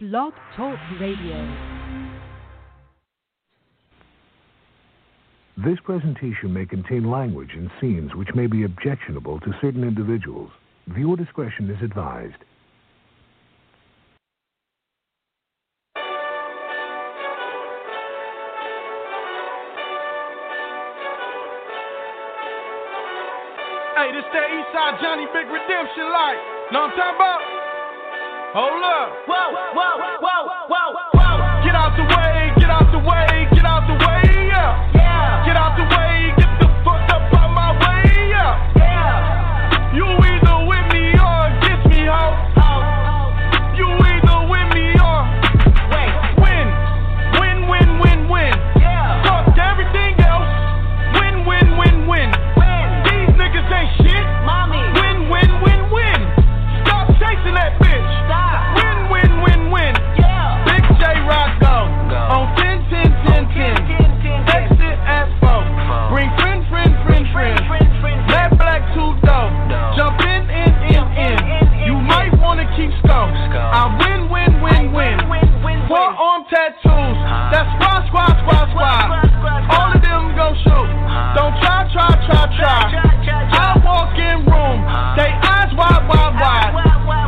Blog Talk Radio. This presentation may contain language and scenes which may be objectionable to certain individuals. Viewer discretion is advised. Hey, this that Eastside Johnny Big Redemption like. Know what I'm talking about? Hold up. Whoa, whoa, whoa, whoa, whoa. Don't try, try, try, try. I walk in room. They eyes wide, wide, wide.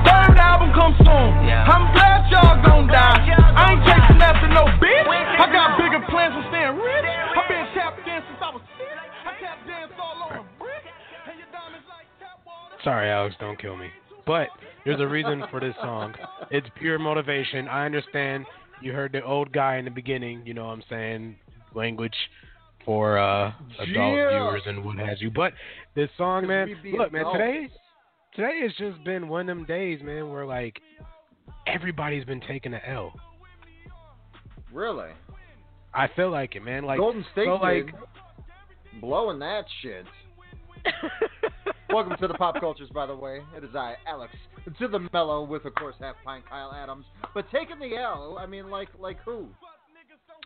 Third album come soon. I'm glad y'all gon' die. I ain't chasing after no bitch. I got bigger plans for staying rich. I've been tap dancing since I was six. I tap dance all over brick. And your diamonds like tap water. Sorry, Alex, don't kill me. But there's a reason for this song. It's pure motivation. I understand you heard the old guy in the beginning, you know what I'm saying, language for uh adult Yeah. viewers and what has you. But this song, man, we be look, man, adults. today today has just been one of them days, man, where like everybody's been taking the L. Really? I feel like it, man. Like Golden State so, like blowing that shit. Welcome to the Pop Culturists, by the way. It is I, Alex, to the mellow with, of course, half pint Kyle Adams. But taking the L, I mean, like, like who?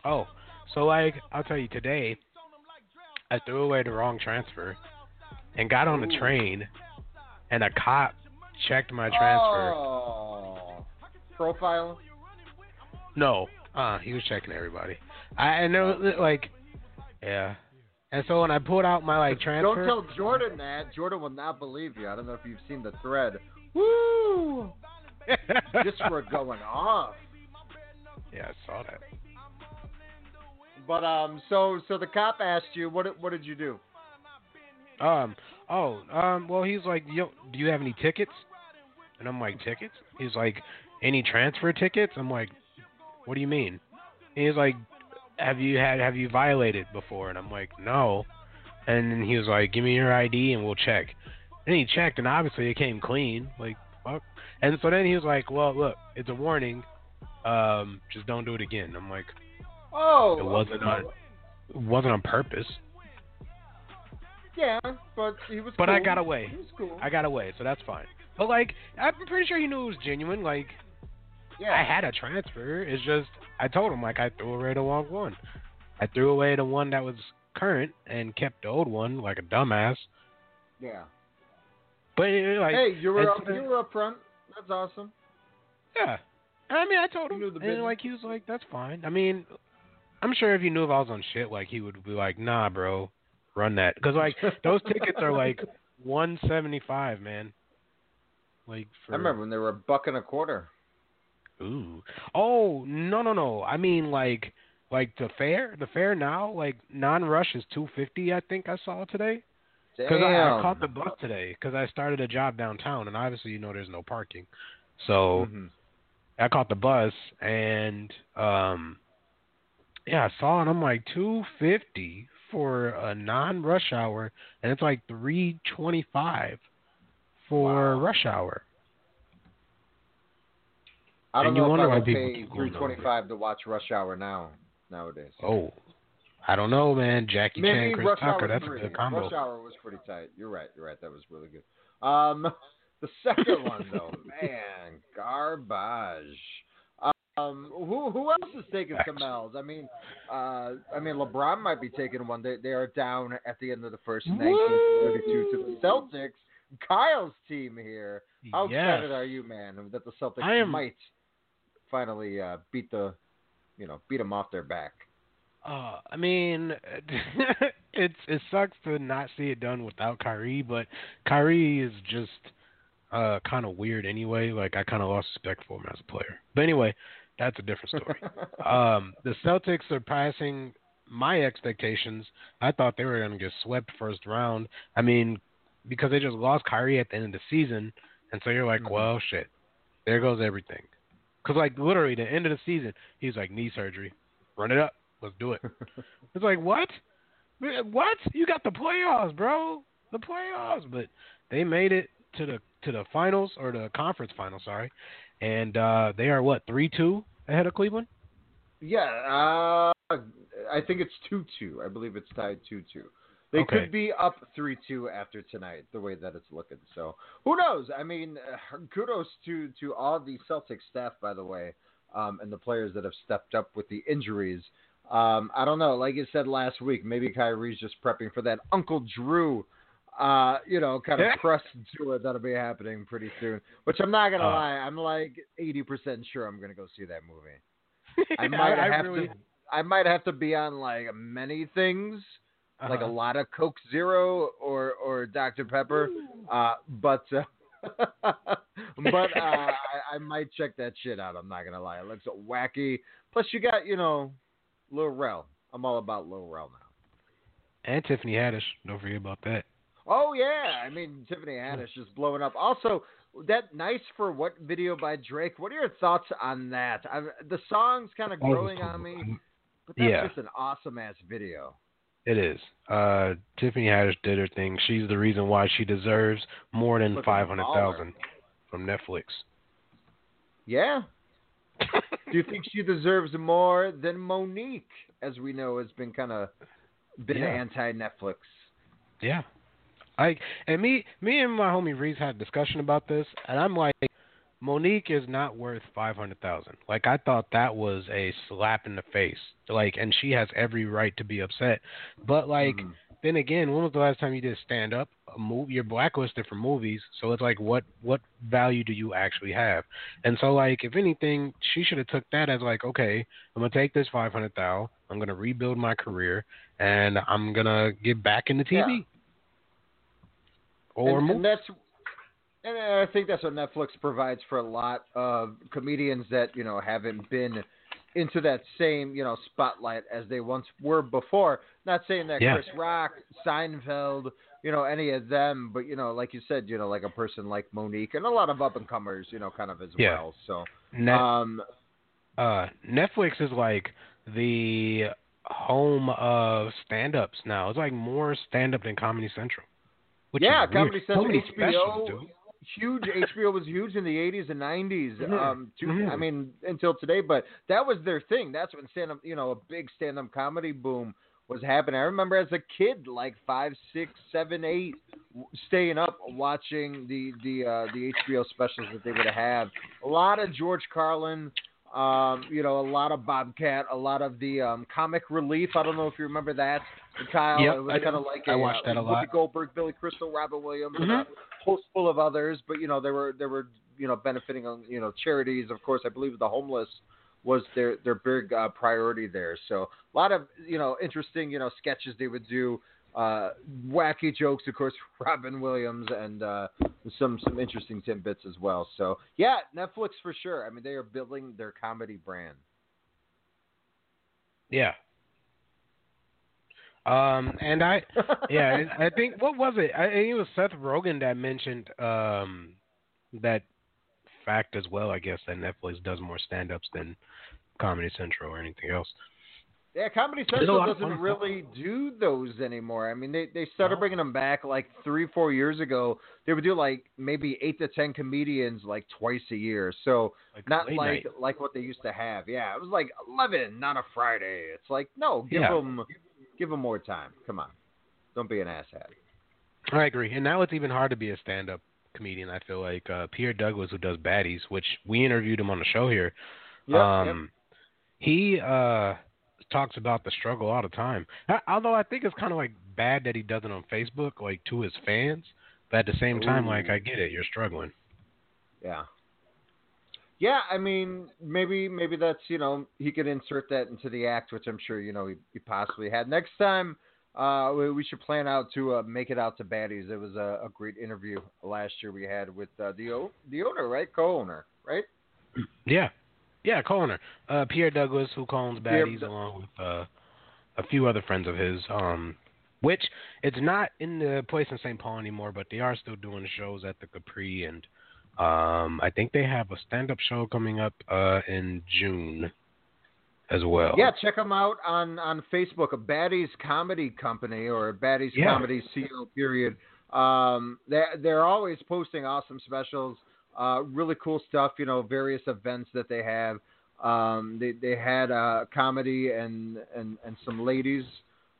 Oh, so like I'll tell you today, I threw away the wrong transfer and got on the train, and a cop checked my transfer. Oh, profile. No, uh, he was checking everybody. I there like, yeah. And so when I pulled out my like transfer, Don't tell Jordan that. Jordan will not believe you. I don't know if you've seen the thread. Woo! Just for going off. yeah, I saw that. But um, so so the cop asked you, what what did you do? Um, oh, um, well, he's like, Yo, do you have any tickets? And I'm like, tickets? He's like, any transfer tickets? I'm like, what do you mean? And he's like, have you had, have you violated before? And I'm like, no. And he was like, give me your ID and we'll check. And he checked, and obviously it came clean. Like, fuck. And so then he was like, well, look, it's a warning. Um, just don't do it again. I'm like, Oh, it wasn't on, it wasn't on purpose. Yeah, but he was. But I got away. He was cool. I got away, so that's fine. But like, I'm pretty sure he knew it was genuine. Like, yeah. I had a transfer. It's just I told him like I threw away the wrong one. I threw away the one that was current and kept the old one like a dumbass. Yeah. But like, hey, you were up, you were up front. That's awesome. yeah. I mean, I told him, knew the and business. like he was like, "That's fine." I mean, I'm sure if he knew if I was on shit, like he would be like, "Nah, bro, run that," because like those tickets are like 175, man. Like for I remember when they were a buck and a quarter. Ooh. Oh no no no! I mean like like the fare the fare now like non rush is two fifty I think I saw today because I, I caught the bus today because I started a job downtown and obviously you know there's no parking, so Mhm. I caught the bus and um yeah I saw it I'm like two fifty for a non rush hour and it's like three twenty five for Wow. rush hour. I don't And you know wonder if I why people pay three twenty-five to watch Rush Hour now nowadays. Oh, I don't know, man. Jackie Maybe Chan, Chris Rush Tucker, that's three. a good combo. Rush Hour was pretty tight. You're right. You're right. That was really good. Um, the second one though, man, garbage. Um, who who else is taking some L's? I mean, uh, I mean LeBron might be taking one. They they are down at the end of the first, nineteen thirty-two to the Celtics. Kyle's team here. How Yes. excited are you, man, that the Celtics am- might finally uh, beat the, you know, beat them off their back. Uh, I mean, it's it sucks to not see it done without Kyrie, but Kyrie is just uh kind of weird anyway. Like I kind of lost respect for him as a player. But anyway, that's a different story. um, the Celtics surpassing my expectations. I thought they were going to get swept first round. I mean, because they just lost Kyrie at the end of the season, and so you're like, Mhm. well, shit, there goes everything. Because like literally, the end of the season, he's like knee surgery, run it up, let's do it. it's like what? What? You got the playoffs, bro. The playoffs, but they made it to the to the finals or the conference finals, sorry. And uh they are what, three two ahead of Cleveland? Yeah, uh, I think it's two two. I believe it's tied two two. They Okay. could be up three two after tonight, the way that it's looking. So who knows? I mean, uh, kudos to to all the Celtics staff, by the way, um, and the players that have stepped up with the injuries. Um, I don't know. Like you said last week, maybe Kyrie's just prepping for that Uncle Drew. Uh, you know, kind of Yeah. press tour that'll be happening pretty soon. Which I'm not gonna Uh. lie, I'm like 80% sure I'm gonna go see that movie. I might I have really, to. I might have to be on like many things, like a uh-huh. lot of Coke Zero or or Dr Pepper. Uh, but uh, but uh, I, I might check that shit out. I'm not gonna lie. It looks wacky. Plus, you got you know, Lil Rel. I'm all about Lil Rel now. and Tiffany Haddish. Don't forget about that. Oh yeah, I mean Tiffany Haddish is blowing up. Also, that nice for what video by Drake. What are your thoughts on that? I, the song's kind of growing on me, but that's Yeah. just an awesome ass video. It is. Uh, Tiffany Haddish did her thing. She's the reason why she deserves more than five hundred thousand from Netflix. Yeah. Do you think she deserves more than Mo'Nique, as we know has been kind of been Yeah. anti Netflix? Yeah. I and me me and my homie Reese had a discussion about this and I'm like Mo'Nique is not worth five hundred thousand. Like I thought that was a slap in the face. Like and she has every right to be upset. But like Mhm. then again, when was the last time you did stand up? A movie you're blacklisted for movies, so it's like what what value do you actually have? And so like if anything, she should have took that as like, okay, I'm gonna take this five hundred thou, I'm gonna rebuild my career and I'm gonna get back into TV. Or and, and that's and I think that's what Netflix provides for a lot of comedians that you know haven't been into that same you know spotlight as they once were before. Not saying that Yeah. Chris Rock, Seinfeld, you know any of them, but you know like you said, you know like a person like Mo'Nique and a lot of up and comers, you know, kind of as Yeah. well. So Net, um, uh, Netflix is like the home of stand-ups now. It's like more stand-up than Comedy Central. Which yeah. Comedy Central, many HBO, specials, huge. HBO was huge in the '80s and '90s. Mhm. Um, to. I mean, until today. But that was their thing. That's when stand-up, you know, a big stand-up comedy boom was happening. I remember as a kid, like five, six, seven, eight, staying up watching the the uh, the HBO specials that they would have. A lot of George Carlin. Um, you know, a lot of Bobcat, a lot of the um, comic relief. I don't know if you remember that, Kyle. Yep, it was I kind of like I a, watched uh, that a Whoopi lot. Goldberg, Billy Crystal, Robin Williams, and Mhm. a host full of others. But you know, they were they were you know benefiting on you know charities. Of course, I believe the homeless was their their big uh, priority there. So a lot of you know interesting you know sketches they would do. Uh, wacky jokes, of course, Robin Williams, and uh, some some interesting tidbits as well. So yeah, Netflix for sure. I mean, they are building their comedy brand. Yeah. Um, and I, yeah, I I think what was it? I think it was Seth Rogen that mentioned um that fact as well. I guess that Netflix does more stand-ups than Comedy Central or anything else. Yeah, Comedy Central doesn't really do those anymore. I mean, they they started No. bringing them back like three, four years ago. They would do like maybe eight to ten comedians like twice a year. So Like not like night. like what they used to have. Yeah, it was like eleven, not a Friday. It's like no, give Yeah. them give them more time. Come on, don't be an asshat. I agree. And now it's even hard to be a stand-up comedian. I feel like uh, Pierre Douglas, who does Baddies, which we interviewed him on the show here. Yep, um, he uh talks about the struggle all the time. I, although I think it's kind of like bad that he does it on Facebook, like to his fans. But at the same time, like I get it, you're struggling. Yeah. yeah, I mean, maybe maybe that's you know he could insert that into the act, which I'm sure you know he, he possibly had. Next time, uh, we, we should plan out to uh, make it out to Baddies. It was a, a great interview last year we had with uh, the o- the owner, right, co-owner, right? Yeah, yeah, co-owner uh, Pierre Douglas, who Pierre Baddies, along with uh, a few other friends of his. Um, which it's not in the place in St. Paul anymore, but they are still doing shows at the Capri, and um, I think they have a stand-up show coming up uh, in June as well. Yeah, check them out on on Facebook, a Baddies Comedy Company or Baddies Yeah. Comedy Co. Period. Um, they they're always posting awesome specials, uh, really cool stuff. You know, various events that they have. Um, they they had uh, comedy and and and some ladies,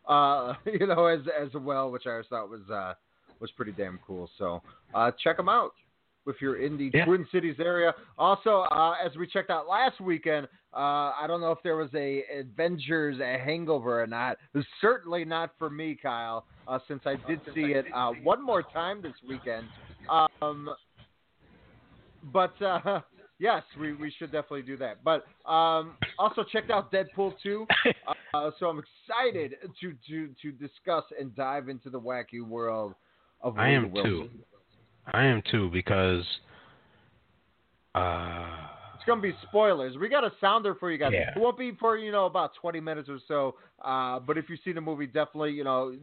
uh, you know, as as well, which I always thought was uh, was pretty damn cool. So uh, check them out if you're in the Yeah. Twin Cities area. Also, uh, as we checked out last weekend, uh, I don't know if there was a Avengers a hangover or not. Certainly not for me, Kyle, uh, since I did see it uh, one more time this weekend. Um, but uh, yes, we, we should definitely do that. But um, also checked out Deadpool 2. Uh, so I'm excited to, to, to discuss and dive into the wacky world of I am Wilson. too. I am too because uh, It's gonna be spoilers. We got a sounder for you guys. Yeah. It won't be for you know about 20 minutes or so. Uh, but if you see the movie, definitely you know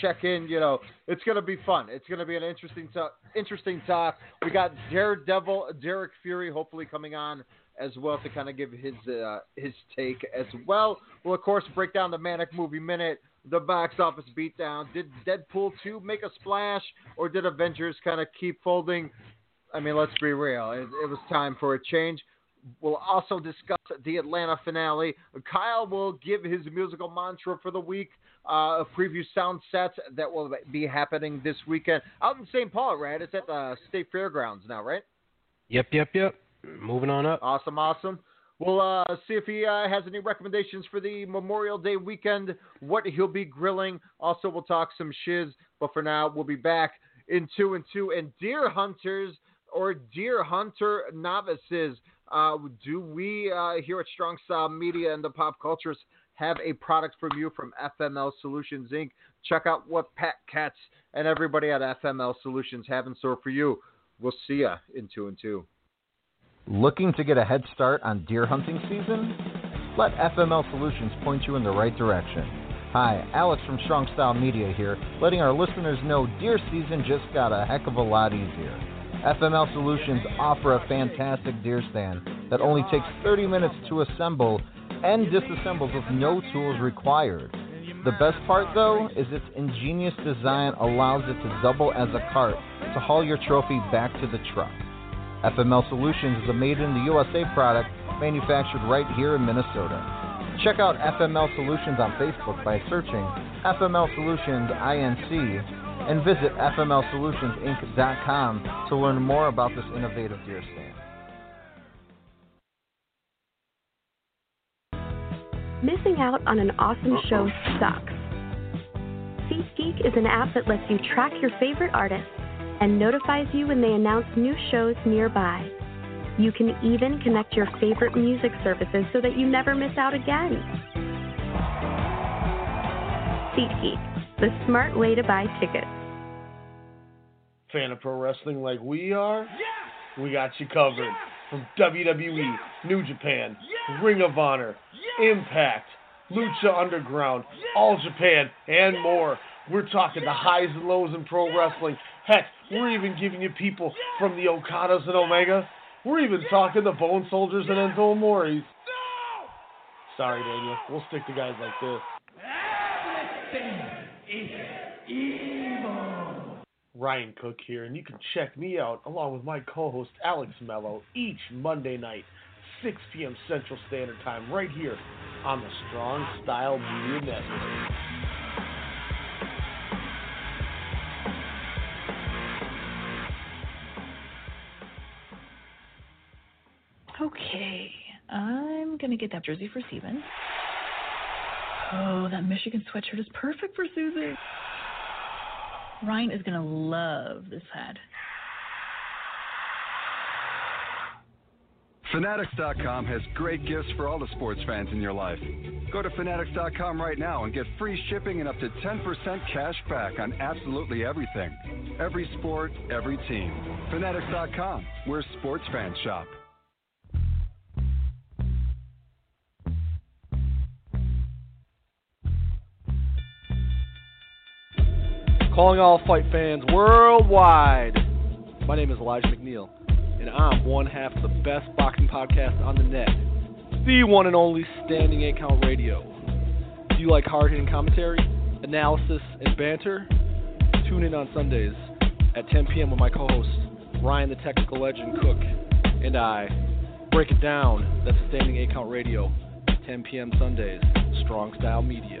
check in. You know it's gonna be fun. It's gonna be an interesting to- interesting talk. We got Daredevil, Derrik Fury, hopefully coming on as well to kind of give his uh, his take as well. We'll of course break down the Manic Movie Minute. The box office beatdown. Did Deadpool 2 make a splash, or did Avengers kind of keep folding? I mean, let's be real. It, it was time for a change. We'll also discuss the Atlanta finale. Kyle will give his musical mantra for the week, uh, preview sound sets that will be happening this weekend out in St. Paul, right? It's at the State Fairgrounds now, right? yep, yep, yep. Moving on up. Awesome, awesome. We'll uh, see if he uh, has any recommendations for the Memorial Day weekend, what he'll be grilling. Also, we'll talk some shiz, but for now, we'll be back in two and two. And deer hunters or deer hunter novices, uh, do we uh, here at Strong Style Media and the Pop Culturists have a product from you from FML Solutions Inc.? Check out what Pat Katz and everybody at FML Solutions have in store for you. We'll see you in two and two. Looking to get a head start on deer hunting season? Let FML Solutions point you in the right direction. Hi, Alex from Strong Style Media here, letting our listeners know deer season just got a heck of a lot easier. FML Solutions offer a fantastic deer stand that only takes 30 minutes to assemble and disassembles with no tools required. The best part, though, is its ingenious design allows it to double as a cart to haul your trophy back to the truck. FML Solutions is a made in the USA product manufactured right here in Minnesota. Check out FML Solutions on Facebook by searching FML Solutions INC and visit FMLSolutionsInc.com to learn more about this innovative deer stand. Missing out on an awesome show sucks. SeatGeek is an app that lets you track your favorite artists and notifies you when they announce new shows nearby. You can even connect your favorite music services so that you never miss out again. SeatGeek, the smart way to buy tickets. fan of pro wrestling like we are, we got you covered. From WWE, New Japan, Ring of Honor, Impact, Lucha Underground, All Japan, and more. We're talking the highs and lows in pro wrestling. Heck, we're even giving you people from the Okadas and Omega. We're even talking the Bone Soldiers and Enzo Amores. Sorry, Daniel. We'll stick to guys like this. Ryan Cook here, and you can check me out along with my co-host Alex Mello each Monday night, 6 p.m. Central Standard Time, right here on the Strong Style Media Network. Okay, I'm gonna get that jersey for Steven. Oh, that Michigan sweatshirt is perfect for Susie. Ryan is gonna love this hat. Fanatics.com has great gifts for all the sports fans in your life. Go to Fanatics.com right now and get free shipping and up to 10% cash back on absolutely everything. Every sport, every team. Fanatics.com, where sports fans shop. Calling all fight fans worldwide. My name is Elijah McNeil, and I'm one half of the best boxing podcast on the net, the one and only Standing 8 Count Radio. Do you like hard hitting commentary, analysis, and banter? Tune in on Sundays at 10 p.m. with my co host, Ryan the Technical Legend Cook, and I. Break it down. That's Standing 8 Count Radio, 10 p.m. Sundays, Strong Style Media.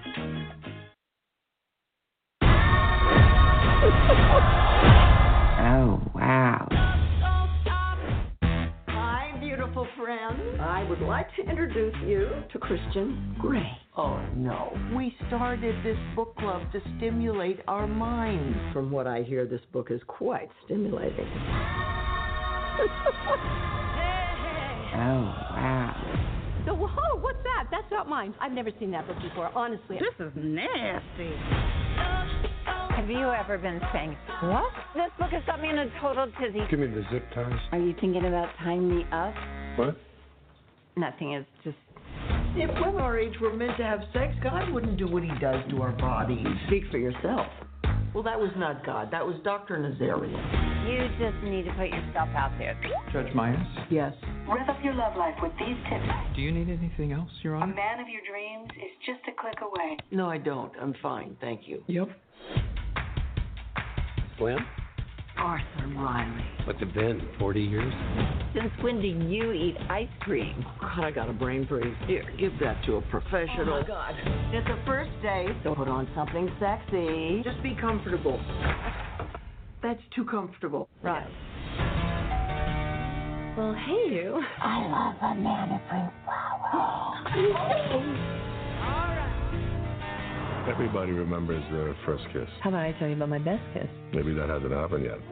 Oh, wow. Hi, beautiful friend. I would like to introduce you to Christian Grey. Oh, no. We started this book club to stimulate our minds. From what I hear, this book is quite stimulating. Oh, wow. So, whoa, what's that? That's not mine. I've never seen that book before, honestly. This is nasty. Uh, Have you ever been saying, What? This book has got me in a total tizzy. Give me the zip ties. Are you thinking about tying me up? What? Nothing. It's just. If women our age were meant to have sex, God wouldn't do what he does to our bodies. Speak for yourself. Well, that was not God. That was Dr. Nazarian. You just need to put yourself out there. Judge Myers, Yes. Rev up your love life with these tips. do you need anything else, Your Honor? A Honor? man of your dreams is just a click away. No, I don't. I'm fine. Thank you. Yep. Slim? Arthur Riley. What's it been? 40 years? Since when do you eat ice cream? Oh, God, I got a brain freeze. Here, give that to a professional. Oh, my God. It's a first date, so put on something sexy. Just be comfortable. That's too comfortable. Right. Well, hey, you. I love a man who brings flowers. Everybody remembers their first kiss. How about I tell you about my best kiss? Maybe that hasn't happened yet.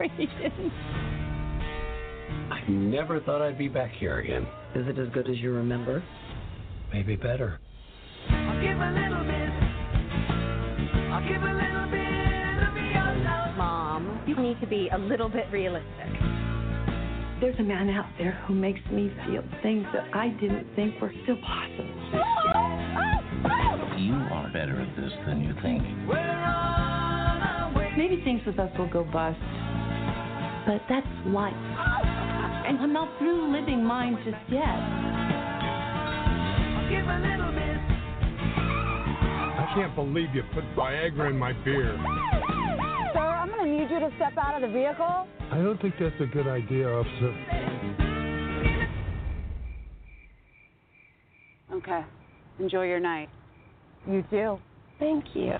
I never thought I'd be back here again. Is it as good as you remember? Maybe better. I'll give a little bit. I'll give a little bit of your love. Mom, you need to be a little bit realistic. There's a man out there who makes me feel things that I didn't think were still possible. Oh! You are better at this than you think. Maybe things with us will go bust, but that's life. And I'm not through living mine just yet. I'll give a little bit. I can't believe you put Viagra in my beer. Sir, I'm going to need you to step out of the vehicle. I don't think that's a good idea, officer. Okay. Enjoy your night. You too. Thank you.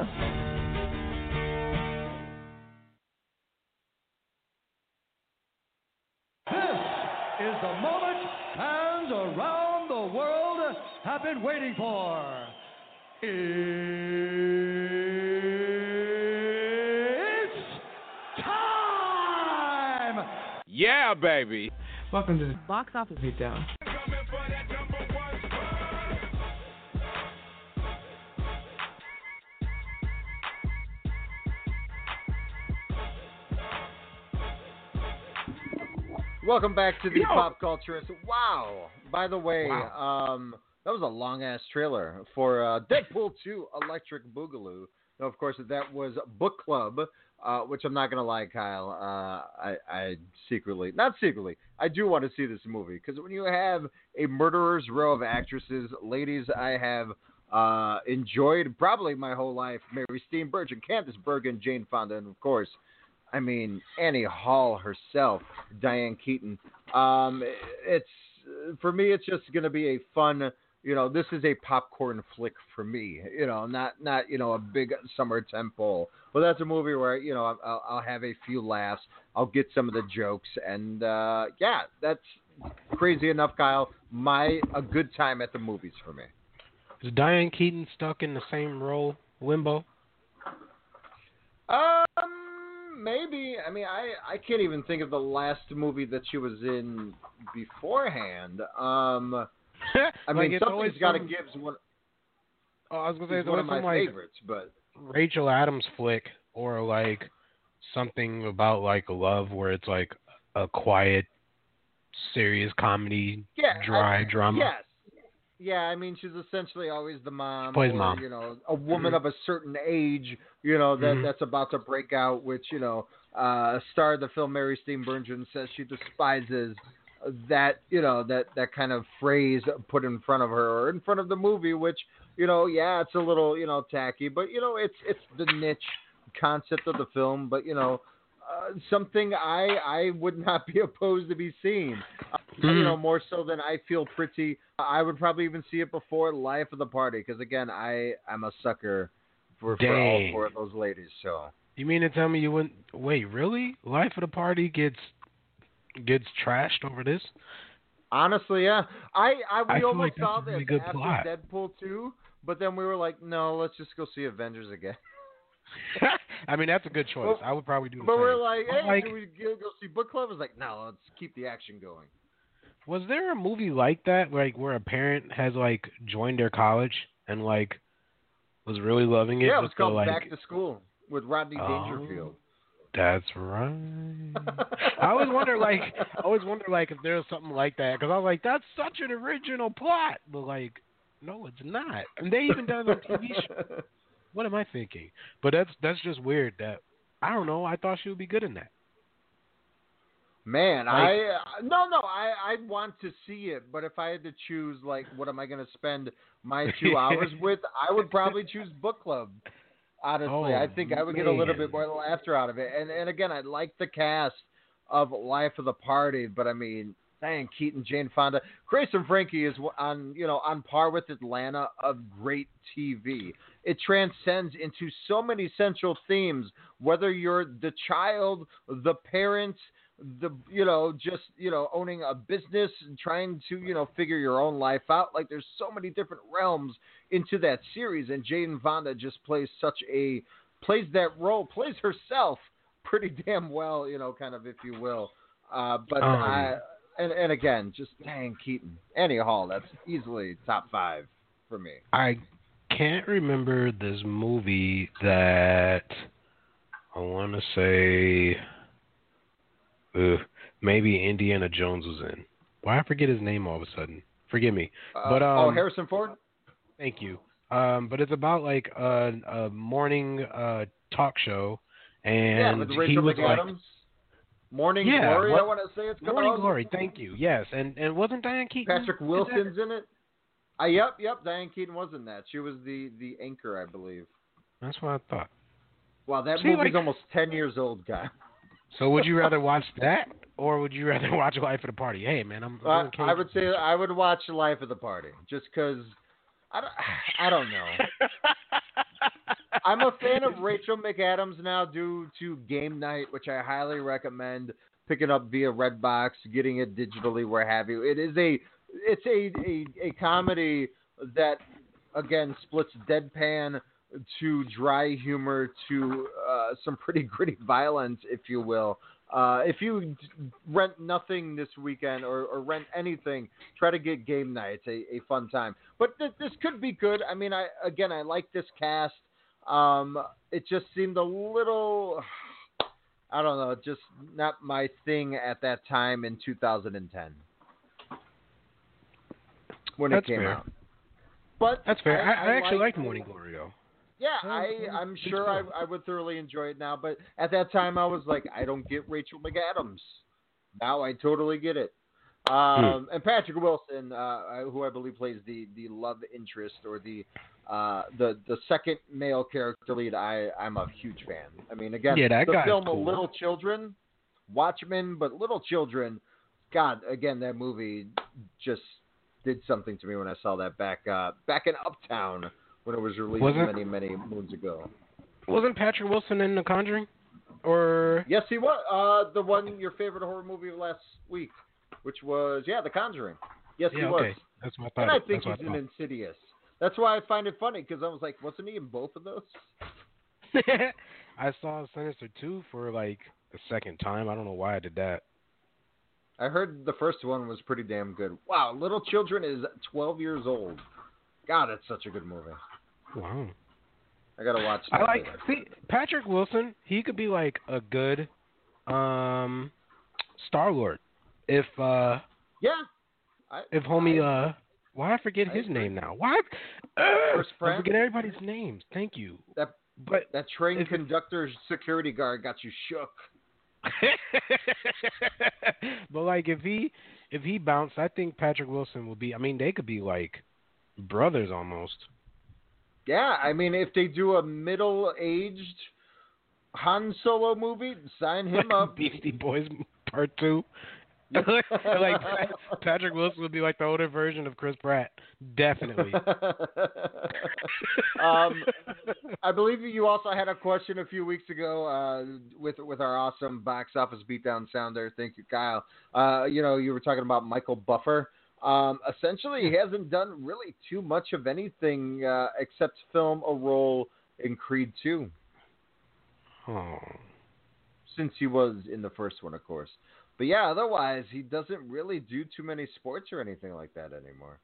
This is the moment fans around the world have been waiting for. It's time! Yeah, baby. Welcome to the Box office beatdown. Welcome back to the Yo. pop culturist. Wow. By the way, um, that was a long ass trailer for uh, Deadpool 2 Electric Boogaloo. Now, of course, that was Book Club, uh, which I'm not going to lie, Kyle. Uh, I, I secretly, not secretly, I do want to see this movie because when you have a murderer's row of actresses, ladies, I have uh, enjoyed probably my whole life. Mary Steenburgen, Candice Bergen, Jane Fonda, and of course, I mean Annie Hall herself, Diane Keaton. Um, it's for me, it's just going to be a fun. You know, this is a popcorn flick for me. You know, not not you know a big summer temple, but that's a movie where you know I'll, I'll have a few laughs. I'll get some of the jokes, and uh, yeah, that's crazy enough, Kyle. My a good time at the movies for me. Is Diane Keaton stuck in the same role, limbo? Um, maybe. I mean, I I can't even think of the last movie that she was in beforehand. Um, I mean, something's got to some- give one. Oh, I was gonna say it's one of my like, favorites, but Rachel McAdams flick or like something about like love where it's like a quiet, serious comedy, yeah, dry I- drama. Yes. Yeah, I mean, she's essentially always the mom, plays or, mom. you know, a woman Mhm. of a certain age, you know, that Mhm. that's about to break out. Which you know, uh, star of the film Mary Steenburgen says she despises that you know that that kind of phrase put in front of her or in front of the movie. Which you know, yeah, it's a little you know tacky, but you know, it's it's the niche concept of the film. But you know, uh, something I I would not be opposed to be seeing. Uh, You Mhm. know, more so than I feel pretty. I would probably even see it before Life of the Party because again, I I'm a sucker for, for all four of those ladies. So You mean to tell me you wouldn't? Wait, really? Life of the Party gets gets trashed over this? honestly, yeah, I I we I almost like saw really this after plot. Deadpool two, but then we were like, no, let's just go see Avengers again. I mean, that's a good choice. Well, I would probably do the But same. we're like, hey, like, we go, see book club? I was like, no, let's keep the action going. was there a movie like that, like where a parent has like joined their college and like was really loving it? yeah, it was called like, Back to School with Rodney Oh. Dangerfield. That's right. I always wonder, like, I always wonder, like, if there's something like that because I was like, that's such an original plot, but like, no, it's not. And they even done it on TV show. What am I thinking? But that's that's just weird. That I don't know. I thought she would be good in that. Man, Like- I uh, no no I I want to see it, but if I had to choose like what am I going to spend my two hours with, I would probably choose book club. Honestly, Oh, I think I would get a little bit more laughter out of it. And and again, I like the cast of Life of the Party, but I mean, Diane Keaton, Jane Fonda, Grace and Frankie is on you know on par with Atlanta of great TV. It transcends into so many central themes. Whether you're the child, the parent, the you know just you know owning a business and trying to you know figure your own life out. Like there's so many different realms into that series, and Jane Fonda just plays such a plays that role, plays herself pretty damn well, you know, kind of if you will. Uh, but Um. I, and and again, just Diane Keaton, Annie Hall, that's easily top five for me. I can't remember this movie that I want to say. Maybe Indiana Jones was in. Why I forget his name all of a sudden? Forgive me. Uh, but um, oh, Harrison Ford. Thank you. Um, but it's about like a, a morning uh, talk show, and yeah, with he was like. Morning Yeah, Glory, what- I want to say it's Morning. Glory. Thank you. Yes, and and wasn't Diane Keaton? Patrick Wilson's in it. Uh, yep, yep. Diane Keaton was in that. She was the the anchor, I believe. That's what I thought. Wow, that See, movie's like- almost ten years old, guy. So would you rather watch that, or would you rather watch Life of the Party? Hey, man, I'm. Uh, I would say I would watch Life of the Party just because I don't, I don't know. I'm a fan of Rachel McAdams now due to Game Night, which I highly recommend picking up via Redbox, getting it digitally, where have you. It is a it's a a, a comedy that again splits deadpan to dry humor to uh, some pretty gritty violence, if you will. Uh, if you rent nothing this weekend or, or rent anything, try to get game night. It's a, a fun time. But th- this could be good. I mean, I again, I like this cast. Um, it just seemed a little, I don't know, just not my thing at that time in 2010 when That's it came fair. out. But That's fair. I, I, actually like Morning Glory though. Yeah, I, I'm sure I. I would thoroughly enjoy it now. But at that time, I was like, I don't get Rachel McAdams. Now I totally get it. Um, and Patrick Wilson, uh, who I believe plays the, the love interest or the uh, the the second male character lead, I I'm a huge fan. I mean, again, Yeah, that the film cool. Little Children, Watchmen, but Little Children, God, again, that movie just did something to me when I saw that back uh, back in Uptown when it was released Wasn't- many many moons ago. Wasn't Patrick Wilson in The Conjuring? Or Yes, he was. Uh, the one your favorite horror movie of last week, which was yeah, The Conjuring. Yes, yeah, he was. okay. That's what I thought. And I think That's he's in Insidious. That's why I find it funny because I was like, wasn't he in both of those? I saw Sinister 2 for like the second time. I don't know why I did that. I heard the first one was pretty damn good. Wow, Little Children is 12 years old. God, it's such a good movie. Wow. I gotta watch. I like see Patrick Wilson. He could be like a good um Star Lord if uh Yeah. I, if homie uh why I forget I his agree. name now. Why uh, I forget everybody's names. Thank you. That but that train conductor security guard got you shook. but like if he if he bounced, I think Patrick Wilson will be. I mean, they could be like brothers almost. Yeah, I mean, if they do a middle-aged Han Solo movie, sign him up. Beastie Boys Part Two. like Patrick Wilson would be like the older version of Chris Pratt. Definitely. um, I believe you also had a question a few weeks ago uh, with with our awesome box office beatdown sounder. Thank you, Kyle. Uh, you know, you were talking about Michael Buffer. Um, essentially, he hasn't done really too much of anything uh, except film a role in Creed 2 oh. since he was in the first one, of course. But yeah, otherwise, he doesn't really do too many sports or anything like that anymore.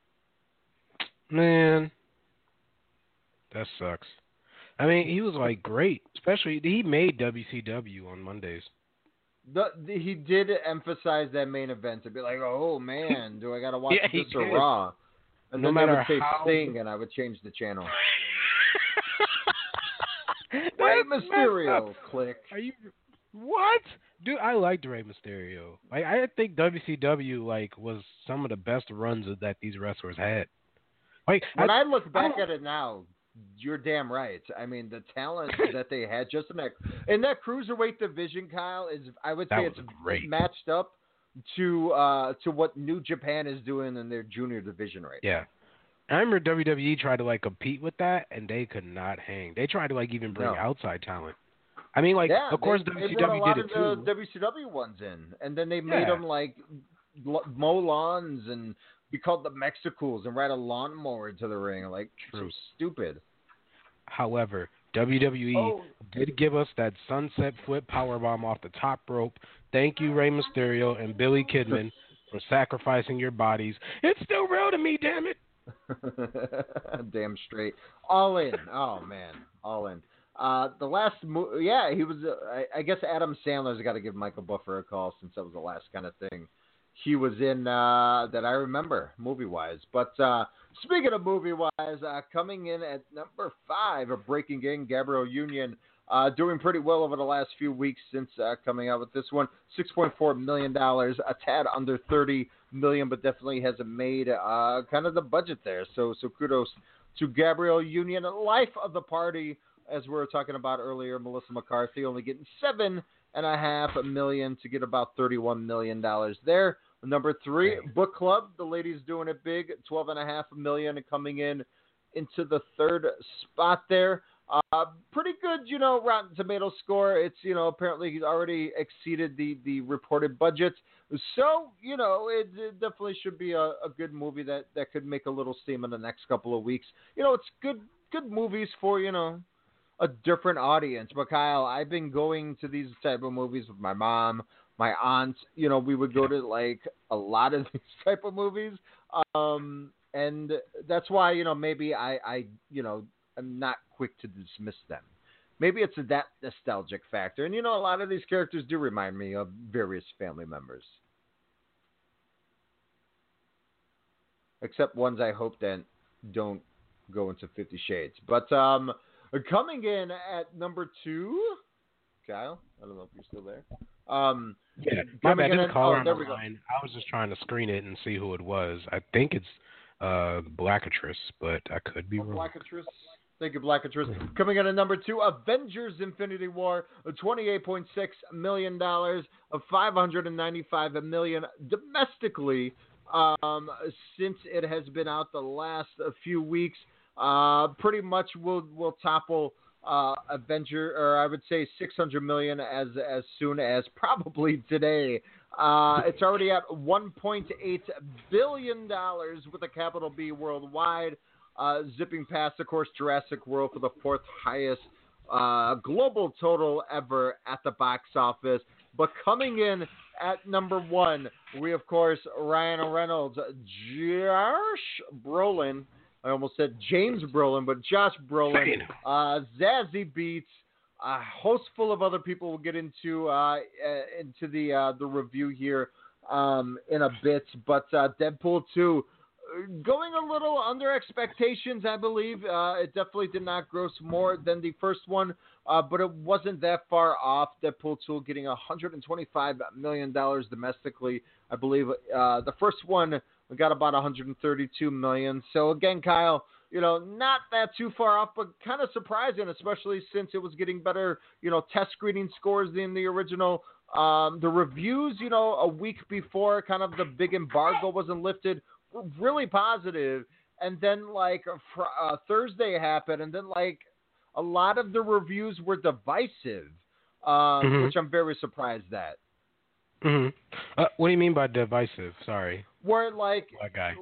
Man, that sucks. I mean, he was like great, especially he made WCW on Mondays. The, the, he did emphasize that main event to be like, oh man, do I gotta watch Yeah, this or. Raw? And No then matter would say how- Sting, and I would change the channel. Rey Mysterio, click. Are you what? Dude, I liked Rey Mysterio. Like I think WCW like was some of the best runs that these wrestlers had. Like When I, look back don't- at it now, you're damn right. I mean, the talent that they had just in that in that cruiserweight division, Kyle, is I would say it's great. matched up to uh to what New Japan is doing in their junior division right Yeah. I remember WWE tried to like compete with that and they could not hang. They tried to like even bring No. outside talent. I mean like yeah, of course they, they brought a lot did it of too. the WCW ones in, and then they made Yeah. them like lawns and be called the Mexicools and ride a lawnmower to the ring, like so stupid. However, WWE Oh. did give us that sunset flip powerbomb off the top rope. Thank you, Rey Mysterio and Billy Kidman, for sacrificing your bodies. It's still real to me, damn it. Damn straight, all in. Oh man, all in. Uh, the last, mo- yeah, he was. Uh, I, I guess Adam Sandler's got to give Michael Buffer a call since that was the last kind of thing he was in uh, that I remember movie wise. But uh, speaking of movie wise, uh, coming in at number five, a Breaking In, Gabrielle Union. Uh, doing pretty well over the last few weeks since uh, coming out with this one. Six point four million dollars, a tad under thirty million, but definitely hasn't made uh, kind of the budget there. So so kudos to Gabrielle Union, life of the party, as we were talking about earlier. Melissa McCarthy only getting seven and a half million to get about thirty-one million dollars there. Number three, Book Club. The ladies doing it big, twelve and a half million coming in into the third spot there. Uh, pretty good, you know, Rotten Tomato score. It's, you know, apparently he's already exceeded the, the reported budget. So, you know, it, it definitely should be a, a good movie that, that could make a little steam in the next couple of weeks. You know, it's good good movies for, you know, a different audience. But Kyle, I've been going to these type of movies with my mom, my aunt. You know, we would go to like a lot of these type of movies. Um, and that's why, you know, maybe I, I, you know, I'm not quick to dismiss them. Maybe it's that nostalgic factor. And, you know, a lot of these characters do remind me of various family members. Except ones I hope that don't go into Fifty Shades. But um, coming in at number two, Kyle. I don't know if you're still there. Um, Yeah, my bad. There's a caller oh, on the line. I was just trying to screen it and see who it was. I think it's uh Blackatress, but I could be wrong. Blackatress. Thank you, Blackatress. Coming in at number two, Avengers Infinity War, $28.6 million of 595 million domestically um, since it has been out the last few weeks. Uh, pretty much will will topple uh, Avenger, or I would say 600 million as as soon as probably today. Uh, it's already at 1.8 billion dollars with a capital B worldwide, uh, zipping past, of course, Jurassic World for the fourth highest uh, global total ever at the box office. But coming in at number one, we of course Ryan Reynolds, Josh Brolin. I almost said James Brolin, but Josh Brolin, uh, Zazie Beetz, a host full of other people. We'll get into uh, uh, into the uh, the review here um, in a bit. But uh, Deadpool two uh, going a little under expectations, I believe. Uh, it definitely did not gross more than the first one, uh, but it wasn't that far off. Deadpool 2 getting $125 million domestically, I believe. Uh, the first one we got about 132 million. So again, Kyle, you know, not that too far off, but kind of surprising, especially since it was getting better, you know, test screening scores than the original. Um, the reviews, you know, a week before kind of the big embargo wasn't lifted, were really positive. And then like fr- uh, Thursday happened, and then like a lot of the reviews were divisive, um, Mhm. which I'm very surprised at. hmm Uh, what do you mean by divisive? Sorry, Where like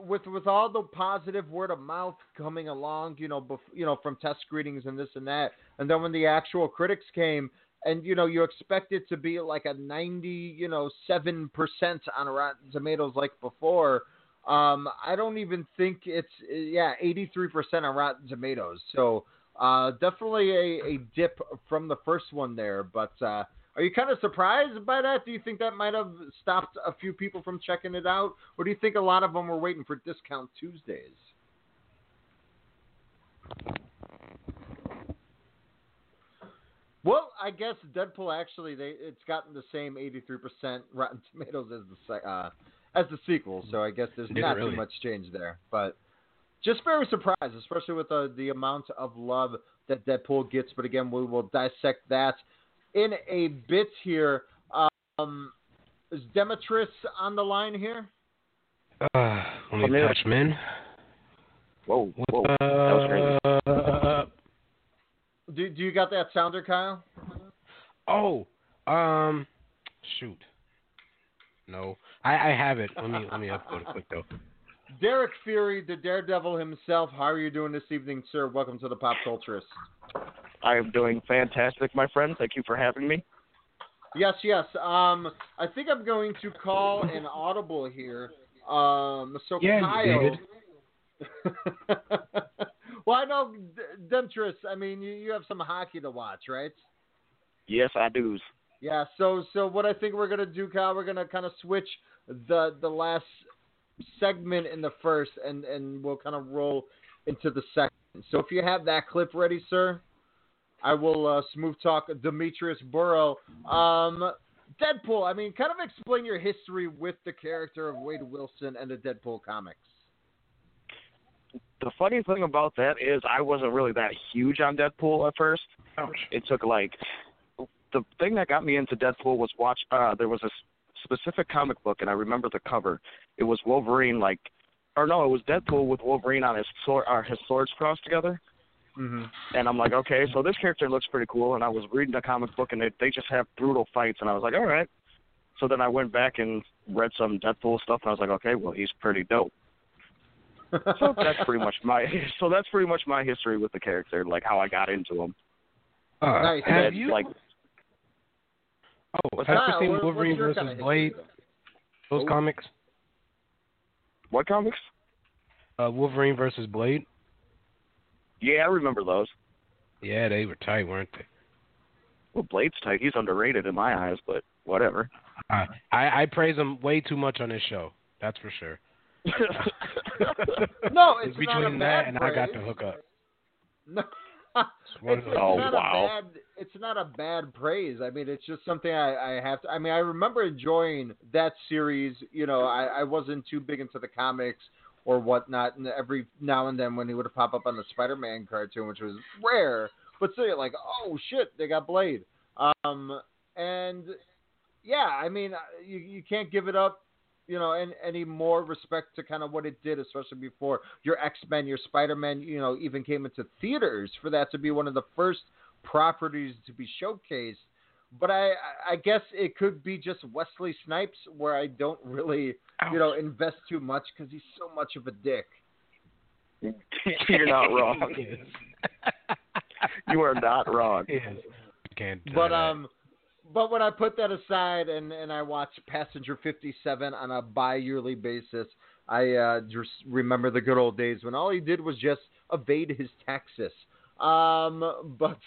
with with all the positive word of mouth coming along, you know, bef- you know, from test screenings and this and that, and then when the actual critics came, and you know, you expect it to be like a ninety, you know, seven percent on Rotten Tomatoes like before. Um, I don't even think it's yeah, eighty three percent on Rotten Tomatoes. So uh, definitely a, a dip from the first one there, but. Uh, are you kind of surprised by that? Do you think that might have stopped a few people from checking it out, or do you think a lot of them were waiting for discount Tuesdays? Well, I guess Deadpool actually they it's gotten the same 83% Rotten Tomatoes as the uh, as the sequel, so I guess there's it not really? too much change there. But just very surprised, especially with the the amount of love that Deadpool gets. But again, we will dissect that in a bit here. Um, is Demetrius on the line here? Uh, let me touch him in. Whoa, whoa, that was crazy. Uh, Do do you got that sounder, Kyle? oh, um, shoot. No, I, I have it. Let me let me upload it quick though. Derrik Fury, the Daredevil himself. How are you doing this evening, sir? Welcome to the Pop Culturist. I am doing fantastic, my friend. Thank you for having me. Yes, yes. Um, I think I'm going to call an audible here. Um, so Yeah, you Kyle. did. well, I know D- Demetrius. I mean, you, you have some hockey to watch, right? Yes, I do. Yeah. So, so what I think we're gonna do, Kyle, we're gonna kind of switch the the last segment in the first, and and we'll kind of roll into the second. So, if you have that clip ready, sir, I will uh, smooth talk Demetrius Burrow. Um, Deadpool. I mean, kind of explain your history with the character of Wade Wilson and the Deadpool comics. The funny thing about that is I wasn't really that huge on Deadpool at first. It took like the thing that got me into Deadpool was watch. Uh, there was a s- specific comic book, and I remember the cover. It was Wolverine, like, or no, it was Deadpool with Wolverine on his sword, uh, his swords crossed together. Mm-hmm. And I'm like, okay, so this character looks pretty cool. And I was reading the comic book, and they they just have brutal fights, and I was like, all right. So then I went back and read some Deadpool stuff, and I was like, okay, well, he's pretty dope. so that's pretty much my so that's pretty much my history with the character, like how I got into him. Uh, Nice. Have And, you? like oh, what's have that? you seen What- Wolverine your versus Blade? Those Oh. comics. what comics? Uh, Wolverine versus Blade. Yeah, I remember those. Yeah, they were tight, weren't they? Well, Blade's tight. He's underrated in my eyes, but whatever. I I, I praise him way too much on this show. That's for sure. No, it's It's not a between bad that and I got praise. the hookup. No, it's, it's Oh, not wow. a bad. It's not a bad praise. I mean, it's just something I, I have to. I mean, I remember enjoying that series. You know, I, I wasn't too big into the comics or whatnot, and every now and then when he would pop up on the Spider-Man cartoon, which was rare, but still, like, oh shit, they got Blade. Um, and yeah, I mean, uh, you you can't give it up. You know, and any more respect to kind of what it did, especially before your X Men, your Spider Man, you know, even came into theaters for that to be one of the first properties to be showcased. But I, I guess it could be just Wesley Snipes, where I don't really, you know, invest too much because he's so much of a dick. You're not wrong. you are not wrong. Can't. But uh, um, but when I put that aside and and I watch Passenger 57 on a bi-yearly basis, I uh, just remember the good old days when all he did was just evade his taxes. Um, but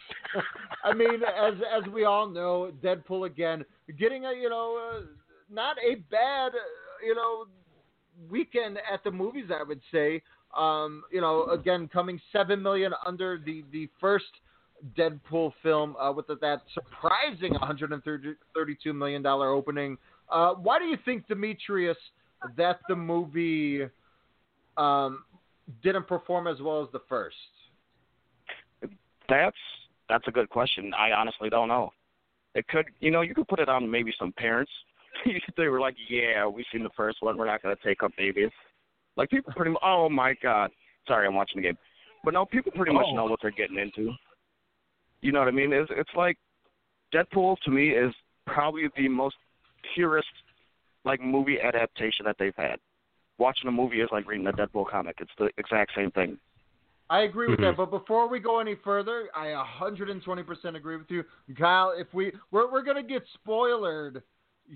I mean, as as we all know, Deadpool again getting a you know uh, not a bad you know weekend at the movies. I would say. Um, you know, again coming seven million under the the first Deadpool film uh, with that surprising 132 million dollar opening. Uh, why do you think, Demetrius, that the movie um, didn't perform as well as the first? That's that's a good question. I honestly don't know. It could, you know, you could put it on maybe some parents. they were like, "Yeah, we've seen the first one. We're not going to take up babies." Like people pretty much. Oh my God! Sorry, I'm watching the game. But no, people pretty much Oh. know what they're getting into. You know what I mean? It's it's like Deadpool to me is probably the most purest like movie adaptation that they've had. Watching a movie is like reading a Deadpool comic. It's the exact same thing. I agree with that, mm-hmm. but before we go any further, I 120% agree with you, Kyle. If we we're we're gonna get spoiled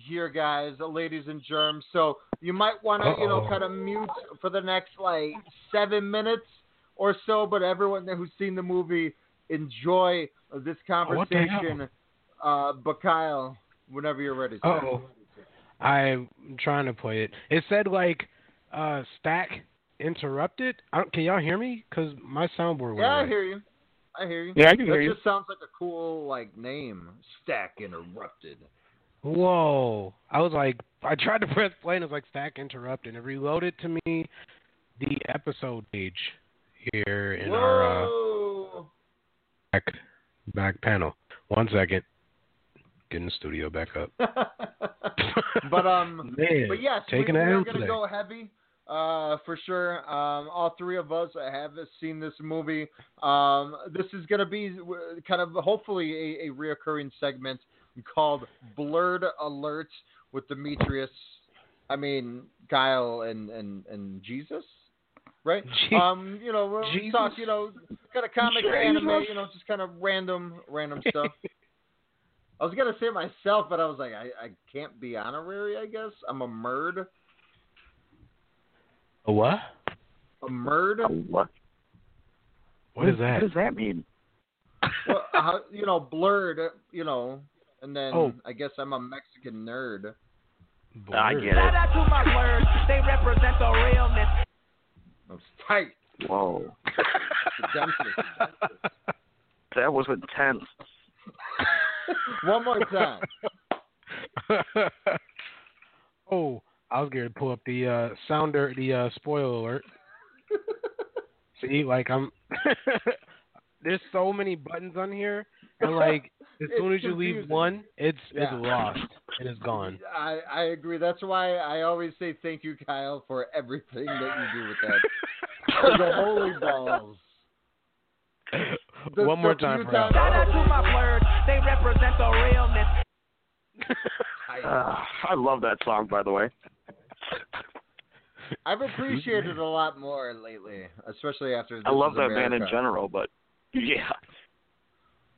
here, guys, ladies and germs, so you might want to you know kind of mute for the next like seven minutes or so. But everyone who's seen the movie, enjoy this what the hell? conversation. Uh, but Kyle, whenever you're ready. Oh, I'm trying to play it. It said like uh stack interrupted. I don't, can y'all hear me? Cause my soundboard went Yeah, I away. hear you. I hear you. Yeah, I can that hear you. That just sounds like a cool like name. Stack interrupted. Whoa! I was like, I tried to press play and it was like stack interrupted. It reloaded to me the episode page here in our uh, Whoa. Back back panel. One second. Getting the studio back up. but um, Man, but yes, taking we, we're gonna today. go heavy. Uh, for sure. Um, all three of us have seen this movie. Um, this is gonna be uh, kind of hopefully a, a reoccurring segment called Blurred Alerts with Demetrius. I mean Kyle and and and Jesus. Right, Je- um, you know, we'll Jesus? talk, you know, kind of comic Jesus? anime, you know, just kind of random, random stuff. I was gonna say it myself, but I was like, I, I can't be honorary. I guess I'm a merd. A what? A merd. what? What is that? What does that mean? well, uh, you know, blurred. You know, and then Oh. I guess I'm a Mexican nerd. I get Shout it. out to my words, they represent the realness. That's tight. Whoa, that was intense. One more time. oh, I was going to pull up the uh, sounder, the uh, spoiler alert. See, like I'm. There's so many buttons on here, and like as soon as you leave one, it's Yeah. it's lost and it's gone. I I agree. That's why I always say thank you, Kyle, for everything that you do with that. The holy balls. The- One more time few for Shout out to my words, they represent the realness. Uh, I love that song, by the way. I've appreciated it a lot more lately, especially after. This I love Is that band in general, but yeah,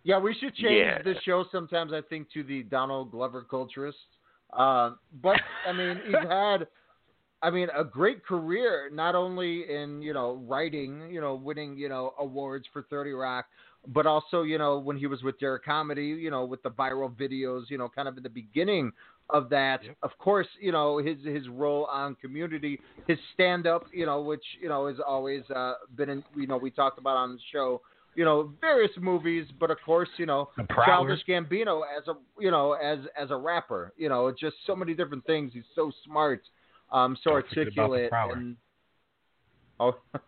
Yeah, we should change Yeah. this show sometimes. I think to the Donald Glover culturist. Um, but I mean, he's had, I mean, a great career not only in you know writing, you know, winning you know awards for Thirty Rock, but also you know when he was with Derrick Comedy, you know, with the viral videos, you know, kind of in the beginning of that. Of course, you know his his role on Community, his stand up, you know, which you know has always uh, been in, you know we talked about on the show you know various movies, but of course you know Childish Gambino as a you know as as a rapper. You know, just so many different things. He's so smart, um, so Don't forget about the articulate, and oh.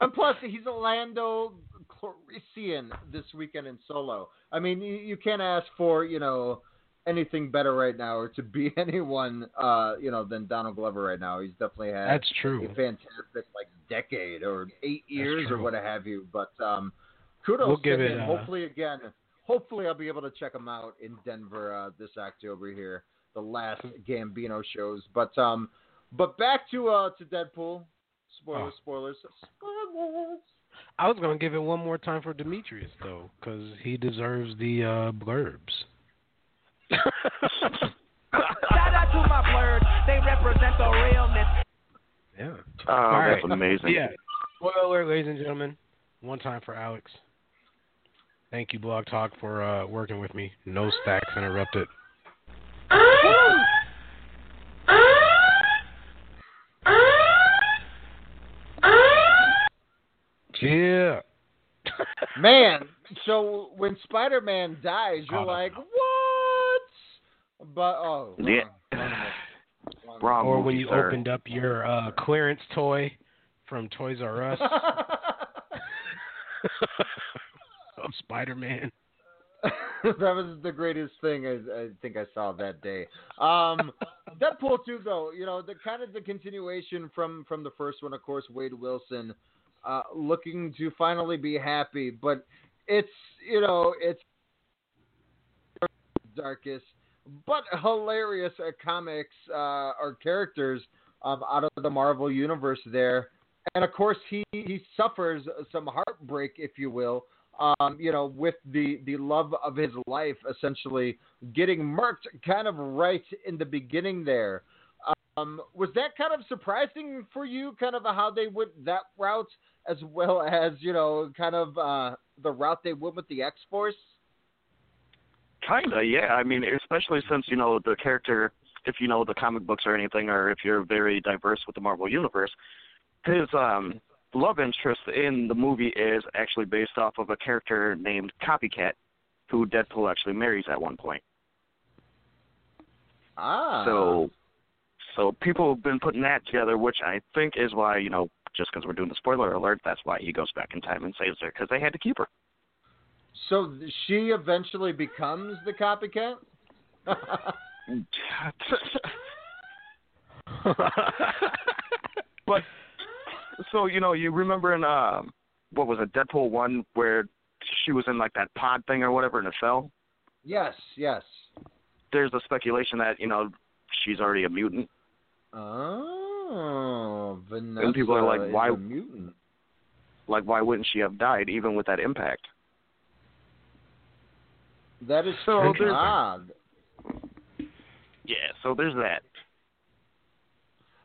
and plus, he's a Lando Calrissian this weekend in Solo. I mean, you, you can't ask for you know anything better right now, or to be anyone uh, you know than Donald Glover right now. He's definitely had That's true. a fantastic like decade or eight years or what have you. But um, kudos We'll to give him. it, uh, hopefully again, hopefully I'll be able to check him out in Denver uh, this October here, the last Gambino shows. But um, but back to uh to Deadpool. Spoilers, Oh. spoilers, spoilers. I was gonna give it one more time for Demetrius though, because he deserves the uh, blurbs. Shout out to my blurbs. They represent the realness. Yeah. Oh, All that's right. amazing. Yeah. Spoiler, ladies and gentlemen. One time for Alex. Thank you, Blog Talk, for uh, working with me. No stacks interrupted. Yeah. Man, so when Spider Man dies, you're Oh. like, what? But oh, Yeah. Wrong or when you sir. opened up your uh, clearance toy from Toys R Us of Spider Man. that was the greatest thing I, I think I saw that day. Um, Deadpool 2, though, you know, the kind of the continuation from from the first one, of course, Wade Wilson, uh, looking to finally be happy, but it's you know it's darkest but hilarious uh, comics uh, or characters um, out of the Marvel universe there, and of course he he suffers some heartbreak, if you will. Um, you know, with the the love of his life essentially getting murked kind of right in the beginning there. Um, was that kind of surprising for you, kind of how they went that route, as well as you know, kind of uh, the route they went with the X Force? Kinda, yeah. I mean, especially since you know the character, if you know the comic books or anything, or if you're very diverse with the Marvel universe, his um love interest in the movie is actually based off of a character named Copycat, who Deadpool actually marries at one point. Ah. So, so people have been putting that together, which I think is why you know, just because we're doing the spoiler alert, that's why he goes back in time and saves her because they had to keep her. So she eventually becomes the copycat. but so you know, you remember in uh, what was it, Deadpool one, where she was in like that pod thing or whatever, in a cell. yes, yes. There's a speculation that you know she's already a mutant, Oh, Vanessa and people are like, why? a mutant? Like, why wouldn't she have died even with that impact? That is so odd. Yeah, so there's that.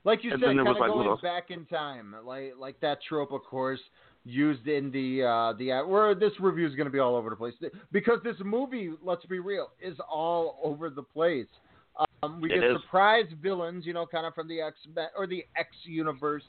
Like you And said, kind of like, going little- back in time, like like that trope, of course, used in the uh, the where this review is going to be all over the place because this movie, let's be real, is all over the place. Um, we It get is. surprise villains, you know, kind of from the X or the X universe.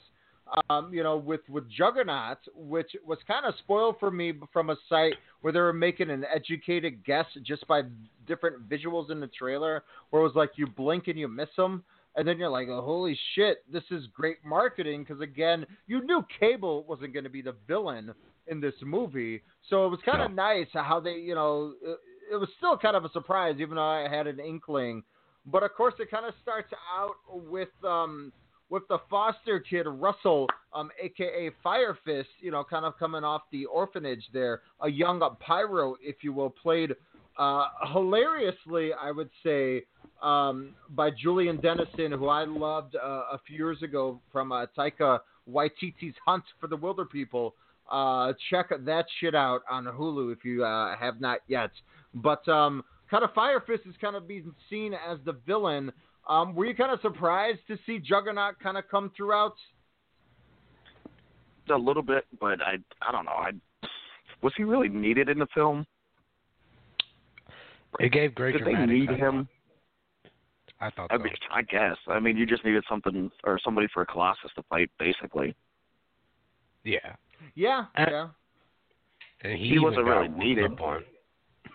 Um, you know, with with Juggernaut, which was kind of spoiled for me from a site where they were making an educated guess just by different visuals in the trailer, where it was like you blink and you miss them, and then you're like, oh, holy shit, this is great marketing because again, you knew Cable wasn't going to be the villain in this movie, so it was kind of nice how they, you know, it, it was still kind of a surprise, even though I had an inkling. But of course, it kind of starts out with um, with the foster kid Russell, um, aka Fire Fist, you know, kind of coming off the orphanage there, a young pyro, if you will, played uh, hilariously, I would say, um, by Julian Dennison, who I loved uh, a few years ago from uh, Taika Waititi's Hunt for the Wilderpeople. Uh, check that shit out on Hulu if you uh, have not yet. But um, kind of Fire Fist is kind of being seen as the villain. Um, were you kind of surprised to see Juggernaut kind of come throughout? A little bit, but I I don't know. I was he really needed in the film? It gave great Did they need effect. him? I thought I so. mean, I guess. I mean, you just needed something or somebody for a Colossus to fight, basically. Yeah, Yeah, And- yeah. and he, He wasn't really needed. on.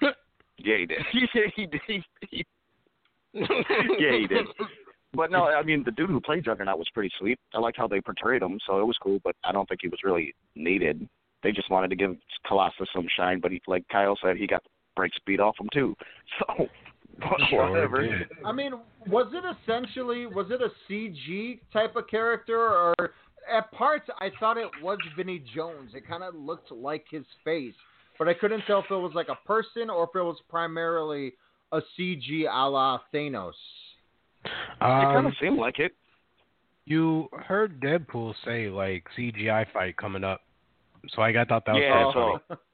Yeah, he did. yeah, he did. He, he, yeah, he did. But no, I mean the dude who played Juggernaut was pretty sweet. I liked how they portrayed him, so it was cool. But I don't think he was really needed. They just wanted to give Colossus some shine, but he, like Kyle said, he got break speed off him too. So Sure whatever. I mean, was it essentially was it a CG type of character, or at parts I thought it was Vinnie Jones. It kind of looked like his face, but I couldn't tell if it was like a person or if it was primarily a CG a la Thanos. it kind Um, of seemed like it. you heard Deadpool say like CGI fight coming up, so like I thought that was Yeah, kinda funny. so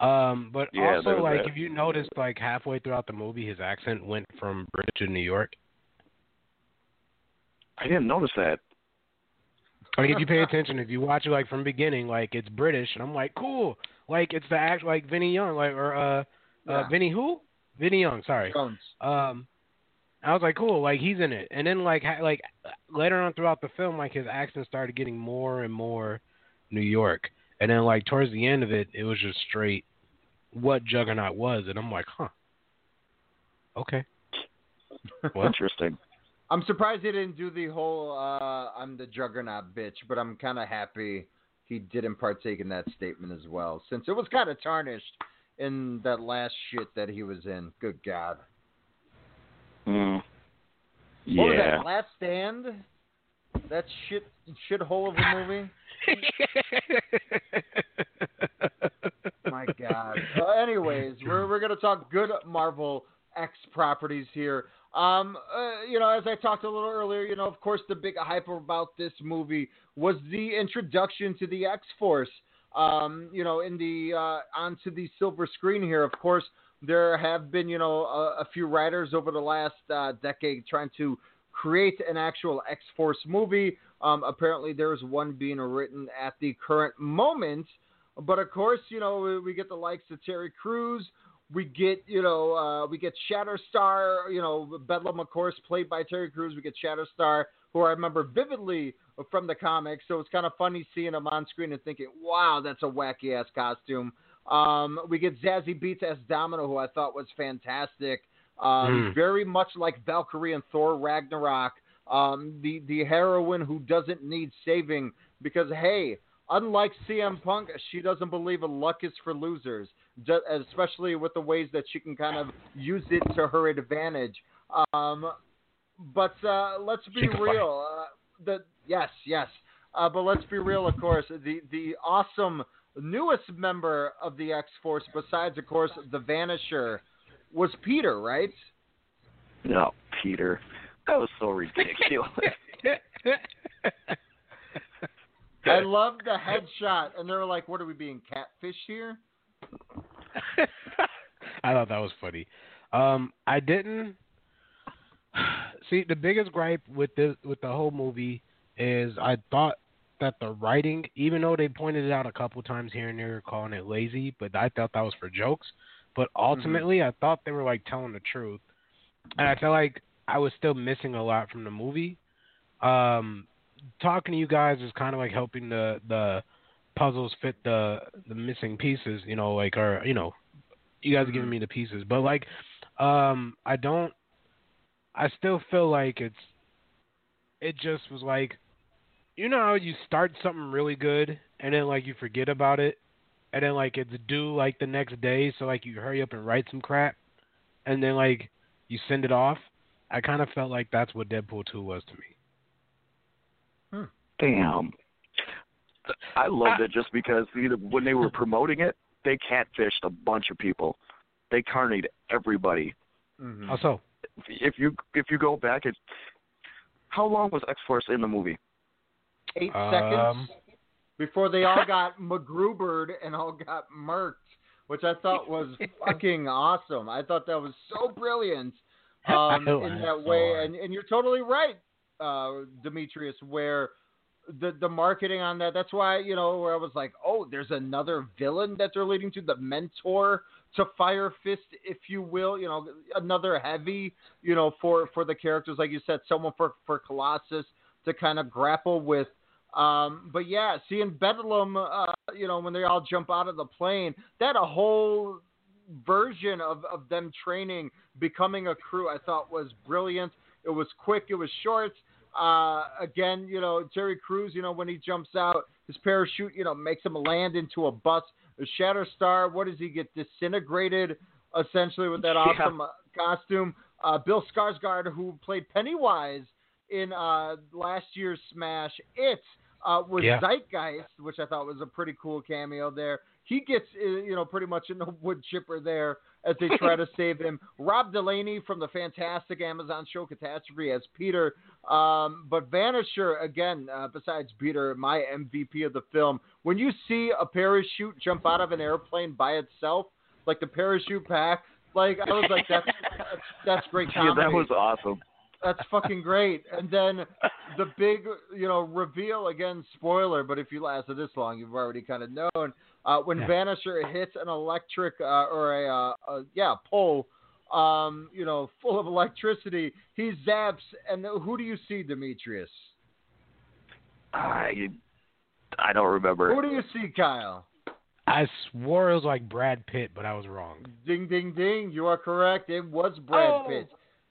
Um, but Yeah, also like that. if you noticed like halfway throughout the movie, his accent went from British to New York. I didn't notice that. Like if you pay attention, if you watch it like from beginning, like it's British, and I'm like, cool. Like it's the act like Vinny Young, like or uh, uh Vinny who? Vinny Young, sorry. Jones. Um, I was like, cool, like he's in it. And then like ha- like later on throughout the film, like his accent started getting more and more New York. And then like towards the end of it, it was just straight what Juggernaut was, and I'm like, huh, okay. Well, Interesting. I'm surprised he didn't do the whole uh, "I'm the Juggernaut bitch," but I'm kind of happy he didn't partake in that statement as well, since it was kind of tarnished in that last shit that he was in. Good God. Mm. What was Yeah. that? Last Stand? That shit shithole of a movie? My God. Uh, anyways, we're we're gonna talk good Marvel X properties here. Um, uh, you know, as I talked a little earlier, you know, of course, the big hype about this movie was the introduction to the X Force. Um, you know, in the uh, onto the silver screen here. Of course, there have been you know a, a few writers over the last uh, decade trying to create an actual X Force movie. Um, apparently, there's one being written at the current moment. But of course, you know, we, get the likes of Terry Crews. We get, you know, uh, we get Shatterstar, you know, Bedlam, of course, played by Terry Crews. We get Shatterstar, who I remember vividly from the comics. So it's kind of funny seeing him on screen and thinking, wow, that's a wacky ass costume. Um, we get Zazie Beetz as Domino, who I thought was fantastic. Um, Mm. Very much like Valkyrie and Thor Ragnarok. Um, the the heroine who doesn't need saving because hey, unlike CM Punk, she doesn't believe in luck is for losers, especially with the ways that she can kind of use it to her advantage. Um, but uh, let's be real. Uh, the yes, yes. Uh, but let's be real, of course. The the awesome newest member of the X Force, besides of course the Vanisher, was Peter, right? No, Peter. That was so ridiculous. I love the headshot, and they were like, "What are we being catfish here?" I thought that was funny. Um, I didn't see the biggest gripe with this with the whole movie is I thought that the writing, even though they pointed it out a couple times here and there, calling it lazy, but I thought that was for jokes. But ultimately, I thought they were like telling the truth, and I felt like I was still missing a lot from the movie. Um, talking to you guys is kind of like helping the the puzzles fit the the missing pieces. You know, like or you know, you guys are giving me the pieces, but like, um, I don't. I still feel like it's. It just was like, you know how you start something really good and then like you forget about it, and then like it's due like the next day, so like you hurry up and write some crap, and then like you send it off. I kind of felt like that's what Deadpool two was to me. Damn. I loved it just because you know, when they were promoting it, they catfished a bunch of people. They carnied everybody. Mm-hmm. Also, If you if you go back, it's how long was X Force in the movie? Eight Um, seconds before they all got MacGrubered and all got murked, which I thought was fucking awesome. I thought that was so brilliant um, in that so way, hard. and and you're totally right, uh, Demetrius. Where the the marketing on that, that's why you know where I was like, oh, there's another villain that they're leading to, the mentor to Fire Fist, if you will. You know, another heavy, you know, for for the characters, like you said, someone for for Colossus to kind of grapple with Um, but yeah, seeing Bedlam, uh, you know, when they all jump out of the plane, that a whole version of, of them training, becoming a crew, I thought was brilliant. It was quick, it was short. Uh, again, you know, Terry Crews, you know, when he jumps out, his parachute, you know, makes him land into a bus. The Shatterstar, what does he get disintegrated essentially with that awesome uh, costume? Uh, Bill Skarsgård, who played Pennywise in uh, last year's Smash, It uh, was Yeah. Zeitgeist, which I thought was a pretty cool cameo there. He gets, uh, you know, pretty much in the wood chipper there as they try to save him. Rob Delaney from the fantastic Amazon show Catastrophe as Peter. Um, but Vanisher, again, uh, besides Peter, my MVP of the film. When you see a parachute jump out of an airplane by itself, like the parachute pack, like I was like, that's that's, that's great Yeah, that was awesome. That's fucking great. And then the big, you know, reveal again, spoiler, but if you lasted this long, you've already kind of known. Uh, when Yeah. Vanisher hits an electric uh, or a, uh, a yeah pole, um, you know, full of electricity, he zaps, and who do you see, Demetrius? I I don't remember. Who do you see, Kyle? I swore it was like Brad Pitt, but I was wrong. Ding, ding, ding! You are correct. It was Brad Oh. Pitt.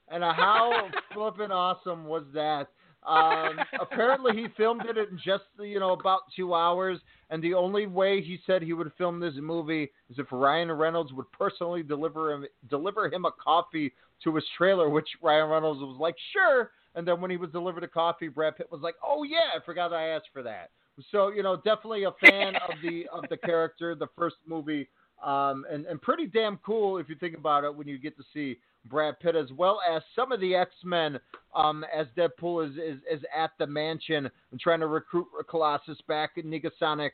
And uh, how flipping awesome was that? Um, apparently, he filmed it in just you know about two hours, and the only way he said he would film this movie is if Ryan Reynolds would personally deliver him deliver him a coffee to his trailer, which Ryan Reynolds was like, sure. And then when he was delivered a coffee, Brad Pitt was like, oh yeah, I forgot I asked for that. So you know, definitely a fan of the of the character, the first movie, um, and and pretty damn cool if you think about it when you get to see Brad Pitt as well as some of the X Men um, as Deadpool is, is is at the mansion and trying to recruit Colossus back in Negasonic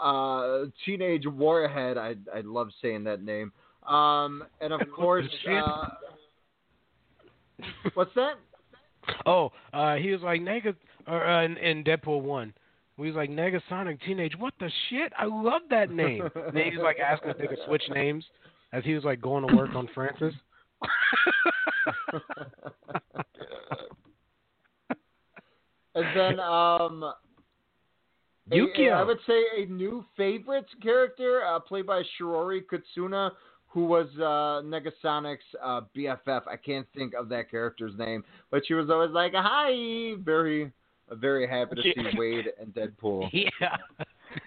uh, Teenage Warhead. I I love saying that name. Um, and of course, uh, what's that? Oh, uh, he was like Nega, or uh, in, in Deadpool one. We was like Negasonic Teenage. What the shit? I love that name. and then he was like asking if they could switch names as he was like going to work on Francis. And then um, a- Yukio. I would say a new favorite character uh, played by Shioli Kutsuna, who was uh, Negasonic's uh, BFF. I can't think of that character's name, but she was always like, "Hi," very, uh, very happy to see Wade and Deadpool. Yeah.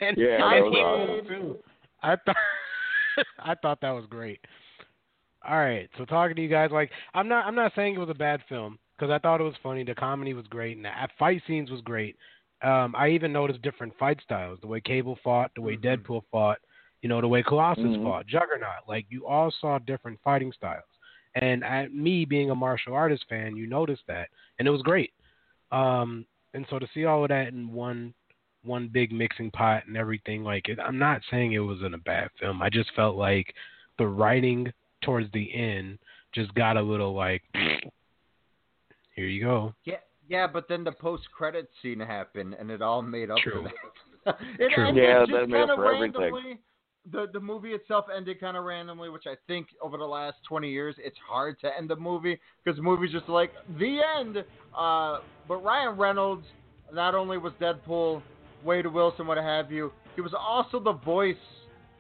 And, Yeah, that was awesome. too. I thought I thought that was great. All right, so talking to you guys, like I'm not I'm not saying it was a bad film because I thought it was funny. The comedy was great, and the fight scenes was great. Um, I even noticed different fight styles, the way Cable fought, the way Deadpool fought, you know, the way Colossus Mhm. fought, Juggernaut. Like you all saw different fighting styles, and at me being a martial artist fan, you noticed that, and it was great. Um, and so to see all of that in one one big mixing pot and everything like it I'm not saying it wasn't a bad film. I just felt like the writing towards the end just got a little like here you go. Yeah, yeah, but then the post-credit scene happened, and it all made up True. for that. it True. Yeah, just that made up kinda for everything. The the movie itself ended kind of randomly, which I think over the last 20 years it's hard to end a movie because movies just like the end. Uh, but Ryan Reynolds not only was Deadpool, Wade Wilson, what have you, he was also the voice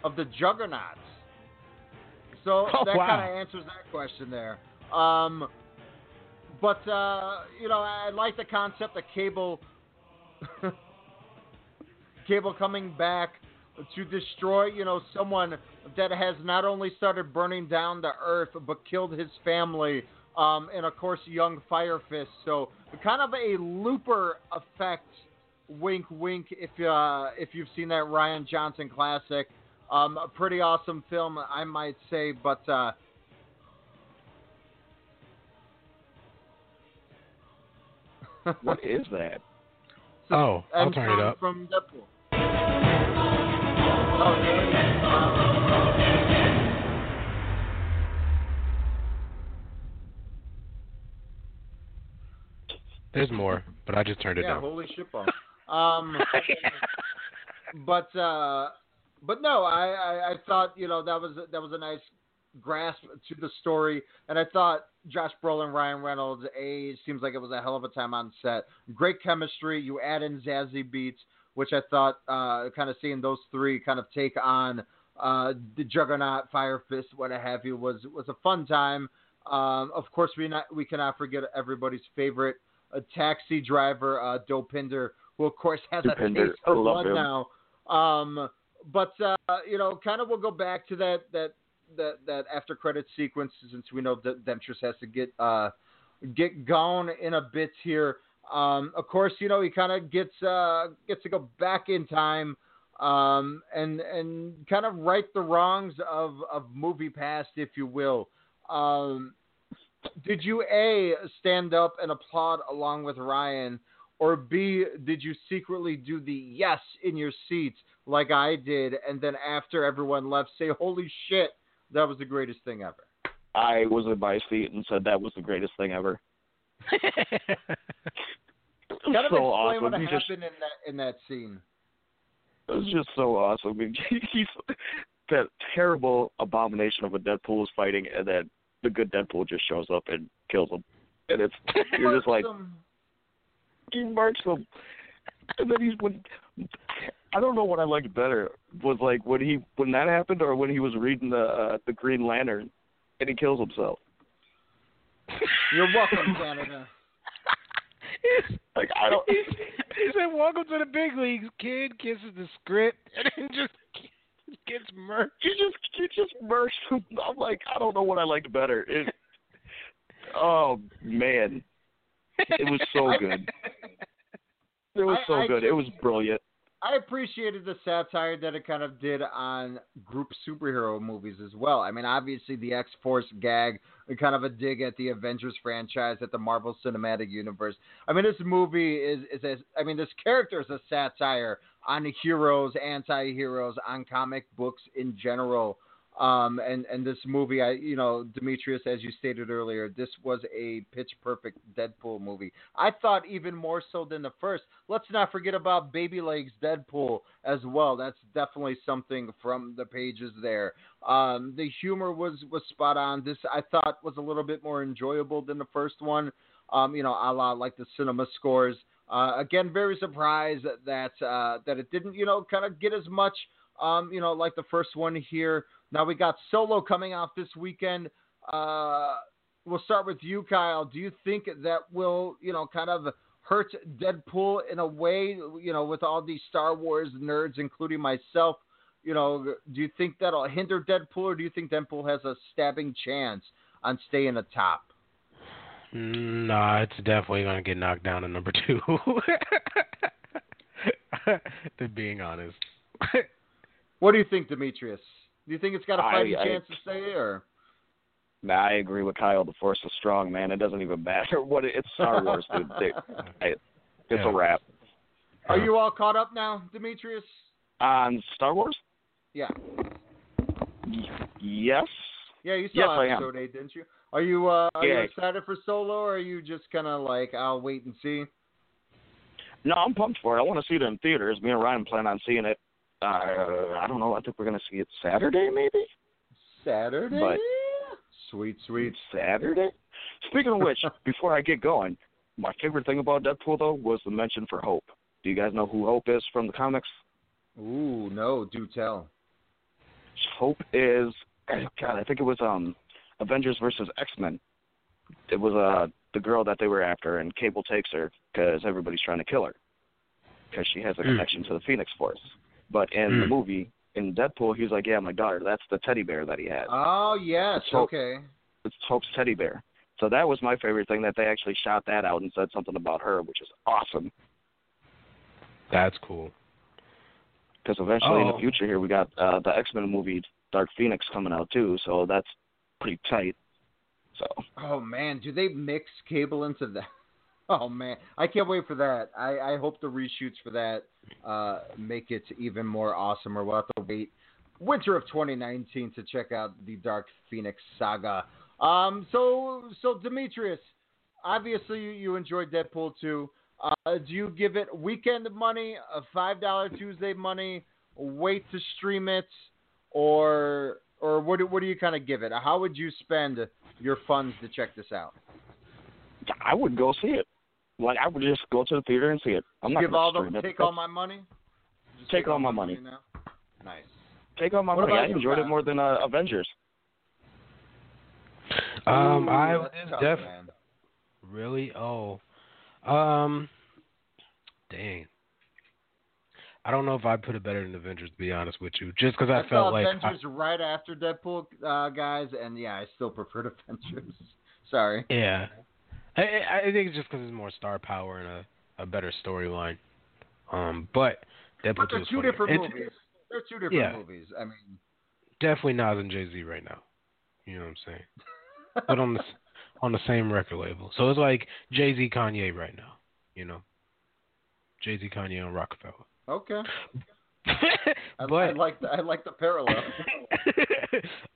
of the Juggernauts. So Oh, that wow. kind of answers that question there. Um, but uh, you know, I like the concept of Cable, Cable coming back to destroy, you know, someone that has not only started burning down the earth but killed his family. Um, and of course, young Fire Fist. So kind of a looper effect. Wink, wink. If uh, if you've seen that Rian Johnson classic, um, a pretty awesome film, I might say. But uh, What is that? Oh, I'll and turn it up. from Deadpool. There's more, but I just turned it yeah, down. holy shitball. Um, but uh, but no, I, I I thought you know that was that was a nice grasp to the story, and I thought Josh Brolin, Ryan Reynolds, a seems like it was a hell of a time on set. Great chemistry. You add in Zazie Beetz, which I thought uh, kind of seeing those three kind of take on uh, the Juggernaut, Fire Fist, what have you, was was a fun time. Um, of course, we not we cannot forget everybody's favorite uh, taxi driver, uh, Dopinder, who of course has a Dopinder. taste for blood him. now. Um, but uh, you know, kind of we'll go back to that that that that after credit sequence since we know that Demetrius has to get uh get going in a bit here. Um, of course, you know he kind of gets uh gets to go back in time um and and kind of right the wrongs of of movie past, if you will. Um, did you a stand up and applaud along with Ryan? Or B, did you secretly do the yes in your seats like I did, and then after everyone left, say, "Holy shit, that was the greatest thing ever." I was in my seat and said that was the greatest thing ever. It was Kind of so explain awesome. what He happened just in that in that scene. it was just so awesome. He's that terrible abomination of a Deadpool is fighting, and then the good Deadpool just shows up and kills him, and it's you're just like he marks him, and then he's when I don't know what I liked better was like when he when that happened or when he was reading the uh, the Green Lantern and he kills himself. You're welcome, Canada. Like I don't. He, he said, "Welcome to the big leagues." Kid kisses the script and then just gets murked. You just you just murked him. I'm like I don't know what I liked better. It, oh man, it was so good. It was so I good. It was brilliant. I appreciated the satire that it kind of did on group superhero movies as well. I mean, obviously the X Force gag, kind of a dig at the Avengers franchise, at the Marvel Cinematic Universe. I mean, this movie is is a, I mean, this character is a satire on heroes, anti-heroes, on comic books in general. Um, and and this movie, I you know, Demetrius, as you stated earlier, this was a pitch perfect Deadpool movie. I thought even more so than the first. Let's not forget about Baby Legs Deadpool as well. That's definitely something from the pages there. Um, the humor was was spot on. This I thought was a little bit more enjoyable than the first one. Um, you know, a la like the cinema scores. Uh, again, very surprised that uh, that it didn't, you know, kind of get as much, um, you know, like the first one here. Now we got Solo coming off this weekend. Uh, we'll start with you, Kyle. Do you think that will, you know, kind of hurt Deadpool in a way, you know, with all these Star Wars nerds, including myself? You know, do you think that'll hinder Deadpool, or do you think Deadpool has a stabbing chance on staying atop? Nah, it's definitely gonna get knocked down to number two. to being honest. What do you think, Demetrius? Do you think it's got a fighting I- chance to stay, or? Nah, I agree with Kyle. The Force is strong, man. It doesn't even matter what it, it's Star Wars, dude. They, I, it's Yeah. a wrap. Are you all caught up now, Demetrius? On Star Wars? Yeah. Yes. Yeah, you saw I am. episode eight, didn't you? Are you uh, are you excited for Solo, or are you just kind of like I'll wait and see? No, I'm pumped for it. I want to see it in theaters. Me and Ryan plan on seeing it. Uh, I don't know. I think we're gonna see it Saturday, maybe. Saturday. But sweet, sweet. Saturday. Speaking of which, before I get going, my favorite thing about Deadpool though was the mention for Hope. Do you guys know who Hope is from the comics? Ooh, no, do tell. Hope is God. I think it was um Avengers versus X Men. It was uh the girl that they were after, and Cable takes her because everybody's trying to kill her because she has a Mm. connection to the Phoenix Force. But in the Mm. movie, in Deadpool, he's like, "Yeah, my daughter. That's the teddy bear that he had. Oh yes, It's Hope. okay. It's Hope's teddy bear." So that was my favorite thing that they actually shot that out and said something about her, which is awesome. That's cool. Because eventually in Oh. the future here we got uh, the X Men movie Dark Phoenix coming out too, so that's pretty tight. So Oh man, do they mix Cable into that? Oh man, I can't wait for that. I, I hope the reshoots for that uh, make it even more awesome. Or we'll have to wait winter of 2019 to check out the Dark Phoenix saga. Um, so so Demetrius, obviously you, you enjoyed Deadpool too. Uh, do you give it weekend money, a five dollar Tuesday money, wait to stream it, or or what do, what do you kind of give it? How would you spend your funds to check this out? I would go see it. Like I would just go to the theater and see it. I'm not give gonna all the stream it. take all my money. Just Take all my money. now? Nice. Take all my What money. I you, enjoyed it more than uh, Avengers. Um, Ooh, I that's it's tough, def- man. really oh, um, dang. I don't know if I put it better than Avengers to be honest with you, just because I, I felt saw like I- Avengers right after Deadpool, uh, guys, and yeah, I still preferred Avengers. Sorry. yeah, I I think it's just because it's more star power and a a better storyline. Um, but Deadpool But 2 they're two different It's- movies. They're two different Yeah. movies. I mean, definitely Nas and Jay Z right now. You know what I'm saying? but on the on the same record label, so it's like Jay Z Kanye right now. You know, Jay Z Kanye and Rockefeller. okay. I, I like the, I like the parallel.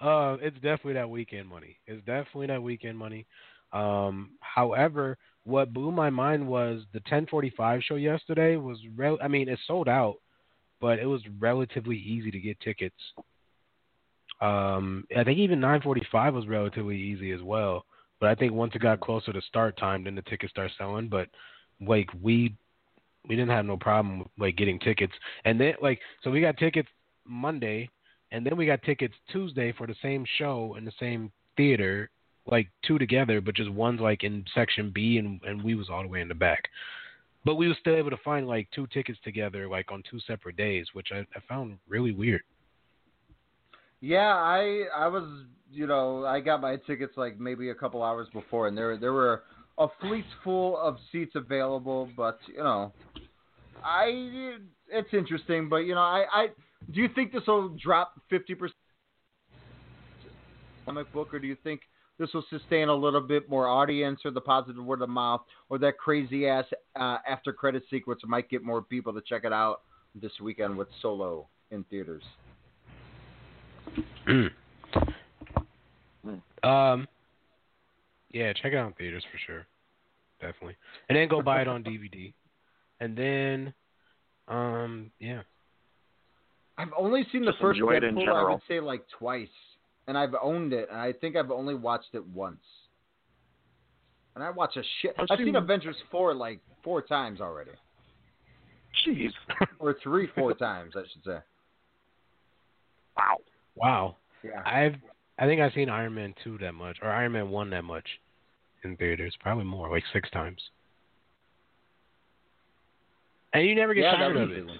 uh, it's definitely that weekend money. It's definitely that weekend money. Um, however, what blew my mind was the 10:45 show yesterday was. Rel- I mean, it sold out, but it was relatively easy to get tickets. Um, I think even 9:45 was relatively easy as well. But I think once it got closer to start time, then the tickets start selling. But like we we didn't have no problem like getting tickets, and then like so we got tickets Monday, and then we got tickets Tuesday for the same show in the same theater, like two together, but just one's like in section B, and and we was all the way in the back. But we were still able to find like two tickets together, like on two separate days, which I, I found really weird. Yeah, I I was you know I got my tickets like maybe a couple hours before, and there there were a fleet full of seats available, but you know, I it's interesting, but you know I I do you think this will drop fifty percent comic book, or do you think this will sustain a little bit more audience, or the positive word of mouth, or that crazy ass uh, after credit sequence might get more people to check it out this weekend with Solo in theaters? um, yeah, check it out in theaters for sure, definitely, and then go buy it on DVD, and then, um, yeah, I've only seen the Just first enjoy Deadpool. I would say like twice, and I've owned it, and I think I've only watched it once. And I watch a shit. I've I've seen seen- Avengers four like four times already, Jeez. or three, four times, I should say. Wow. wow. Yeah. I've I think I've seen Iron Man two that much, or Iron Man one that much, in theaters, probably more, like six times. And you never get yeah, tired that of it. big one.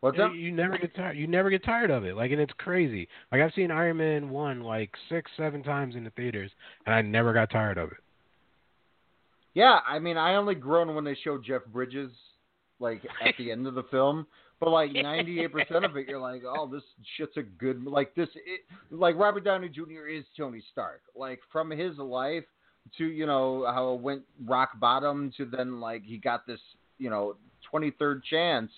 What's You, up? you never get tired. You never get tired of it. Like, and it's crazy. Like I've seen Iron Man one like six, seven times in the theaters, and I never got tired of it. Yeah, I mean, I only groan when they show Jeff Bridges, like at the end of the film. But like ninety eight percent of it, you're like, oh, this shit's a good. Like this, it, like Robert Downey Jr. is Tony Stark. Like from his life to you know how it went rock bottom to then like he got this you know twenty third chance,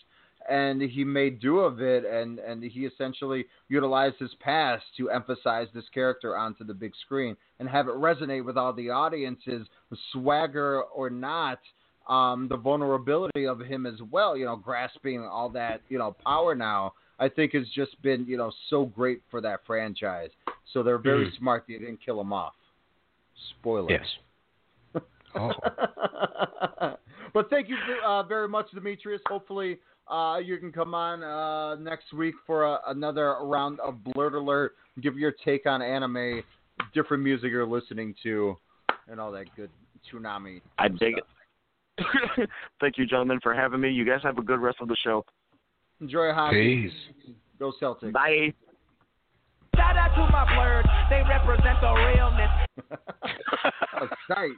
and he made do of it, and and he essentially utilized his past to emphasize this character onto the big screen and have it resonate with all the audiences, swagger or not um, the vulnerability of him as well, you know, grasping all that, you know, power now, I think has just been, you know, so great for that franchise. So they're very Mhm. smart they didn't kill him off. Spoilers. Yes. Oh. but thank you uh, very much, Demetrius. Hopefully, uh, you can come on uh, next week for a, another round of Blurt Alert. Give your take on anime, different music you're listening to, and all that good tsunami. I dig it. Thank you, gentlemen, for having me. You guys have a good rest of the show. Enjoy hockey. Peace. Go Celtics. Bye. Shout out to my blurs. They represent the realness. that was tight.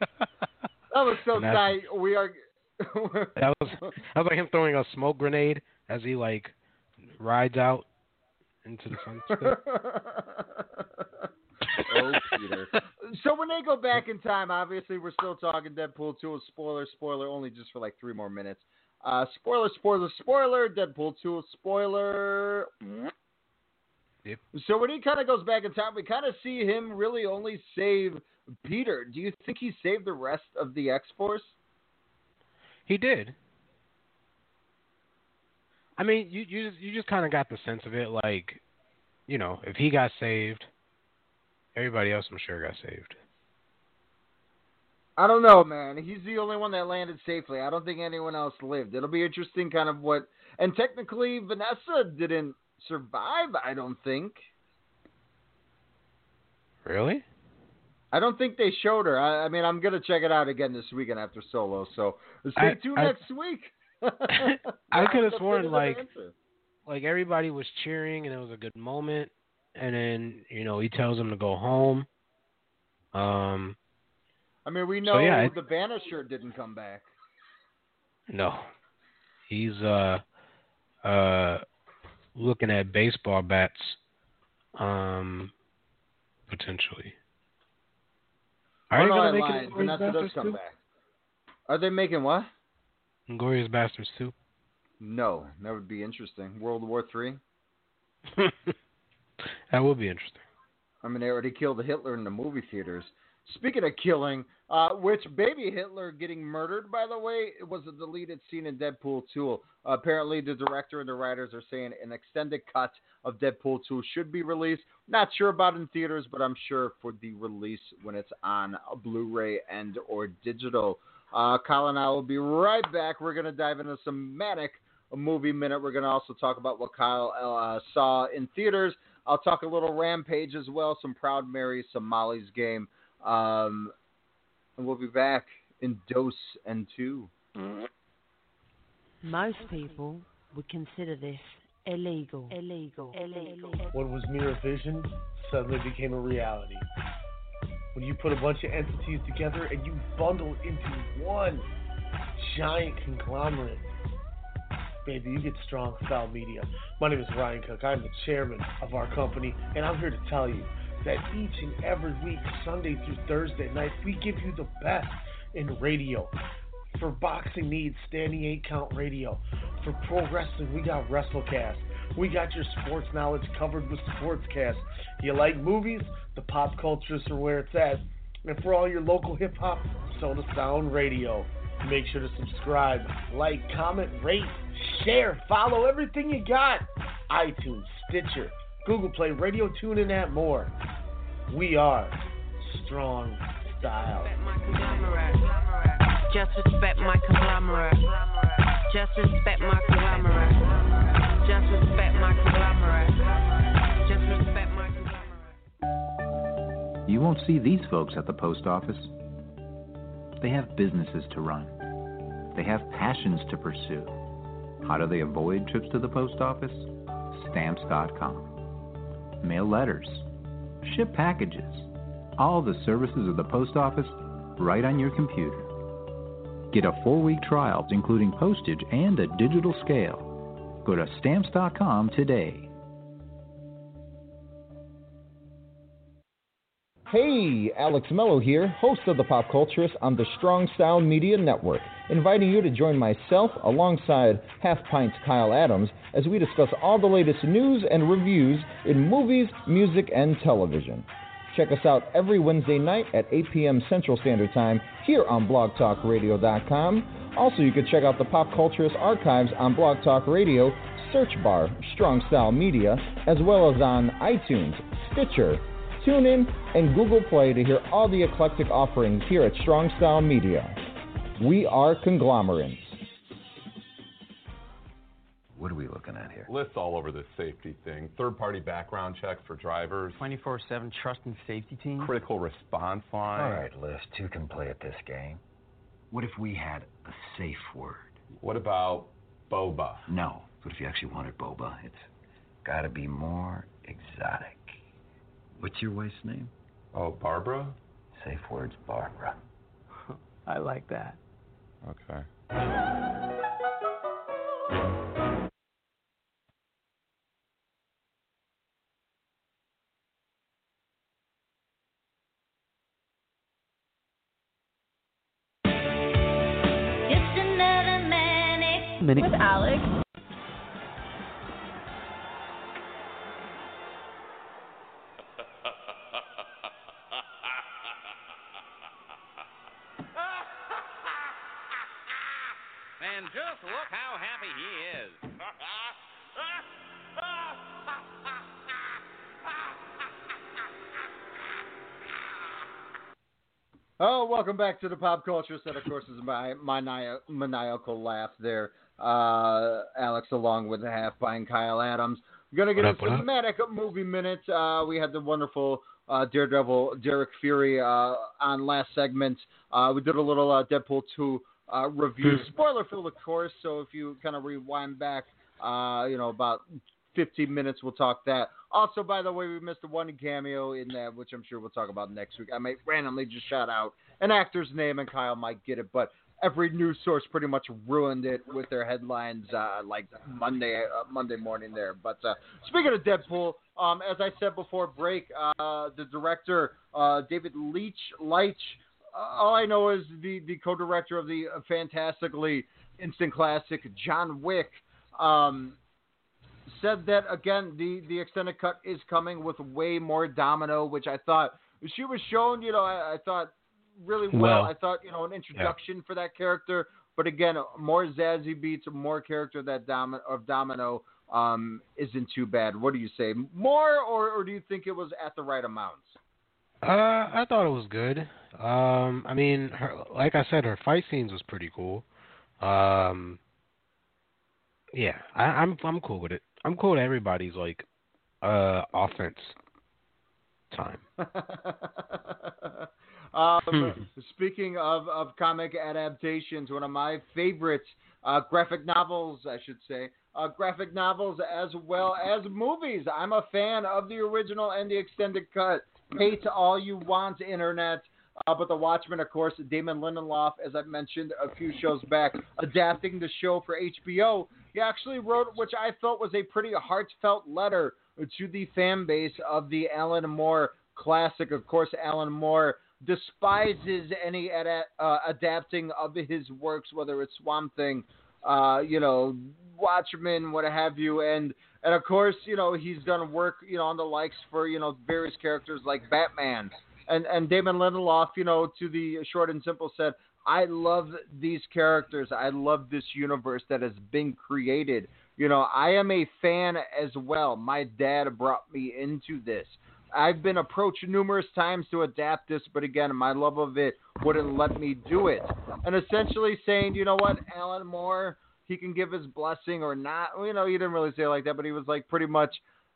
That was so tight. We are. That was that was like him throwing a smoke grenade as he like rides out into the sunset. oh, Peter. So when they go back in time, obviously we're still talking Deadpool 2. Spoiler, spoiler, only just for like three more minutes. Uh, spoiler, spoiler, spoiler. Deadpool 2, spoiler. Yep. So when he kind of goes back in time, we kind of see him really only save Peter. Do you think he saved the rest of the X Force? He did. I mean, you you just, you just kind of got the sense of it, like you know, if he got saved, everybody else I'm sure got saved. I don't know, man. He's the only one that landed safely. I don't think anyone else lived. It'll be interesting, kind of what. And technically, Vanessa didn't survive. I don't think. Really? I don't think they showed her. I, I mean, I'm gonna check it out again this weekend after Solo. So stay I- tuned I- next week. I could have sworn like answer. like everybody was cheering and it was a good moment, and then you know he tells him to go home. Um, I mean, we So, know yeah, it- the Banisher didn't come back. no, he's uh uh looking at baseball bats, um, potentially. Are oh, they no, gonna I make lied. it Inglorious does come back. Are they making what? Glorious Bastards too. No, that would be interesting. World War Three. That would be interesting. I mean, they already killed Hitler in the movie theaters. Speaking of killing, uh, which baby Hitler getting murdered, by the way, was a deleted scene in Deadpool 2. apparently, the director and the writers are saying an extended cut of Deadpool 2 should be released. Not sure about in theaters, but I'm sure for the release when it's on Blu-ray and or digital. Uh, Kyle and I will be right back. We're going to dive into some manic movie minute. We're going to also talk about what Kyle uh, saw in theaters. I'll talk a little Rampage as well, some Proud Mary, some Molly's Game. Um, and we'll be back in dose and two. Most people would consider this illegal. Illegal. Illegal. What was mere vision suddenly became a reality. When you put a bunch of entities together and you bundle into one giant conglomerate, baby, you get strong style media. My name is Ryan Cook. I'm the chairman of our company, and I'm here to tell you that each and every week, Sunday through Thursday night, we give you the best in radio. For boxing needs, standing eight count radio. For pro wrestling, we got WrestleCast. We got your sports knowledge covered with Sportscast. You like movies? The Pop Culturists are where it's at. And for all your local hip hop, Soda Sound Radio. Make sure to subscribe, like, comment, rate, share, follow everything you got. iTunes, Stitcher, Google Play, Radio Tune, and that more. We are Strong Style. Just respect my conglomerate. Just respect my conglomerate. Just respect my conglomerate. Just respect my conglomerate. You won't see these folks at the post office. They have businesses to run. They have passions to pursue. How do they avoid trips to the post office? Stamps.com. Mail letters. Ship packages. All the services of the post office right on your computer. Get a four week trial, including postage and a digital scale. Go to Stamps.com today. Hey, Alex Mello here, host of The Pop Culturist on the Strong Sound Media Network, inviting you to join myself alongside Half Pint's Kyle Adams as we discuss all the latest news and reviews in movies, music, and television. Check us out every Wednesday night at 8 p.m. Central Standard Time here on blogtalkradio.com. Also, you can check out the Pop Culturist archives on Blog Talk Radio, search bar Strong Style Media, as well as on iTunes, Stitcher, TuneIn, and Google Play to hear all the eclectic offerings here at Strong Style Media. We are conglomerates. What are we looking at here? Lists all over this safety thing. Third party background checks for drivers. 24 7 trust and safety team. Critical response line. All right, List, two can play at this game. What if we had a safe word? What about boba? No. What if you actually wanted boba? It's gotta be more exotic. What's your wife's name? Oh, Barbara? Safe word's Barbara. I like that. Okay. Just another manic with Alex. Welcome back to the Pop Culturists. Of course, is my my maniacal laugh there, uh, Alex, along with the half pint Kyle Adams. We're gonna get What up, a up? cinematic movie minute. Uh, we had the wonderful uh, Daredevil Derrik Fury uh, on last segment. Uh, we did a little uh, Deadpool two uh, review, Hmm. spoiler filled, of course. So if you kind of rewind back, uh, you know about 15 minutes, we'll talk that. Also, by the way, we missed a one cameo in that, which I'm sure we'll talk about next week. I might randomly just shout out an actor's name, and Kyle might get it, but every news source pretty much ruined it with their headlines, uh, like Monday uh, Monday morning there. But uh, speaking of Deadpool, um, as I said before break, uh, the director uh, David Leach Leitch. Uh, all I know is the the co-director of the fantastically instant classic John Wick. Um, said that again the the extended cut is coming with way more domino which i thought she was shown you know i, I thought really well. Well, i thought you know an introduction for that character but again more Zazie Beetz more character that Dom- of domino um isn't too bad what do you say more or, or do you think it was at the right amounts Uh, I thought it was good. Um, I mean, her, like I said, her fight scenes was pretty cool. Um, yeah, I, I'm I'm cool with it. I'm cool with everybody's like uh offense time. um, speaking of, of comic adaptations, one of my favorite uh, graphic novels, I should say, uh, graphic novels as well as movies. I'm a fan of the original and the extended cut. Hate all you want, internet. Uh, but The Watchmen, of course, Damon Lindelof, as I mentioned a few shows back, adapting the show for HBO. He actually wrote, which I felt was a pretty heartfelt letter to the fan base of the Alan Moore classic. Of course, Alan Moore despises any ada- uh, adapting of his works, whether it's Swamp Thing, uh, you know, Watchmen, what have you, and and of course, you know, he's done work, you know, on the likes for you know various characters like Batman, and and Damon Lindelof, you know, to the short and simple said, I love these characters, I love this universe that has been created. You know, I am a fan as well. My dad brought me into this. I've been approached numerous times to adapt this, but again, my love of it wouldn't let me do it. And essentially saying, you know what, Alan Moore, he can give his blessing or not. You know, he didn't really say it like that, but he was like pretty much,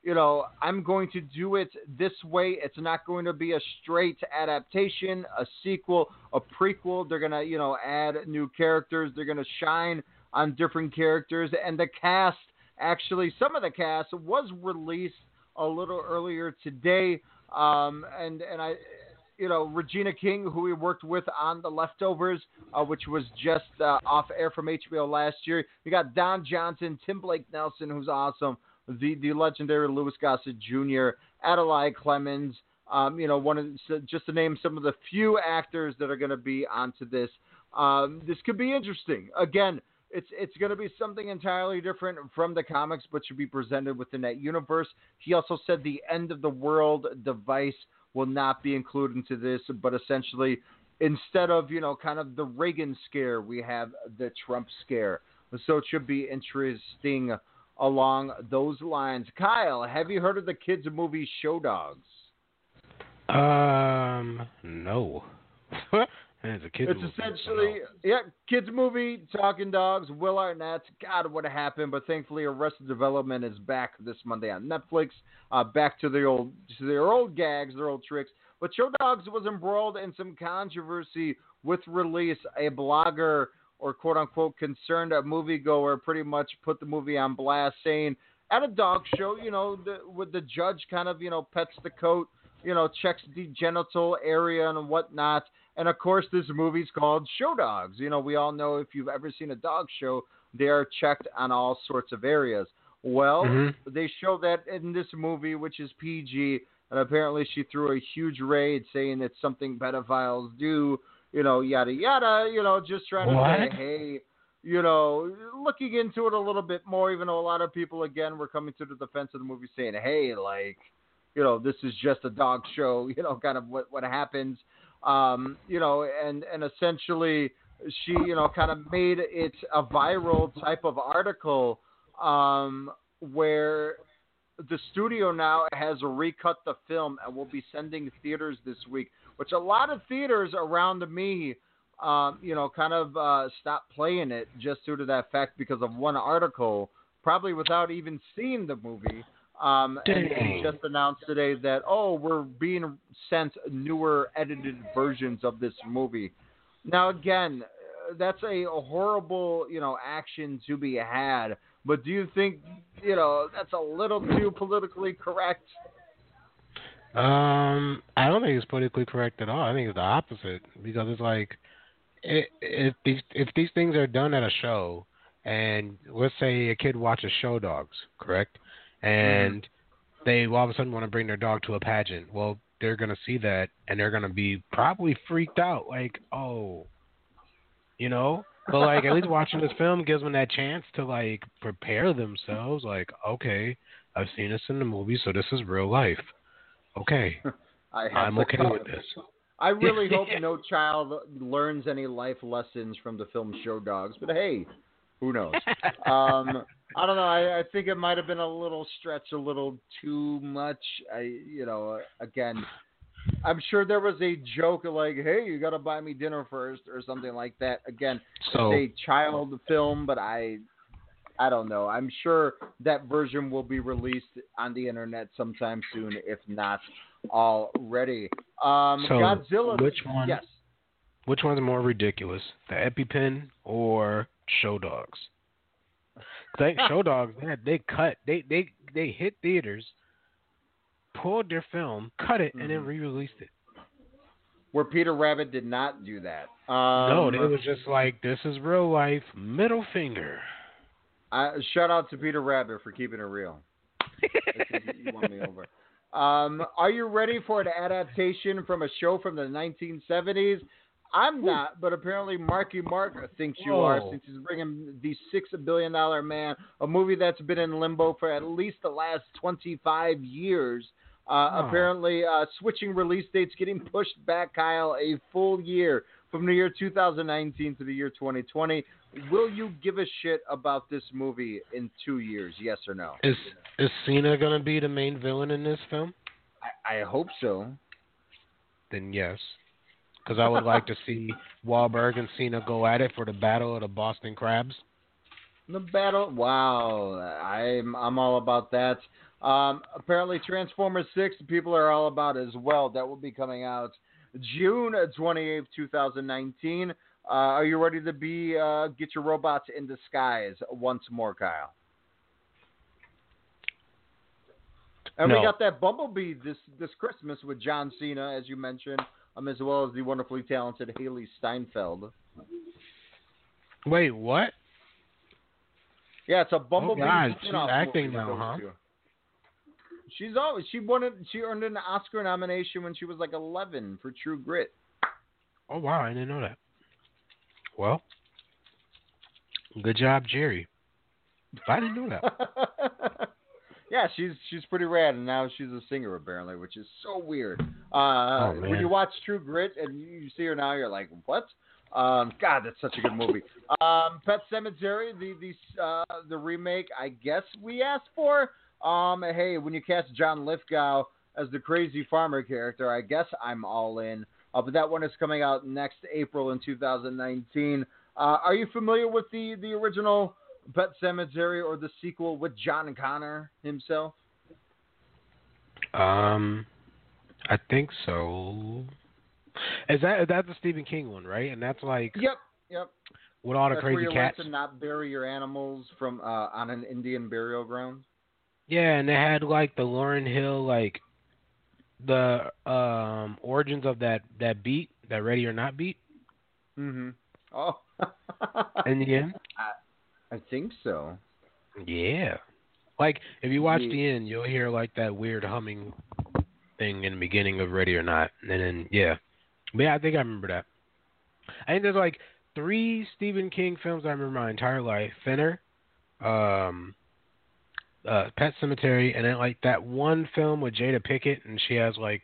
you know, I'm going to do it this way. It's not going to be a straight adaptation, a sequel, a prequel. They're going to, you know, add new characters. They're going to shine on different characters. And the cast, actually, some of the cast was released a little earlier today. Um, and, and I, you know, Regina King, who we worked with on The Leftovers, uh, which was just uh, off air from HBO last year. We got Don Johnson, Tim Blake Nelson, who's awesome, the the legendary Louis Gossett Jr., Adelaide Clemens. Um, you know, one of just to name some of the few actors that are going to be onto this. Um, this could be interesting. Again, it's it's going to be something entirely different from the comics, but should be presented within that universe. He also said the end of the world device will not be included into this, but essentially, instead of you know kind of the Reagan scare, we have the Trump scare. So it should be interesting along those lines. Kyle, have you heard of the kids movie Show Dogs? Um, no. it's a kid. It's essentially yeah, kids movie, talking dogs, Will Arnett. God, what happened? But thankfully, Arrested Development is back this Monday on Netflix. Uh, back to the old, to their old gags, their old tricks. But Show Dogs was embroiled in some controversy with release. A blogger or quote unquote concerned a moviegoer pretty much put the movie on blast, saying at a dog show, you know, the, with the judge kind of you know pets the coat, you know, checks the genital area and whatnot. And of course, this movie's called Show Dogs. You know, we all know if you've ever seen a dog show, they are checked on all sorts of areas. Well, Mhm. they show that in this movie, which is PG, and apparently she threw a huge raid saying that something pedophiles do, you know, yada yada, you know, just trying to What? say, hey, you know, looking into it a little bit more, even though a lot of people again were coming to the defense of the movie saying, hey, like, you know, this is just a dog show, you know, kind of what what happens, um, you know, and and essentially she, you know, kind of made it a viral type of article um, where the studio now has recut the film and will be sending theaters this week, which a lot of theaters around me, um, you know, kind of uh, stopped playing it just due to that fact because of one article, probably without even seeing the movie. Um, and they just announced today that oh, we're being sent newer edited versions of this movie. Now again, that's a horrible you know action to be had. But do you think you know that's a little too politically correct? Um, I don't think it's politically correct at all. I think it's the opposite because it's like, if these if these things are done at a show, and let's say a kid watches Show Dogs, correct, and they all of a sudden want to bring their dog to a pageant. Well, they're gonna see that and they're gonna be probably freaked out, like, oh, you know. But like at least watching this film gives them that chance to like prepare themselves. Like, okay, I've seen this in the movie, so this is real life. Okay, I I'm to okay with this. I really hope no child learns any life lessons from the film Show Dogs, but hey, who knows? um, I don't know. I, I think it might have been a little stretch, a little too much. I, you know, again, I'm sure there was a joke like, "Hey, you got to buy me dinner first or something like that. Again, So- it's a child film, but I, I don't know. I'm sure that version will be released on the internet sometime soon, if not already. Um, So, Godzilla. which one- Yes. Which one's more ridiculous, the EpiPen or Show Dogs? Show Dogs, they, they cut, they they they hit theaters, pulled their film, cut it, and then Mhm. re-released it. Where Peter Rabbit did not do that. Um, no, it was just like this is real life, middle finger. I, shout out to Peter Rabbit for keeping it real. You won me over. Um, are you ready for an adaptation from a show from the 1970s? I'm not, but apparently Marky Mark thinks you are, since he's bringing the six billion dollar man, a movie that's been in limbo for at least the last 25 years. Uh, Oh. Apparently, uh, switching release dates getting pushed back, Kyle, a full year from the year 2019 to the year 2020. Will you give a shit about this movie in two years? Yes or no? Is is Cena gonna be the main villain in this film? I, I hope so. Then yes, because I would like to see Wahlberg and Cena go at it for the battle of the Boston Crabs. The battle. Wow, I'm I'm all about that. Um, apparently, Transformers Six, people are all about as well. That will be coming out June twenty eighth, two thousand nineteen. Uh, are you ready to be uh, get your robots in disguise once more, Kyle? And we got that Bumblebee this this Christmas with John Cena, as you mentioned, um, as well as the wonderfully talented Hailee Steinfeld. Wait, what? Yeah, it's a Bumblebee. Oh, God, she's acting now, huh? She's always she won it. She earned an Oscar nomination when she was like 11 for True Grit. Oh wow, I didn't know that. Well, good job, Jerry. I didn't know that. yeah, she's she's pretty rad, and now she's a singer apparently, which is so weird. Uh, Oh, when you watch True Grit and you you see her now, you're like, what? Um, God, that's such a good movie. Um, Pet Sematary, the the uh, the remake, I guess we asked for. Um, hey, when you cast John Lithgow as the crazy farmer character, I guess I'm all in. Uh, but that one is coming out next April in 2019. Uh, are you familiar with the the original Pet Sematary or the sequel with John Connor himself? Um, I think so. Is that that's the Stephen King one, right? And that's like Yep, yep. with all the That's where crazy you cats. learn to not bury your animals from uh, on an Indian burial ground. Yeah, and they had like the Lauryn Hill, like the um origins of that that beat, that Ready or Not beat. Mm-hmm. Oh. and the end, I, I think so. yeah. Like if you watch Yeah. the end, you'll hear like that weird humming thing in the beginning of Ready or Not, and then yeah, but yeah, I think I remember that. I think there's like three Stephen King films I remember my entire life: Thinner, um, uh, Pet Sematary, and then like that one film with Jada Pinkett, and she has like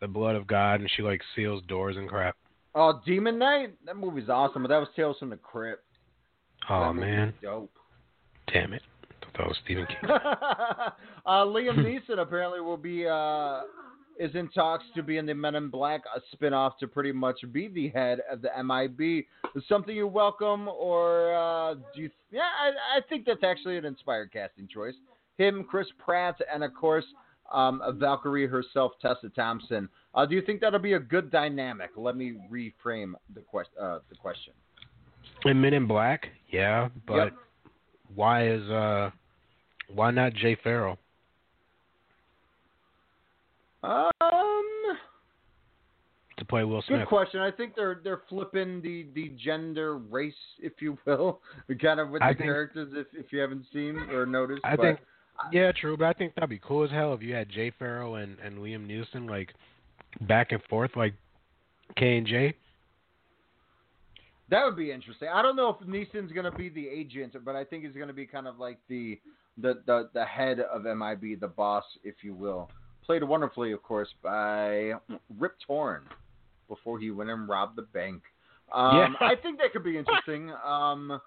the blood of God, and she like seals doors and crap. Oh, Demon Knight. That movie's awesome, but that was Tales from the Crypt. Oh man, dope. damn it! thought that was Stephen King. uh, Liam Neeson apparently will be uh, is in talks to be in the Men in Black a spinoff to pretty much be the head of the MIB. Is something you welcome, or uh, do you? Yeah, I, I think that's actually an inspired casting choice. Him, Chris Pratt, and of course um, Valkyrie herself, Tessa Thompson. Uh, do you think that'll be a good dynamic? Let me reframe the, quest- uh, the question. And Men in Black, yeah, but Yep. why is uh why not Jay Pharoah? To play Will Smith? good question. I think they're they're flipping the, the gender race, if you will, kind of with the think- characters. If if you haven't seen or noticed, I but think yeah, true, but I think that'd be cool as hell if you had Jay Pharoah and, and Liam Neeson like back and forth like K and J. That would be interesting. I don't know if Neeson's going to be the agent, but I think he's going to be kind of like the, the the the head of MIB, the boss, if you will. Played wonderfully, of course, by Rip Torn before he went and robbed the bank. Um, Yeah. I think that could be interesting. Um,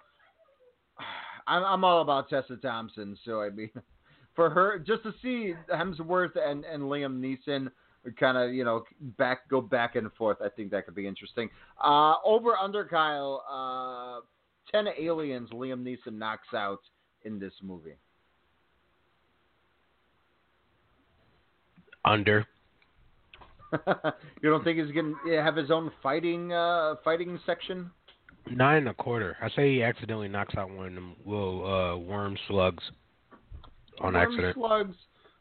I'm, I'm all about Tessa Thompson, so I mean, for her, just to see Hemsworth and, and Liam Neeson kind of, you know, back go back and forth, I think that could be interesting. Uh, over under Kyle, uh, ten aliens Liam Neeson knocks out in this movie. Under. you don't think he's gonna have his own fighting uh, fighting section? Nine and a quarter. I say he accidentally knocks out one of them little uh, worm slugs on Worm accident. Slugs.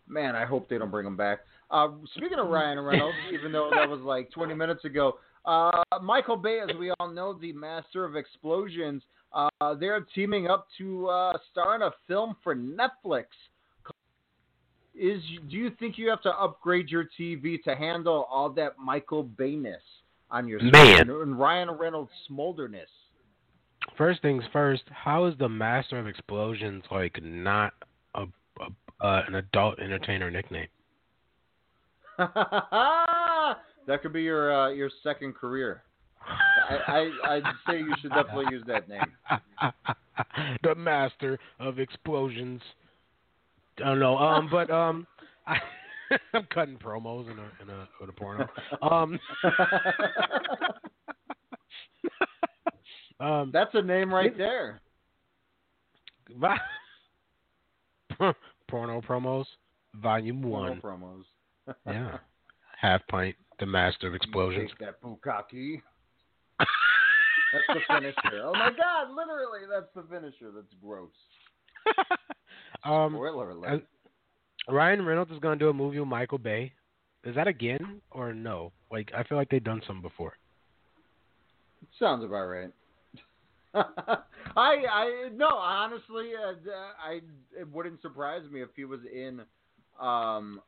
Man, I hope they don't bring him back. Uh, speaking of Ryan Reynolds, even though that was like 20 minutes ago, uh, Michael Bay, as we all know, the master of explosions, uh, they're teaming up to uh, star in a film for Netflix. Is do you think you have to upgrade your TV to handle all that Michael Bayness on your Man. screen and Ryan Reynolds smolderness? First things first, how is the Master of Explosions like not a, a uh, an adult entertainer nickname? that could be your uh, your second career. I, I I'd say you should definitely use that name. the Master of Explosions. I don't know, um, but um, I, I'm cutting promos in a in a, in a porno. Um, um, That's a name right there. Porno promos, volume one. Porno promos. Yeah, half pint. The Master of Explosions. Take that bukkake. That's the finisher. Oh my god, literally, that's the finisher. That's gross. Um, Spoiler alert. Ryan Reynolds is going to do a movie with Michael Bay. Is that again or no? Like I feel like they've done some before. Sounds about right. I I no honestly uh, I it wouldn't surprise me if he was in um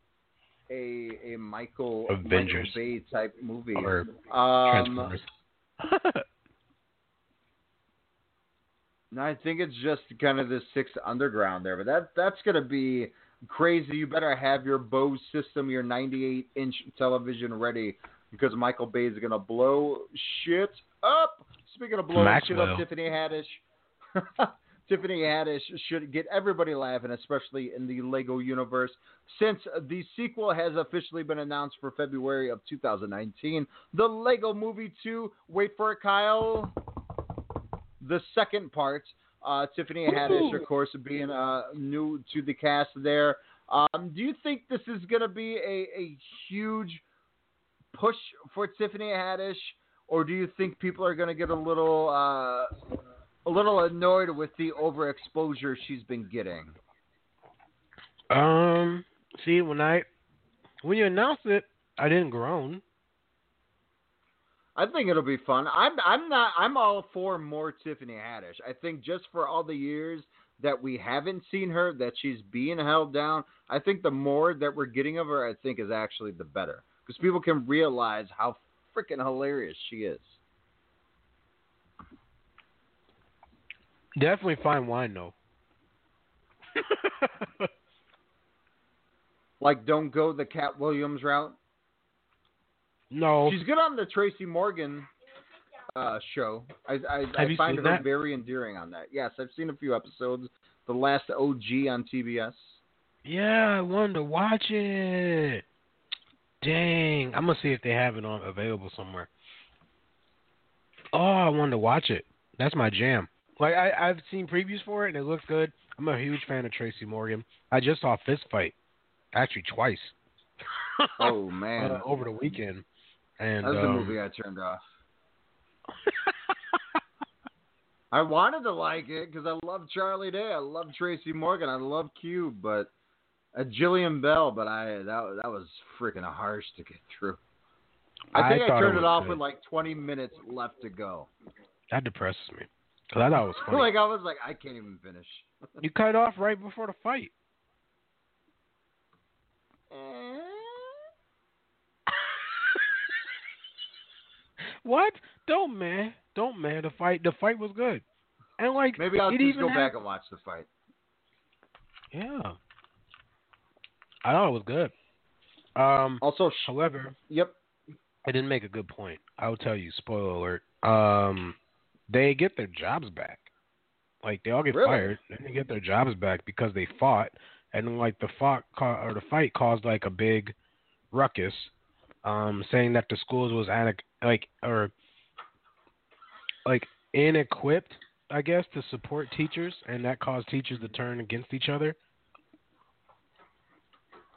a a Michael Avengers. Michael Bay type movie Or um, Transformers. I think it's just kind of the six underground there, but that that's gonna be crazy. You better have your Bose system, your 98 inch television ready because Michael Bay is gonna blow shit up. Speaking of blowing shit up, Tiffany Haddish. Tiffany Haddish should get everybody laughing, especially in the Lego universe, since the sequel has officially been announced for February of 2019. The Lego Movie 2, wait for it, Kyle. The second part, uh, Tiffany Haddish, of course, being uh, new to the cast there. Um, do you think this is going to be a, a huge push for Tiffany Haddish, or do you think people are going to get a little uh, a little annoyed with the overexposure she's been getting? Um, see when I when you announced it, I didn't groan. I think it'll be fun. I'm I'm not I'm all for more Tiffany Haddish. I think just for all the years that we haven't seen her, that she's being held down, I think the more that we're getting of her, I think is actually the better because people can realize how freaking hilarious she is. Definitely fine wine though. Like, don't go the Katt Williams route. No, She's good on the Tracy Morgan uh, show. I I, I find her that? very endearing on that. Yes, I've seen a few episodes. the last OG on TBS. Yeah, I wanted to watch it. Dang, I'm gonna see if they have it on available somewhere. Oh, I wanted to watch it. That's my jam. Like I, I've seen previews for it and it looks good. I'm a huge fan of Tracy Morgan. I just saw Fist Fight, actually twice. Oh man, uh, over the weekend. And that was the um, movie I turned off. I wanted to like it because I love Charlie Day, I love Tracy Morgan, I love Cube, but a Jillian Bell. But I that that was freaking harsh to get through. I think I, thought turned it it, off good. with like 20 minutes left to go. That depresses me because I thought it was funny. like I was like, I can't even finish. you cut it off right before the fight. what? Don't man, don't man. The fight, the fight was good, and like Maybe I'll it just even go had- back and watch the fight. Yeah, I thought it was good. Um, also, however, yep, I didn't make a good point. I'll tell you. Spoiler alert. Um, they get their jobs back. Like they all get Really? fired, and they get their jobs back because they fought, and like the fought ca- or the fight caused like a big ruckus, um, saying that the schools was anac- like or like inequipped, I guess, to support teachers, and that caused teachers to turn against each other.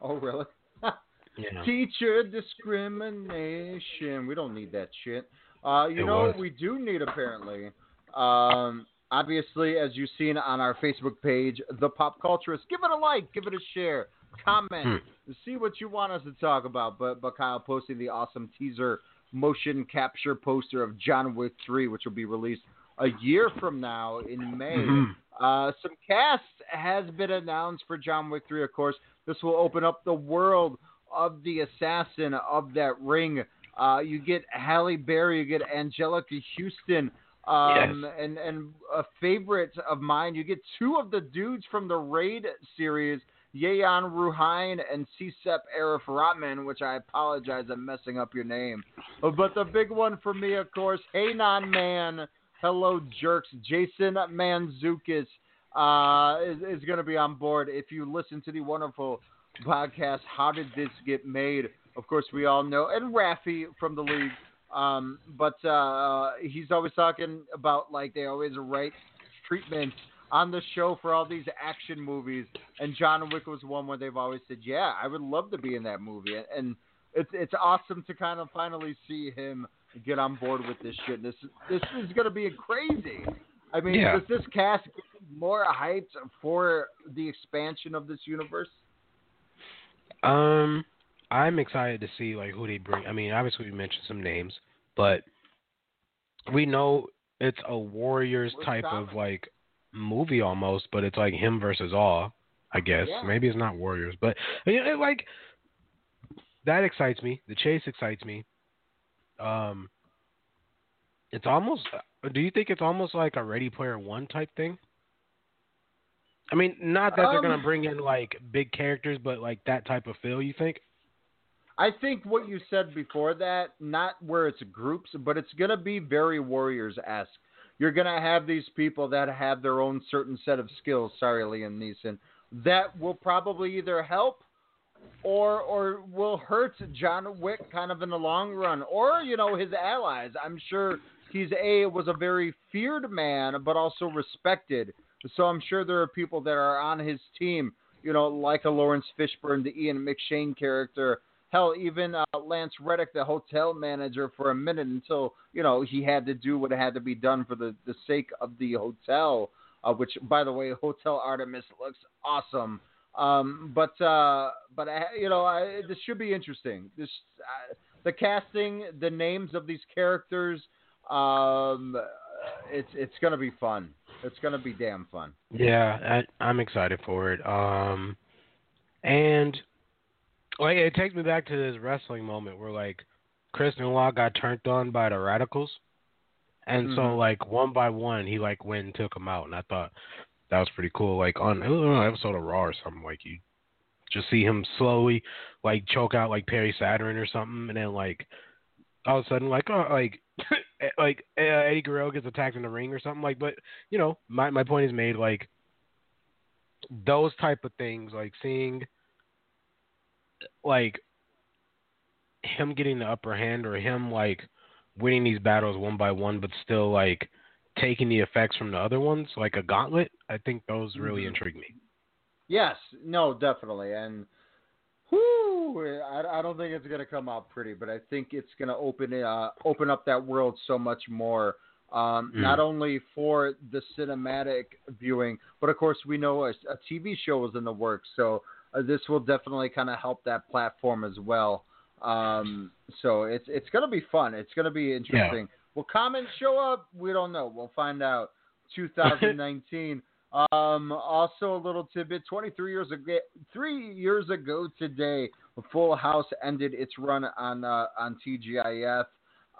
Oh really? Yeah. Teacher discrimination. We don't need that shit. Uh, you It know was. what we do need apparently? Um, obviously, as you've seen on our Facebook page, The Pop Culturist, give it a like, give it a share, comment, see what you want us to talk about. But, but Kyle posting the awesome teaser motion capture poster of John Wick 3, which will be released a year from now in May. Mhm. Uh, some cast has been announced for John Wick 3, of course. This will open up the world of the assassin of that ring. Uh, you get Halle Berry, you get Anjelica Huston, um, and and a favorite of mine. You get two of the dudes from the Raid series, Yayan Ruhian and Cecep Arif Rahman, which I apologize, I'm messing up your name. But the big one for me, of course, Hey Man, Hello Jerks, Jason Mantzoukas uh, is, is going to be on board. If you listen to the wonderful podcast, How Did This Get Made? Of course, we all know, and Rafi from the league. Um, but uh, he's always talking about like they always write treatments on the show for all these action movies, and John Wick was one where they've always said, "Yeah, I would love to be in that movie," and, it's it's awesome to kind of finally see him get on board with this shit. This this is going to be crazy. I mean, Yeah. does this cast get more hyped for the expansion of this universe? Um, I'm excited to see like who they bring. I mean, obviously we mentioned some names, but we know it's a Warriors type of like movie almost, but it's like him versus all. I guess Yeah. maybe it's not Warriors, but you know, like that excites me. The chase excites me. Um, it's almost. Do you think it's almost like a Ready Player One type thing? I mean, not that they're Um, gonna bring in like big characters, but like that type of feel. You think? I think what you said before that, not where it's groups, but it's to be very Warriors esque. You're going to have these people that have their own certain set of skills. Sorry, Liam Neeson. That will probably either help or or will hurt John Wick kind of in the long run, or you know his allies. I'm sure he's a was a very feared man, but also respected. So I'm sure there are people that are on his team, you know, like a Laurence Fishburne, the Ian McShane character. Hell, even uh, Lance Reddick, the hotel manager, for a minute until you know he had to do what had to be done for the the sake of the hotel. Uh, which, by the way, Hotel Artemis looks awesome. Um, but uh, but uh, you know, I, this should be interesting. This uh, the casting, the names of these characters. Um, it's it's gonna be fun. It's gonna be damn fun. Yeah, I, I'm excited for it. Um, and like it takes me back to this wrestling moment where like Christian Law got turned on by the Radicalz, and so Mhm. like one by one he like went and took them out, and I thought that was pretty cool. Like on it was on an episode of Raw or something, like you just see him slowly like choke out like Perry Saturn or something, and then like all of a sudden like oh like like uh, Eddie Guerrero gets attacked in the ring or something like. But you know my my point is made. Like those type of things, like seeing like him getting the upper hand or him like winning these battles one by one, but still like taking the effects from the other ones, like a gauntlet. I think those really Mhm. intrigue me. Yes, no, definitely, and whoo, I, I don't think it's gonna come out pretty, but I think it's gonna open it, uh, open up that world so much more. Um, Mm. Not only for the cinematic viewing, but of course we know a, a TV show is in the works, so uh, this will definitely kind of help that platform as well. Um, so it's it's gonna be fun. It's gonna be interesting. Will comments show up? We don't know. We'll find out. 2019. um, also, a little tidbit: 23 years ago, three years ago today, Full House ended its run on uh, on TGIF, um,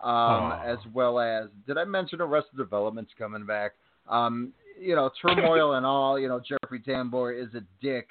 Oh. as well as did I mention Arrested Development's coming back? Um, you know, turmoil and all. You know, Jeffrey Tambor is a dick.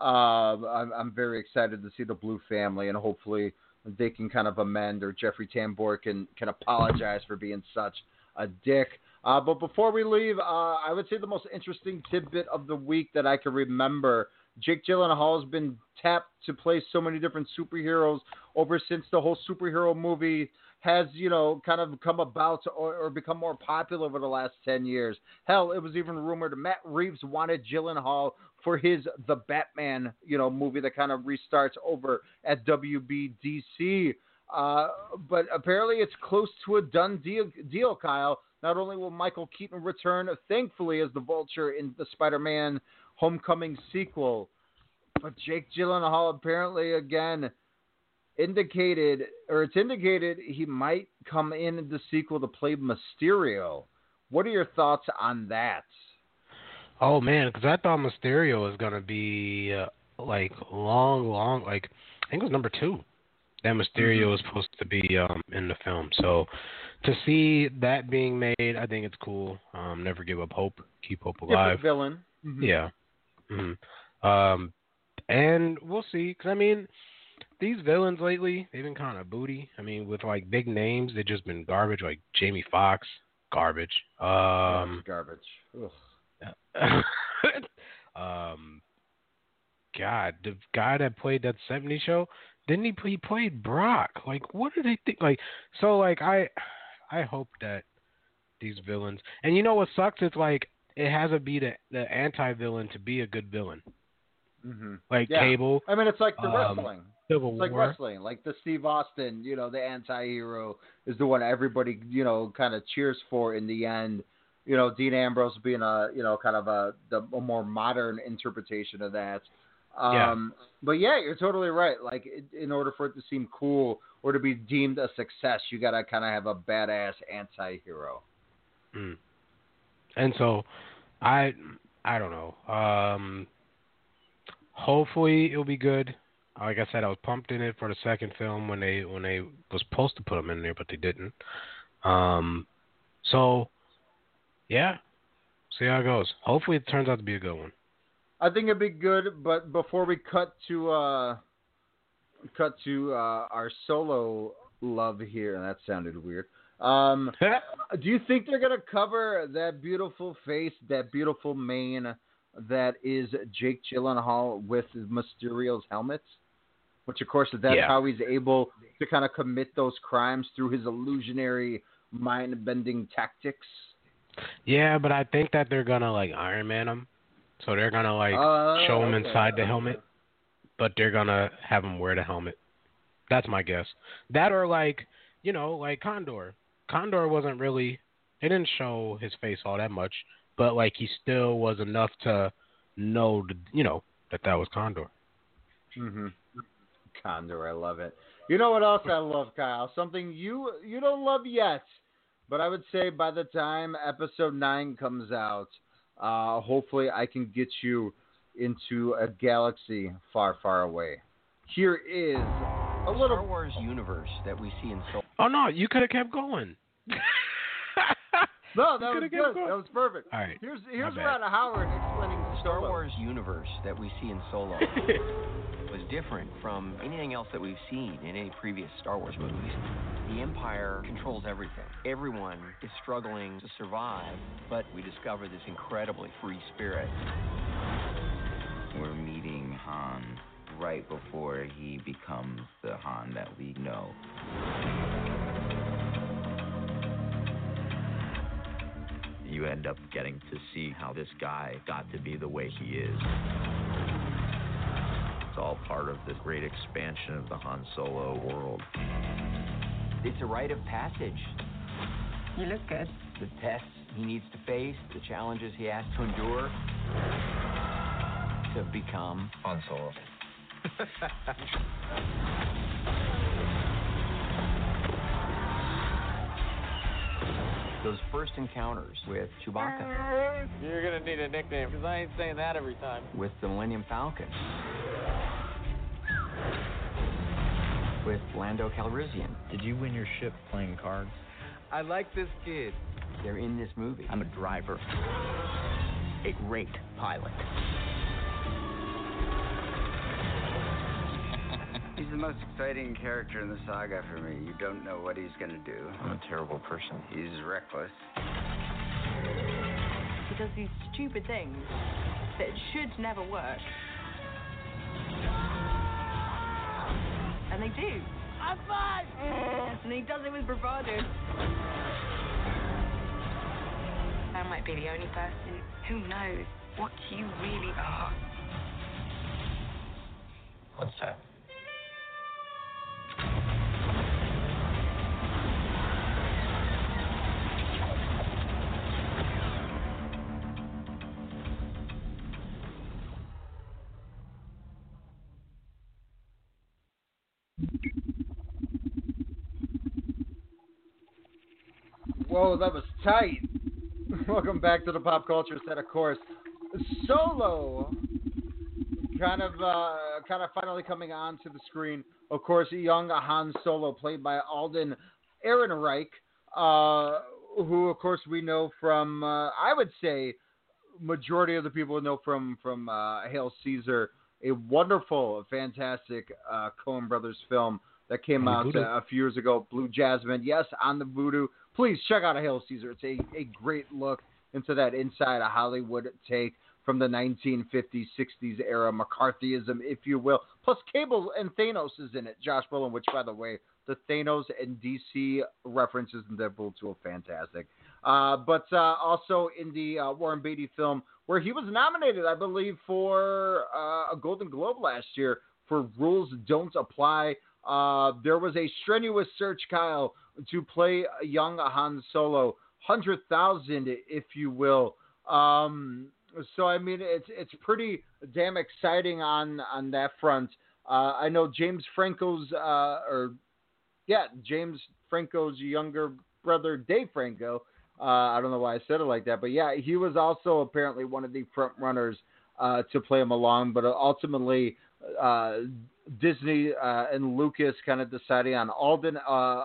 Um, I'm, I'm very excited to see the Bluth family, and hopefully they can kind of amend, or Jeffrey Tambor can can apologize for being such a dick. Uh, but before we leave, uh, I would say the most interesting tidbit of the week that I can remember. Jake Gyllenhaal has been tapped to play so many different superheroes over since the whole superhero movie has, you know, kind of come about or, or become more popular over the last 10 years. Hell, it was even rumored Matt Reeves wanted Gyllenhaal for his The Batman, you know, movie that kind of restarts over at WBDC. Uh, but apparently it's close to a done deal, deal, Kyle. Not only will Michael Keaton return, thankfully, as the Vulture in the Spider-Man Homecoming sequel, but Jake Gyllenhaal apparently again indicated, or it's indicated he might come in the sequel to play Mysterio. What are your thoughts on that? Oh man, because I thought Mysterio was gonna be uh, like long, long, like I think it was number two. That Mysterio Mhm. was supposed to be um, in the film. So to see that being made, I think it's cool. Um, never give up hope. Keep hope Different alive. villain. Mhm. Yeah. hmm Um, and we'll see. Cause I mean, these villains lately, they've been kind of booty. I mean, with like big names, they've just been garbage. Like Jamie Foxx, garbage. Um, garbage. Ugh. um, God, the guy that played that '70s show, didn't he? He played Brock. Like, what do they think? Like, so, like, I, I hope that these villains, and you know what sucks? It's like it has to be the the anti-villain to be a good villain. Hmm Like Yeah. Cable. I mean, it's like the um, wrestling. Civil It's like War. wrestling, like the Steve Austin, you know, the anti-hero is the one everybody, you know, kind of cheers for in the end. You know, Dean Ambrose being a, you know, kind of a the a more modern interpretation of that. Yeah. Um, But yeah, you're totally right. Like, it, in order for it to seem cool or to be deemed a success, you gotta kind of have a badass anti-hero. Mm. And so, I I don't know. Um, hopefully it'll be good. Like I said, I was pumped in it for the second film when they when they was supposed to put them in there, but they didn't. Um, so yeah, see how it goes. Hopefully it turns out to be a good one. I think it'd be good, but before we cut to uh, cut to uh, our solo love here, and that sounded weird. Um, do you think they're gonna cover that beautiful face, that beautiful mane that is Jake Gyllenhaal with Mysterio's helmet? Which, of course, that's Yeah. how he's able to kind of commit those crimes through his illusionary, mind-bending tactics. Yeah, but I think that they're gonna like Iron Man him, so they're gonna like Oh, show him okay. inside the helmet, but they're gonna have him wear the helmet. That's my guess. That or like you know like Condor. Condor wasn't really. They didn't show his face all that much, but like he still was enough to know the, you know that that was Condor. Mm-hmm. Condor, I love it. You know what else I love, Kyle? Something you you don't love yet, but I would say by the time episode nine comes out, uh, hopefully I can get you into a galaxy far, far away. Here is a little Star Wars universe that we see in Solo. Oh no, you could have kept going. no, that was good. That was perfect. All right. Here's My here's bad. Ron Howard explaining the Star Wars universe that we see in Solo was different from anything else that we've seen in any previous Star Wars movies. The Empire controls everything. Everyone is struggling to survive, but we discover this incredibly free spirit. We're meeting Han right before he becomes the Han that we know. You end up getting to see how this guy got to be the way he is. It's all part of the great expansion of the Han Solo world. It's a rite of passage. You look good. The tests he needs to face, the challenges he has to endure to become Han Solo. Those first encounters with Chewbacca, You're gonna need a nickname because I ain't saying that every time. with the Millennium Falcon, with Lando Calrissian. Did you win your ship playing cards? I like this kid. They're in this movie. I'm a driver. A great pilot. He's the most exciting character in the saga for me. You don't know what he's gonna do. I'm a terrible person. He's reckless. He does these stupid things that should never work. And they do. High five! And he does it with bravado. I might be the only person who knows what you really are. What's that? Whoa, that was tight. Welcome back to the Pop Culturists, of course. Solo, kind of, uh, kind of finally coming onto the screen. Of course, young Han Solo, played by Alden Ehrenreich, uh, who, of course, we know from, uh, I would say, majority of the people know from from uh, Hail Caesar, a wonderful, fantastic uh, Coen Brothers film that came On out uh, a few years ago. Blue Jasmine, yes, on the Vudu. Please check out a Hail Caesar. It's a, a great look into that inside of Hollywood take from the 1950s, 60s era McCarthyism, if you will. Plus, Cable and Thanos is in it. Josh Brolin, which, by the way, the Thanos and DC references in Deadpool 2 are fantastic. Uh, but uh, also in the uh, Warren Beatty film, where he was nominated, I believe, for uh, a Golden Globe last year for Rules Don't Apply. Uh, there was a strenuous search, Kyle, to play young Han Solo, hundred thousand, if you will. Um, so I mean, it's it's pretty damn exciting on on that front. Uh, I know James Franco's, uh, or yeah, James Franco's younger brother, Dave Franco. Uh, I don't know why I said it like that, but yeah, he was also apparently one of the front runners uh, to play him along. But ultimately, uh, Disney uh, and Lucas kind of deciding on Alden uh,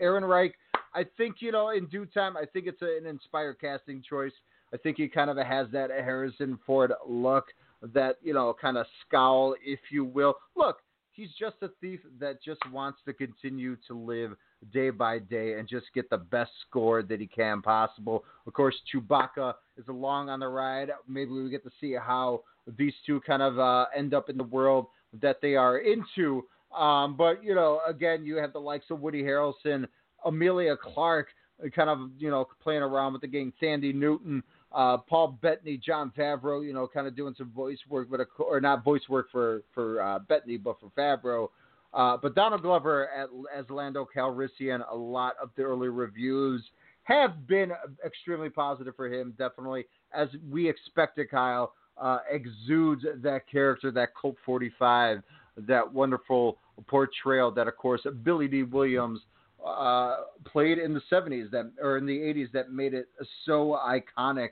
Ehrenreich. I think you know in due time. I think it's a, an inspired casting choice. I think he kind of has that Harrison Ford look, that you know kind of scowl, if you will. Look, he's just a thief that just wants to continue to live day by day and just get the best score that he can possible. Of course, Chewbacca is along on the ride. Maybe we get to see how these two kind of uh, end up in the world that they are into. Um, but you know, again, you have the likes of Woody Harrelson, Emilia Clarke, uh, kind of you know playing around with the game, Thandie Newton. Uh, Paul Bettany, Jon Favreau, you know, kind of doing some voice work, but a, or not voice work for for uh, Bettany, but for Favreau. Uh, but Donald Glover at, as Lando Calrissian, a lot of the early reviews have been extremely positive for him. Definitely, as we expected, Kyle uh, exudes that character, that Colt 45, that wonderful portrayal that, of course, Billy Dee Williams uh, played in the 70s that or in the 80s that made it so iconic.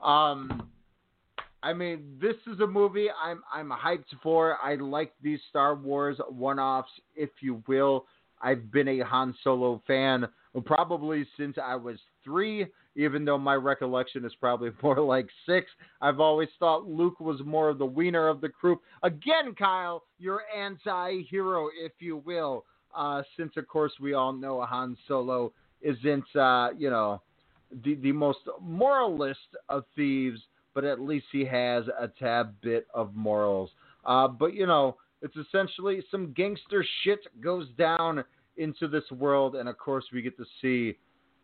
Um, I mean, this is a movie I'm I'm hyped for. I like these Star Wars one-offs, if you will. I've been a Han Solo fan probably since I was three, even though my recollection is probably more like six. I've always thought Luke was more of the wiener of the group. Again, Kyle, you're anti-hero, if you will, uh, since of course we all know Han Solo isn't, uh, you know, the the most moralist of thieves, but at least he has a tad bit of morals. Uh, but you know, it's essentially some gangster shit goes down into this world, and of course we get to see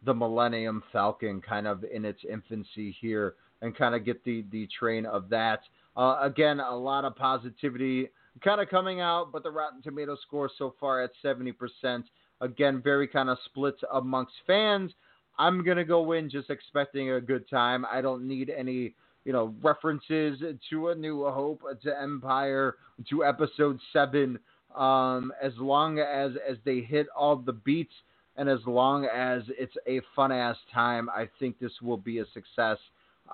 the Millennium Falcon kind of in its infancy here, and kind of get the the train of that. Uh, again, a lot of positivity kind of coming out, but the Rotten Tomato score so far at 70%. Again, very kind of split amongst fans. I'm gonna go in just expecting a good time. I don't need any, you know, references to A New Hope, to Empire, to Episode Seven. Um, as long as as they hit all the beats and as long as it's a fun ass time, I think this will be a success.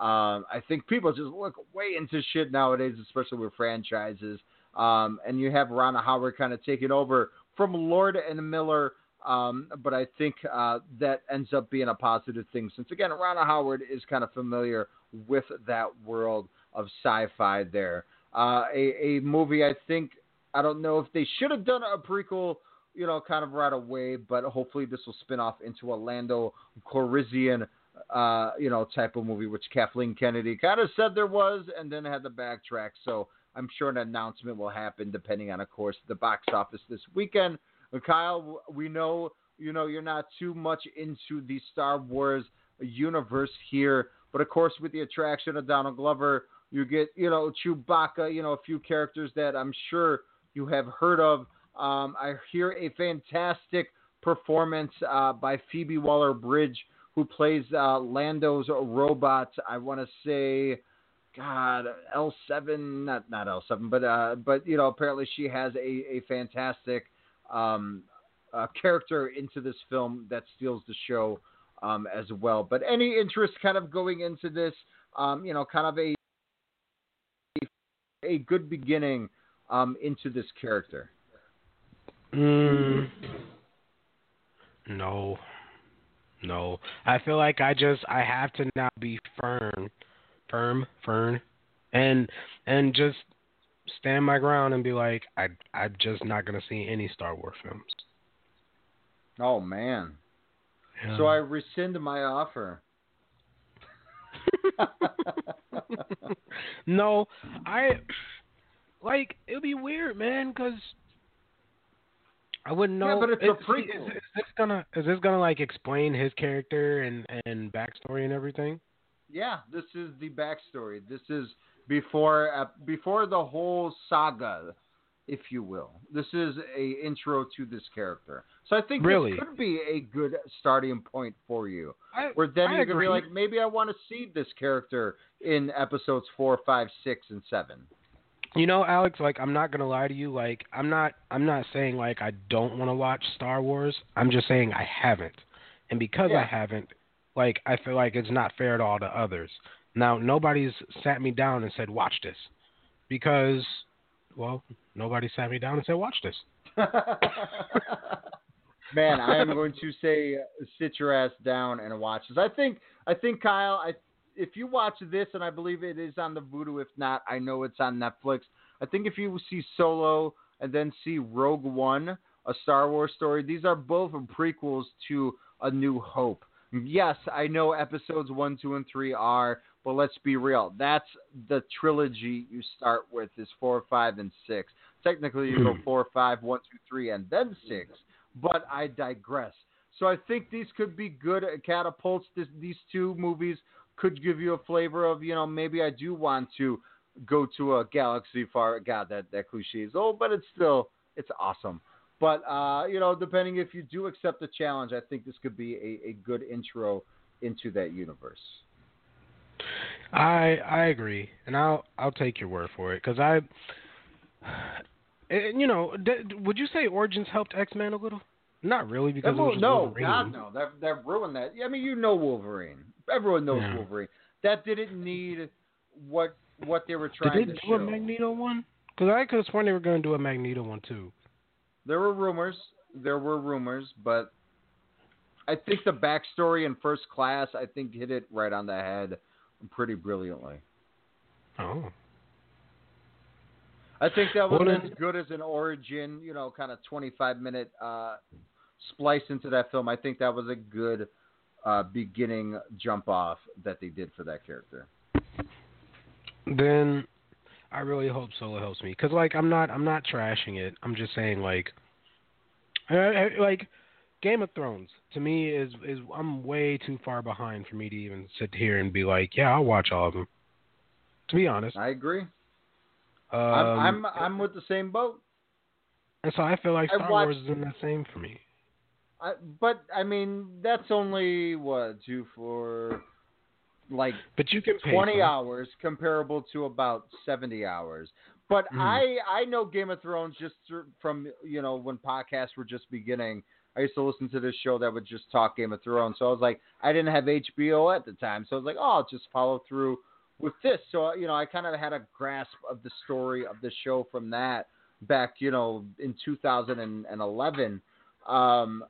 Um, I think people just look way into shit nowadays, especially with franchises. Um, and you have Ron Howard kind of taking over from Lord and Miller. Um, but I think uh, that ends up being a positive thing since, again, Ron Howard is kind of familiar with that world of sci fi there. Uh, a, a movie I think, I don't know if they should have done a prequel, you know, kind of right away, but hopefully this will spin off into a Lando Calrissian, uh, you know, type of movie, which Kathleen Kennedy kind of said there was and then had to backtrack. So I'm sure an announcement will happen depending on, of course, the box office this weekend. Kyle, we know you know you're not too much into the Star Wars universe here, but of course with the attraction of Donald Glover, you get you know Chewbacca, you know a few characters that I'm sure you have heard of. Um, I hear a fantastic performance uh, by Phoebe Waller-Bridge, who plays uh, Lando's robot. I want to say God, L seven, not not L seven, but uh, but you know, apparently she has a a fantastic um, uh, character into this film that steals the show um, as well. But any interest, kind of going into this, um, you know, kind of a a good beginning um, into this character. Mm, no, no. I feel like I just I have to now be firm firm, firm. and and just stand my ground and be like, I I'm just not gonna see any Star Wars films. Oh man. Yeah. So I rescind my offer. no, I like it'd be weird, man, because I wouldn't know. Yeah, but it's is, a prequel. Is, is this gonna is this gonna like explain his character and and backstory and everything? Yeah, this is the backstory. This is before uh, before the whole saga, if you will. This is a intro to this character. So I think really? this could be a good starting point for you. I, where then I you're gonna be like, maybe I want to see this character in episodes four, five, six, and seven. You know, Alex, like I'm not gonna lie to you. Like I'm not, I'm not saying like I don't want to watch Star Wars. I'm just saying I haven't, and because Yeah. I haven't, like I feel like it's not fair to all the others. Now nobody's sat me down and said watch this, because, well, nobody sat me down and said watch this. Man, I am going to say uh, sit your ass down and watch this. I think I think Kyle, I if you watch this and I believe it is on the Vudu, if not, I know it's on Netflix. I think if you see Solo and then see Rogue One, a Star Wars story, these are both prequels to A New Hope. Yes, I know episodes one, two, and three are, but let's be real. That's the trilogy you start with is four, five, and six. Technically, you go hmm. four, five, one, two, three, and then six. But I digress. So I think these could be good catapults. This, these two movies could give you a flavor of, you know, maybe I do want to go to a galaxy far. God, that that cliche is old, but it's still it's awesome. But uh, you know, depending if you do accept the challenge, I think this could be a, a good intro into that universe. I I agree, and I'll I'll take your word for it because I, and, you know, d- would you say Origins helped X Men a little? Not really because it was mo- no, Wolverine. God no, that that ruined that. I mean, you know Wolverine. Everyone knows Yeah. Wolverine. That didn't need what what they were trying Did they to do show. a Magneto one? Because I could have sworn they were going to do a Magneto one too. There were rumors. There were rumors, but I think the backstory in First Class, I think, hit it right on the head, pretty brilliantly. Oh. I think that was as good as an origin, you know, kind of 25 minute uh, splice into that film. I think that was a good uh, beginning jump off that they did for that character. then I really hope Solo helps me. Cause like I'm not I'm not trashing it. I'm just saying like, I, I, like Game of Thrones to me is is I'm way too far behind for me to even sit here and be like, yeah, I'll watch all of them. To be honest, I agree. Um, I'm, I'm I'm with the same boat. and so I feel like Star watched- Wars is in the same for me. I, but I mean, that's only what two for like But you can twenty hours, comparable to about seventy hours. But Mhm. I I know Game of Thrones just through- from you know when podcasts were just beginning. I used to listen to this show that would just talk Game of Thrones. So I was like, I didn't have HBO at the time, so I was like, oh, I'll just follow through with this. So you know, I kind of had a grasp of the story of the show from that back, you know, in 2011. Um,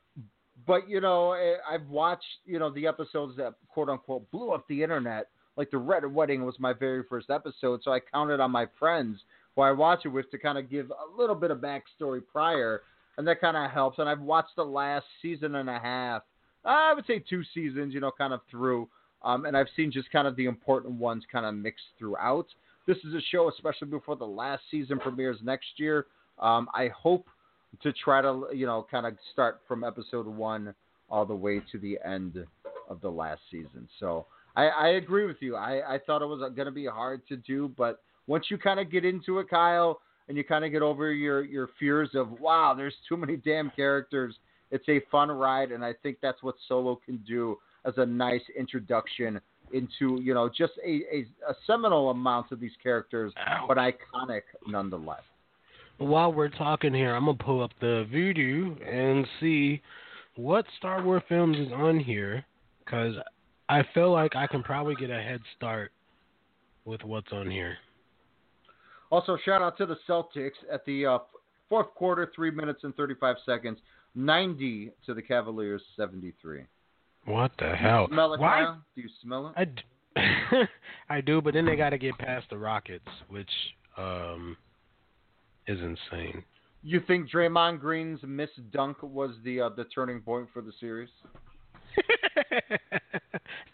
but you know, I've watched you know the episodes that quote unquote blew up the internet. Like the Red Wedding was my very first episode, so I counted on my friends who I watch it with to kind of give a little bit of backstory prior, and that kind of helps. And I've watched the last season and a half, I would say two seasons, you know, kind of through, um, and I've seen just kind of the important ones kind of mixed throughout. This is a show, especially before the last season premieres next year. Um, I hope to try to, you know, kind of start from episode one all the way to the end of the last season. So I, I agree with you. I, I thought it was going to be hard to do, but once you kind of get into it, Kyle, and you kind of get over your, your fears of, wow, there's too many damn characters, it's a fun ride, and I think that's what Solo can do as a nice introduction into, you know, just a, a, a seminal amount of these characters, but iconic nonetheless. While we're talking here, I'm gonna pull up the Vudu and see what Star Wars films is on here, because I feel like I can probably get a head start with what's on here. Also, shout out to the Celtics at the uh, fourth quarter, three minutes and 35 seconds, 90 to the Cavaliers, 73. What the Do you hell? smell it, Why? Kyle? Do you smell it? I, d- I do, but then they got to get past the Rockets, which um is insane. You think Draymond Green's miss dunk was the uh, the turning point for the series?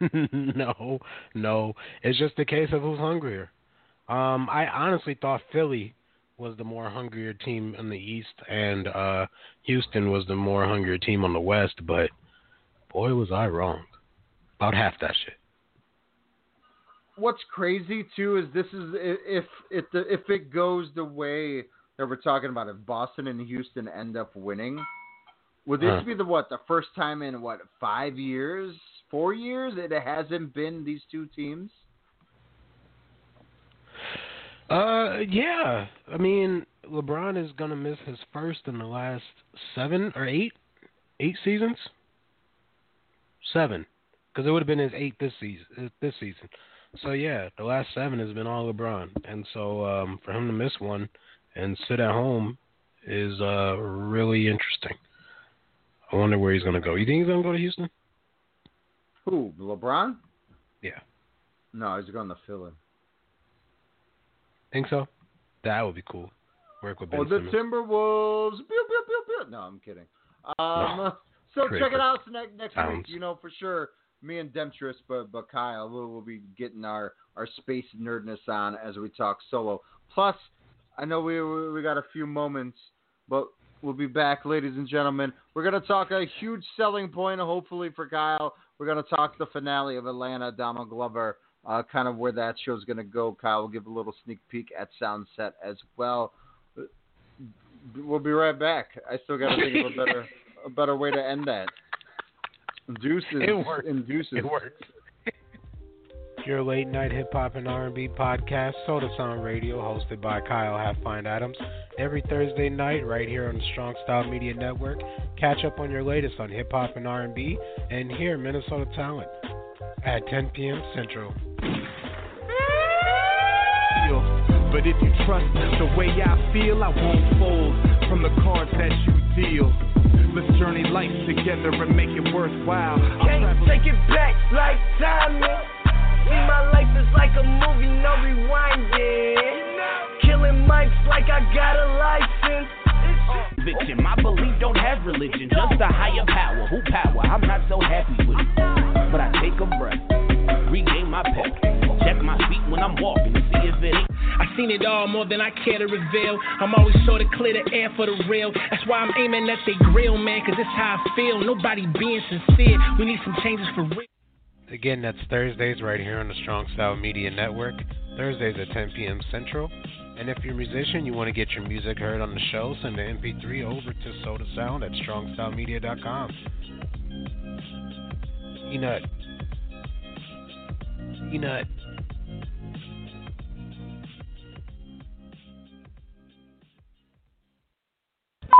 no, no. It's just a case of who's hungrier. Um, I honestly thought Philly was the more hungrier team in the East, and uh, Houston was the more hungrier team on the West. But boy, was I wrong about half that shit. What's crazy too is this is if if the if it goes the way that we're talking about, if Boston and Houston end up winning, would this Huh. be the what the first time in what five years, four years it hasn't been these two teams? Uh, yeah. I mean, LeBron is gonna miss his first in the last seven or eight, eight seasons. Seven, because it would have been his eighth this season. This season. So yeah, the last seven has been all LeBron, and so um, for him to miss one and sit at home is uh really interesting. I wonder where he's gonna go. You think he's gonna go to Houston? Who LeBron? Yeah. No, he's going to Philly. Think so? That would be cool. Work with Ben Oh, the Simmons. Timberwolves. Pew, pew, pew, pew. No, I'm kidding. Um, so check it out next next week. You know for sure. Me and Demetrius, but but Kyle, we'll, we'll be getting our our space nerdness on as we talk solo. Plus, I know we we we got a few moments, but we'll be back, ladies and gentlemen. We're gonna talk a huge selling point, hopefully for Kyle. We're gonna talk the finale of Atlanta, Donald Glover, uh, kind of where that show's gonna go. Kyle will give a little sneak peek at Soundset as well. We'll be right back. I still got to think of a better a better way to end that. Deuces. It works. And deuces. It worked. Your late night hip hop and R&B podcast, Soda Sound Radio, hosted by Kyle Halffind Adams, every Thursday night right here on the Strong Style Media Network. Catch up on your latest on hip hop and R&B, and hear Minnesota talent at 10 p.m. Central. But if you trust the way I feel, I won't fold from the cards that you deal. Let's journey life together and make it worthwhile. I'll Can't travel- take it back like time. See, my life is like a movie, no rewinding. Killing mics like I got a license. Conviction. My belief don't have religion, just a higher power. Who power? I'm not so happy with it. But I take a breath, regain my pep. Check my feet when I'm walking see if seen it all more than I care to reveal. I'm always sure to clear the air for the real. That's why I'm aiming at the grill, man, cause it's how I feel. Nobody being sincere. We need some changes for real. Again, that's Thursdays right here on the Strong Style Media Network. Thursdays at 10 p.m. Central. And if you're a musician, you want to get your music heard on the show, send the MP3 over to Soda Sound at strongstylemedia.com. Peanut. Peanut.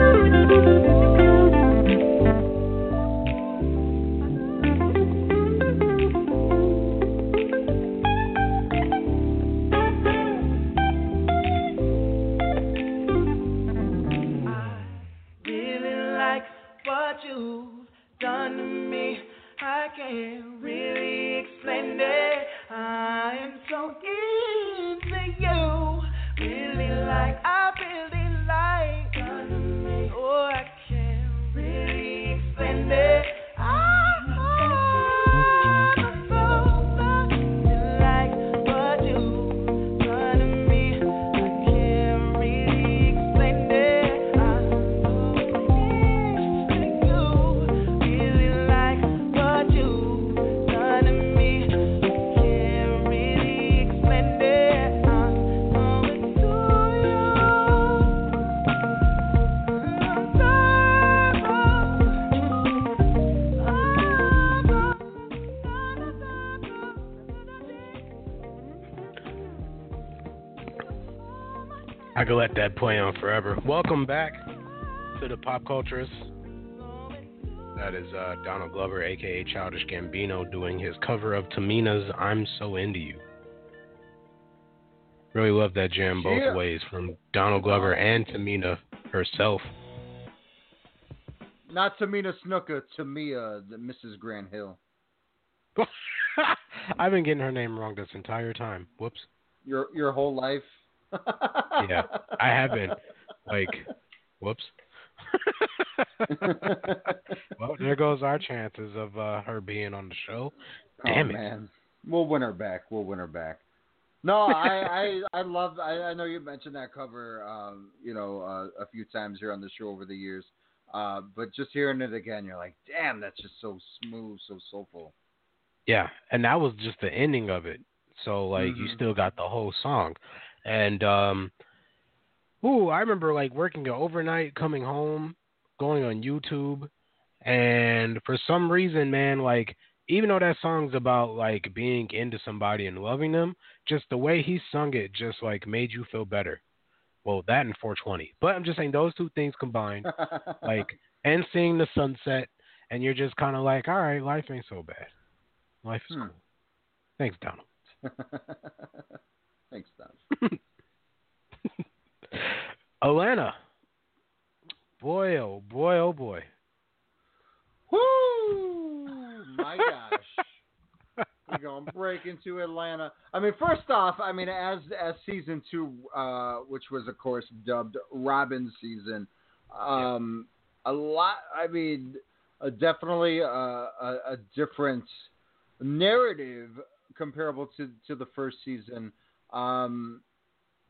I really like what you've done me. I can't really explain it. I am so into you. Really like, I really explain could let that play on forever. Welcome back to the Pop Culturist. That is uh, Donald Glover, aka Childish Gambino, doing his cover of Tamina's "I'm So Into You." Really love that jam both Yeah. ways, from Donald Glover and Tamina herself. Not Tamina Snuka, Tamia, the Mrs. Grant Hill. I've been getting her name wrong this entire time. Whoops. Your your whole life. Yeah, I have been. Like, whoops. well, there goes our chances of uh, her being on the show. Damn oh, it. man. We'll win her back. We'll win her back. No, I I I love. I, I know you mentioned that cover, um, you know, uh, a few times here on the show over the years. Uh, but just hearing it again, you're like, damn, that's just so smooth, so soulful. Yeah, and that was just the ending of it. So like you Mhm. still got the whole song. And um ooh, I remember like working an overnight, coming home, going on YouTube, and for some reason, man, like even though that song's about like being into somebody and loving them, just the way he sung it just like made you feel better. Well, that and 420. But I'm just saying those two things combined, like and seeing the sunset, and you're just kind of like, all right, life ain't so bad. Life is Hmm. cool. Thanks, Donald. Thanks, Don. Alana. Boy, oh boy, oh boy. Woo! My gosh. We're going to break into Atlanta. I mean, first off, I mean, as as season two, uh, which was of course dubbed Robbin' Season, um, a lot. I mean, uh, definitely a, a, a different narrative comparable to to the first season. Um,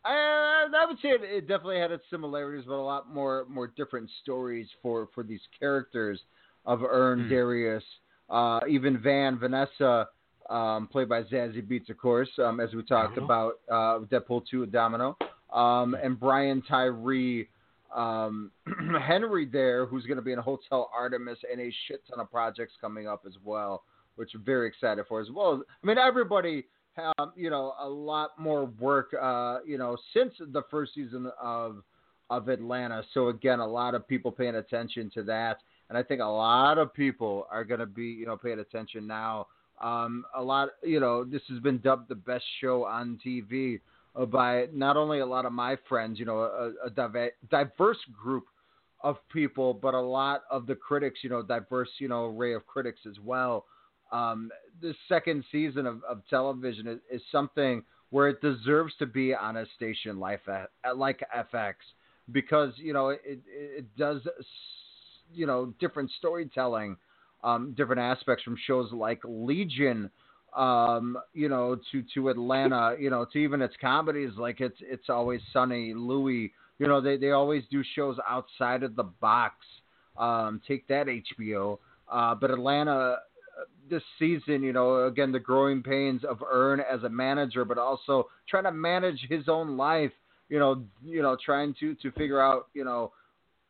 I, I would say it, it definitely had its similarities, but a lot more more different stories for for these characters of Earn, Hmm. Darius, uh, even Van, Vanessa, um, played by Zazie Beetz, of course, um, as we talked Domino. about uh, Deadpool 2 Domino, um, and Brian Tyree um, Henry there, who's going to be in Hotel Artemis and a shit ton of projects coming up as well, which I'm very excited for as well. I mean, everybody, you know, a lot more work, uh, you know, since the first season of of Atlanta. So again, a lot of people paying attention to that, and I think a lot of people are going to be, you know, paying attention now. Um, a lot, you know, this has been dubbed the best show on TV uh, by not only a lot of my friends, you know, a, a dive- diverse group of people, but a lot of the critics, you know, diverse, you know, array of critics as well. Um, the second season of, of television is, is something where it deserves to be on a station like like FX because you know it it, does you know different storytelling, um, different aspects from shows like Legion, um, you know, to to Atlanta, you know, to even its comedies like it's it's always sunny, Louie. You know, they they always do shows outside of the box. Um, take that HBO. Uh, but Atlanta uh, this season, you know, again the growing pains of Earn as a manager, but also trying to manage his own life. You know, you know, trying to to figure out, you know,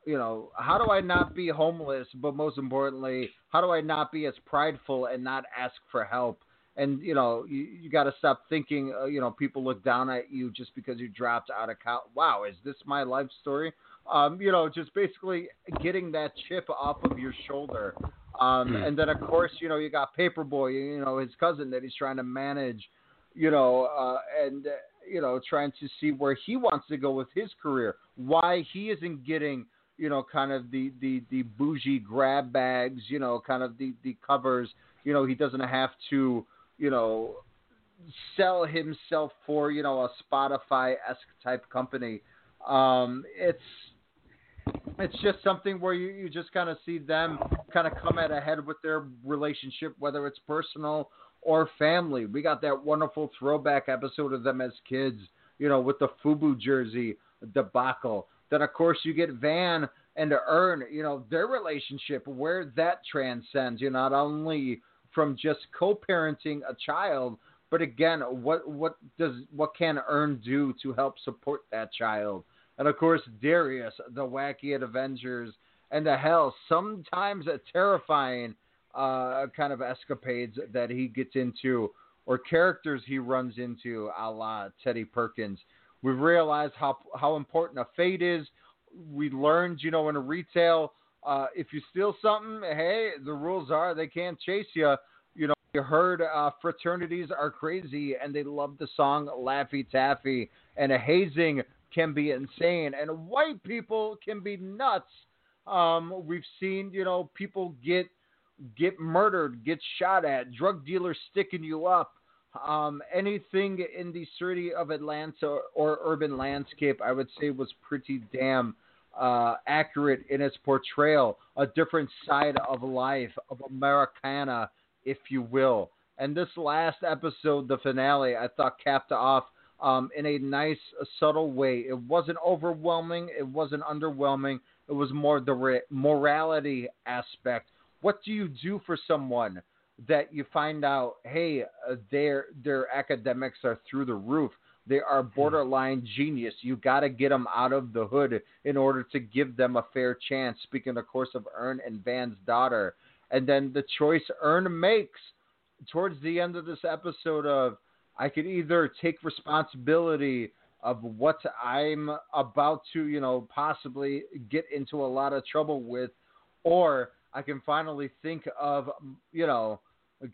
you know, how do I not be homeless, but most importantly, how do I not be as prideful and not ask for help? And you know, you, you got to stop thinking. Uh, you know, people look down at you just because you dropped out of college. Wow, is this my life story? Um, you know, just basically getting that chip off of your shoulder. Um, Hmm. and then of course, you know, you got Paperboy, you know, his cousin that he's trying to manage, you know, uh, and uh, you know, trying to see where he wants to go with his career. Why he isn't getting, you know, kind of the the the bougie grab bags, you know, kind of the the covers. You know, he doesn't have to, you know, sell himself for, you know, a Spotify esque type company. Um, it's it's just something where you, you just kind of see them kind of come at a head with their relationship, whether it's personal or family. We got that wonderful throwback episode of them as kids, you know, with the FUBU jersey debacle. Then, of course, you get Van and Earn, you know, their relationship, where that transcends, you know, not only from just co-parenting a child, but again, what what does what can Earn do to help support that child? And of course, Darius, the wacky at Avengers, and the hell, sometimes a terrifying uh, kind of escapades that he gets into, or characters he runs into, a la Teddy Perkins. We've realized how how important a fate is. We learned, you know, in retail, uh, if you steal something, hey, the rules are they can't chase you. You know, you heard uh, fraternities are crazy and they love the song Laffy Taffy, and a hazing can be insane, and white people can be nuts. Um, we've seen, you know, people get get murdered, get shot at, drug dealers sticking you up. Um, anything in the city of Atlanta or urban landscape, I would say, was pretty damn uh, accurate in its portrayal. A different side of life, of Americana, if you will. And this last episode, the finale, I thought capped off um, in a nice, subtle way. It wasn't overwhelming. It wasn't underwhelming. It was more the re- morality aspect. What do you do for someone that you find out, hey, uh, their their academics are through the roof. They are borderline genius. You got to get them out of the hood in order to give them a fair chance. Speaking, of course, of Earn and Van's daughter, and then the choice Earn makes towards the end of this episode of I could either take responsibility of what I'm about to, you know, possibly get into a lot of trouble with, or I can finally think of, you know,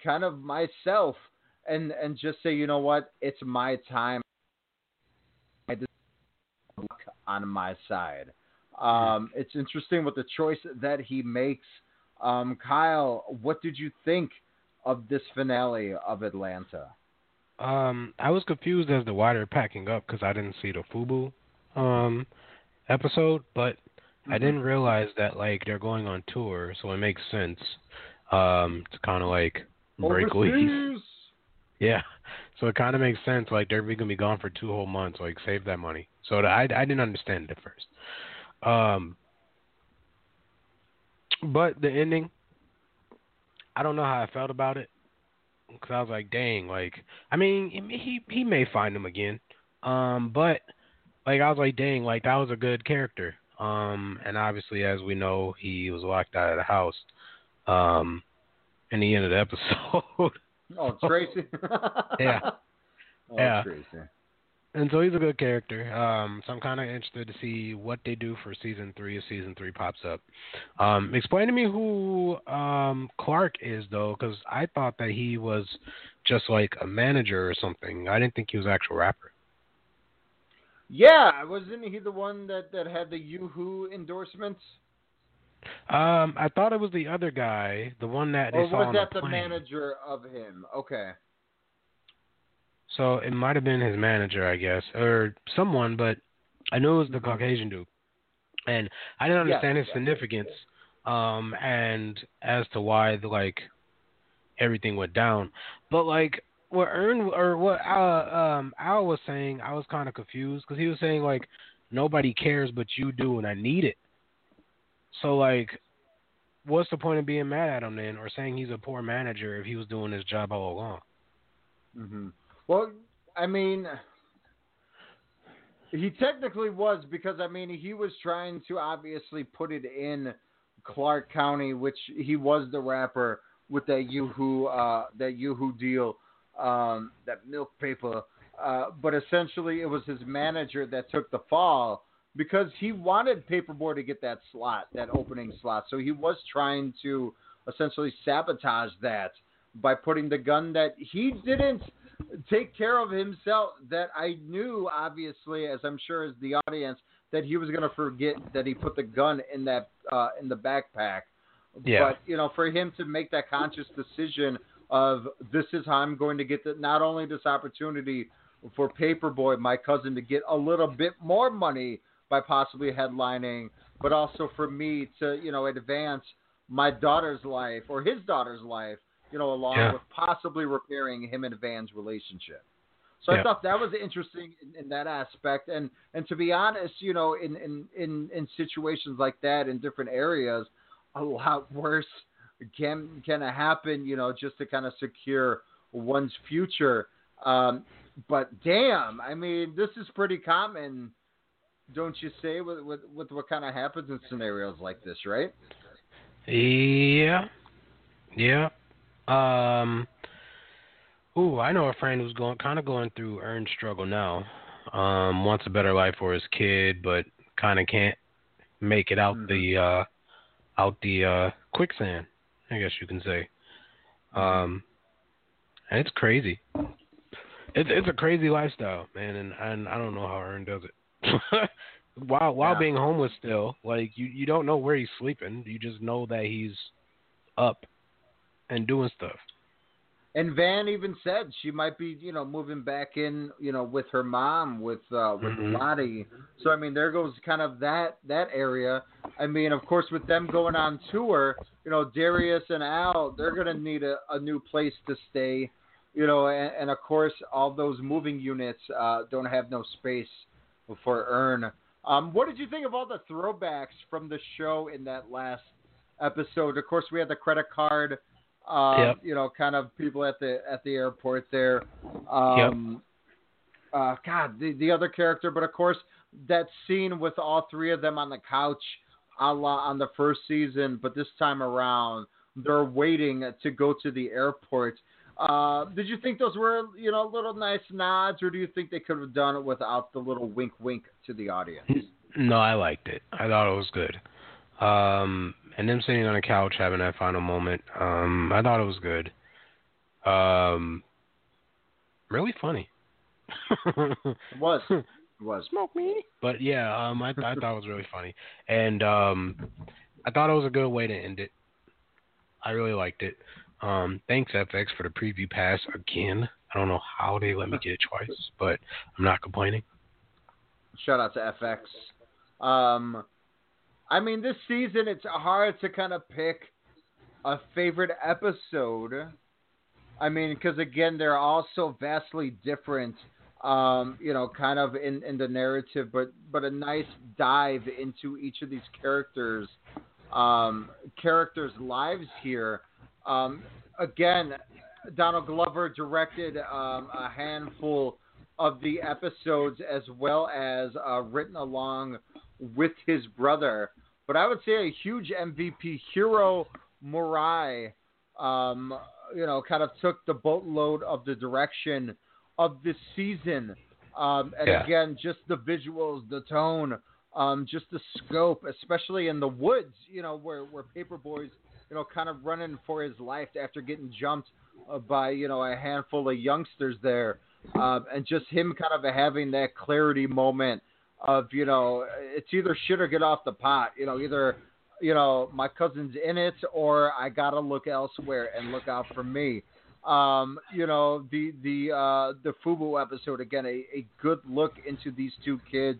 kind of myself and and just say, you know what, it's my time. I just on my side. Um, it's interesting with the choice that he makes. Um, Kyle, what did you think of this finale of Atlanta? Um, I was confused as to why they're packing up because I didn't see the Fubu um episode, but I Mhm. didn't realize that like they're going on tour, so it makes sense. Um, to kind of like break. Overseas. Yeah, so it kind of makes sense. Like they're gonna be gone for two whole months. Like save that money. So I I didn't understand it at first. Um, but the ending, I don't know how I felt about it because I was like, dang, like I mean he he may find him again. Um, but like I was like, dang, like that was a good character. Um, and obviously as we know, he was locked out of the house. Um, in the end of the episode. Oh, Tracy. Yeah. Oh, Yeah. Tracy. And so he's a good character. Um, so I'm kind of interested to see what they do for season three if season three pops up. Um, explain to me who um, Clark is though, because I thought that he was just like a manager or something. I didn't think he was an actual rapper. Yeah, wasn't he the one that that had the YooHoo endorsements? Um, I thought it was the other guy, the one that they or was that the manager of him? Okay. So it might have been his manager, I guess, or someone, but I knew it was the Caucasian dude, and I didn't Mm-hmm. Understand his yes. significance, um, and as to why the, like everything went down. But like what Earn or what uh, um Al was saying, I was kind of confused because he was saying like nobody cares but you do, and I need it. So like, what's the point of being mad at him then, or saying he's a poor manager if he was doing his job all along? hmm Well, I mean, he technically was because I mean he was trying to obviously put it in Clark County, which he was the rapper with that YooHoo uh, that YooHoo deal, um, that milk paper. Uh, but essentially, it was his manager that took the fall because he wanted Paperboy to get that slot, that opening slot. So he was trying to essentially sabotage that by putting the gun that he didn't take care of himself. That I knew, obviously, as I'm sure as the audience, that he was going to forget that he put the gun in that uh, in the backpack. Yeah. But you know, for him to make that conscious decision of this is how I'm going to get the, not only this opportunity for Paperboy, my cousin, to get a little bit more money by possibly headlining, but also for me to you know advance my daughter's life or his daughter's life, you know, along Yeah. with possibly repairing him and Van's relationship. So Yeah. I thought that was interesting in, in that aspect, and and to be honest, you know, in in in in situations like that in different areas, a lot worse can can happen, you know, just to kind of secure one's future. Um, but damn, I mean, this is pretty common, don't you say, with with, with what kind of happens in scenarios like this, right? Yeah. Yeah. Um Ooh, I know a friend who's going kind of going through earned struggle now. Um wants a better life for his kid but kind of can't make it out the uh out the uh quicksand, I guess you can say. Um and it's crazy. It's it's a crazy lifestyle, man, and and I don't know how Earn does it. while while Yeah. being homeless still, like you you don't know where he's sleeping. You just know that he's up and doing stuff. And Van even said she might be, you know, moving back in, you know, with her mom, with uh, with Mhm. Lottie. So I mean, there goes kind of that that area. I mean, of course, with them going on tour, you know, Darius and Al, they're gonna need a, a new place to stay. You know, and, and of course, all those moving units uh, don't have no space for Earn. Um, what did you think of all the throwbacks from the show in that last episode? Of course, we had the credit card. Um, Yep. You know, kind of people at the at the airport there. Um, uh, God, the the other character, but of course that scene with all three of them on the couch, a la on the first season, but this time around they're waiting to go to the airport. Uh, did you think those were you know little nice nods, or do you think they could have done it without the little wink wink to the audience? No, I liked it. I thought it was good. Um, and them sitting on a couch having that final moment, um, I thought it was good. Um, really funny. It was. It was. Smoke me. But yeah, um, I, I thought it was really funny, and um, I thought it was a good way to end it. I really liked it. Um, thanks FX for the preview pass again. I don't know how they let me get it twice, but I'm not complaining. Shout out to FX. Um, I mean, this season it's hard to kind of pick a favorite episode. I mean, because again, they're all so vastly different. Um, you know, kind of in, in the narrative, but but a nice dive into each of these characters, um, characters' lives here. Um, again, Donald Glover directed um, a handful of the episodes as well as uh, written along with his brother. But I would say a huge MVP, Hiro, Murai, um, you know, kind of took the boatload of the direction of this season. Um, and Yeah. again, just the visuals, the tone, um, just the scope, especially in the woods, you know, where, where Paperboy's, you know, kind of running for his life after getting jumped uh, by, you know, a handful of youngsters there. Um, and just him kind of having that clarity moment of, you know, it's either shit or get off the pot. You know, either, you know, my cousin's in it or I got to look elsewhere and look out for me. Um, you know, the the uh, the Fubu episode again, a, a good look into these two kids,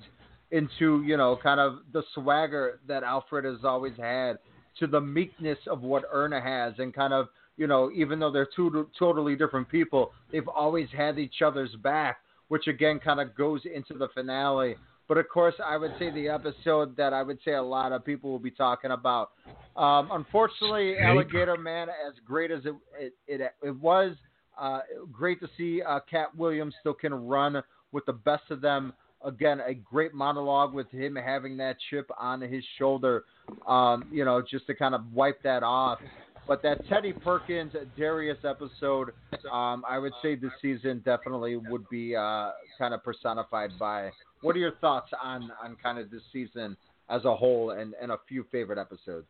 into you know, kind of the swagger that Alfred has always had, to the meekness of what Erna has, and kind of you know, even though they're two totally different people, they've always had each other's back, which again kind of goes into the finale. But of course, I would say the episode that I would say a lot of people will be talking about. Um, unfortunately, Alligator Man, as great as it it, it, it was, uh, great to see uh, Katt Williams still can run with the best of them. Again, a great monologue with him having that chip on his shoulder, um, you know, just to kind of wipe that off. But that Teddy Perkins Darius episode, um, I would say this season definitely would be uh, kind of personified by. What are your thoughts on on kind of this season as a whole and, and a few favorite episodes?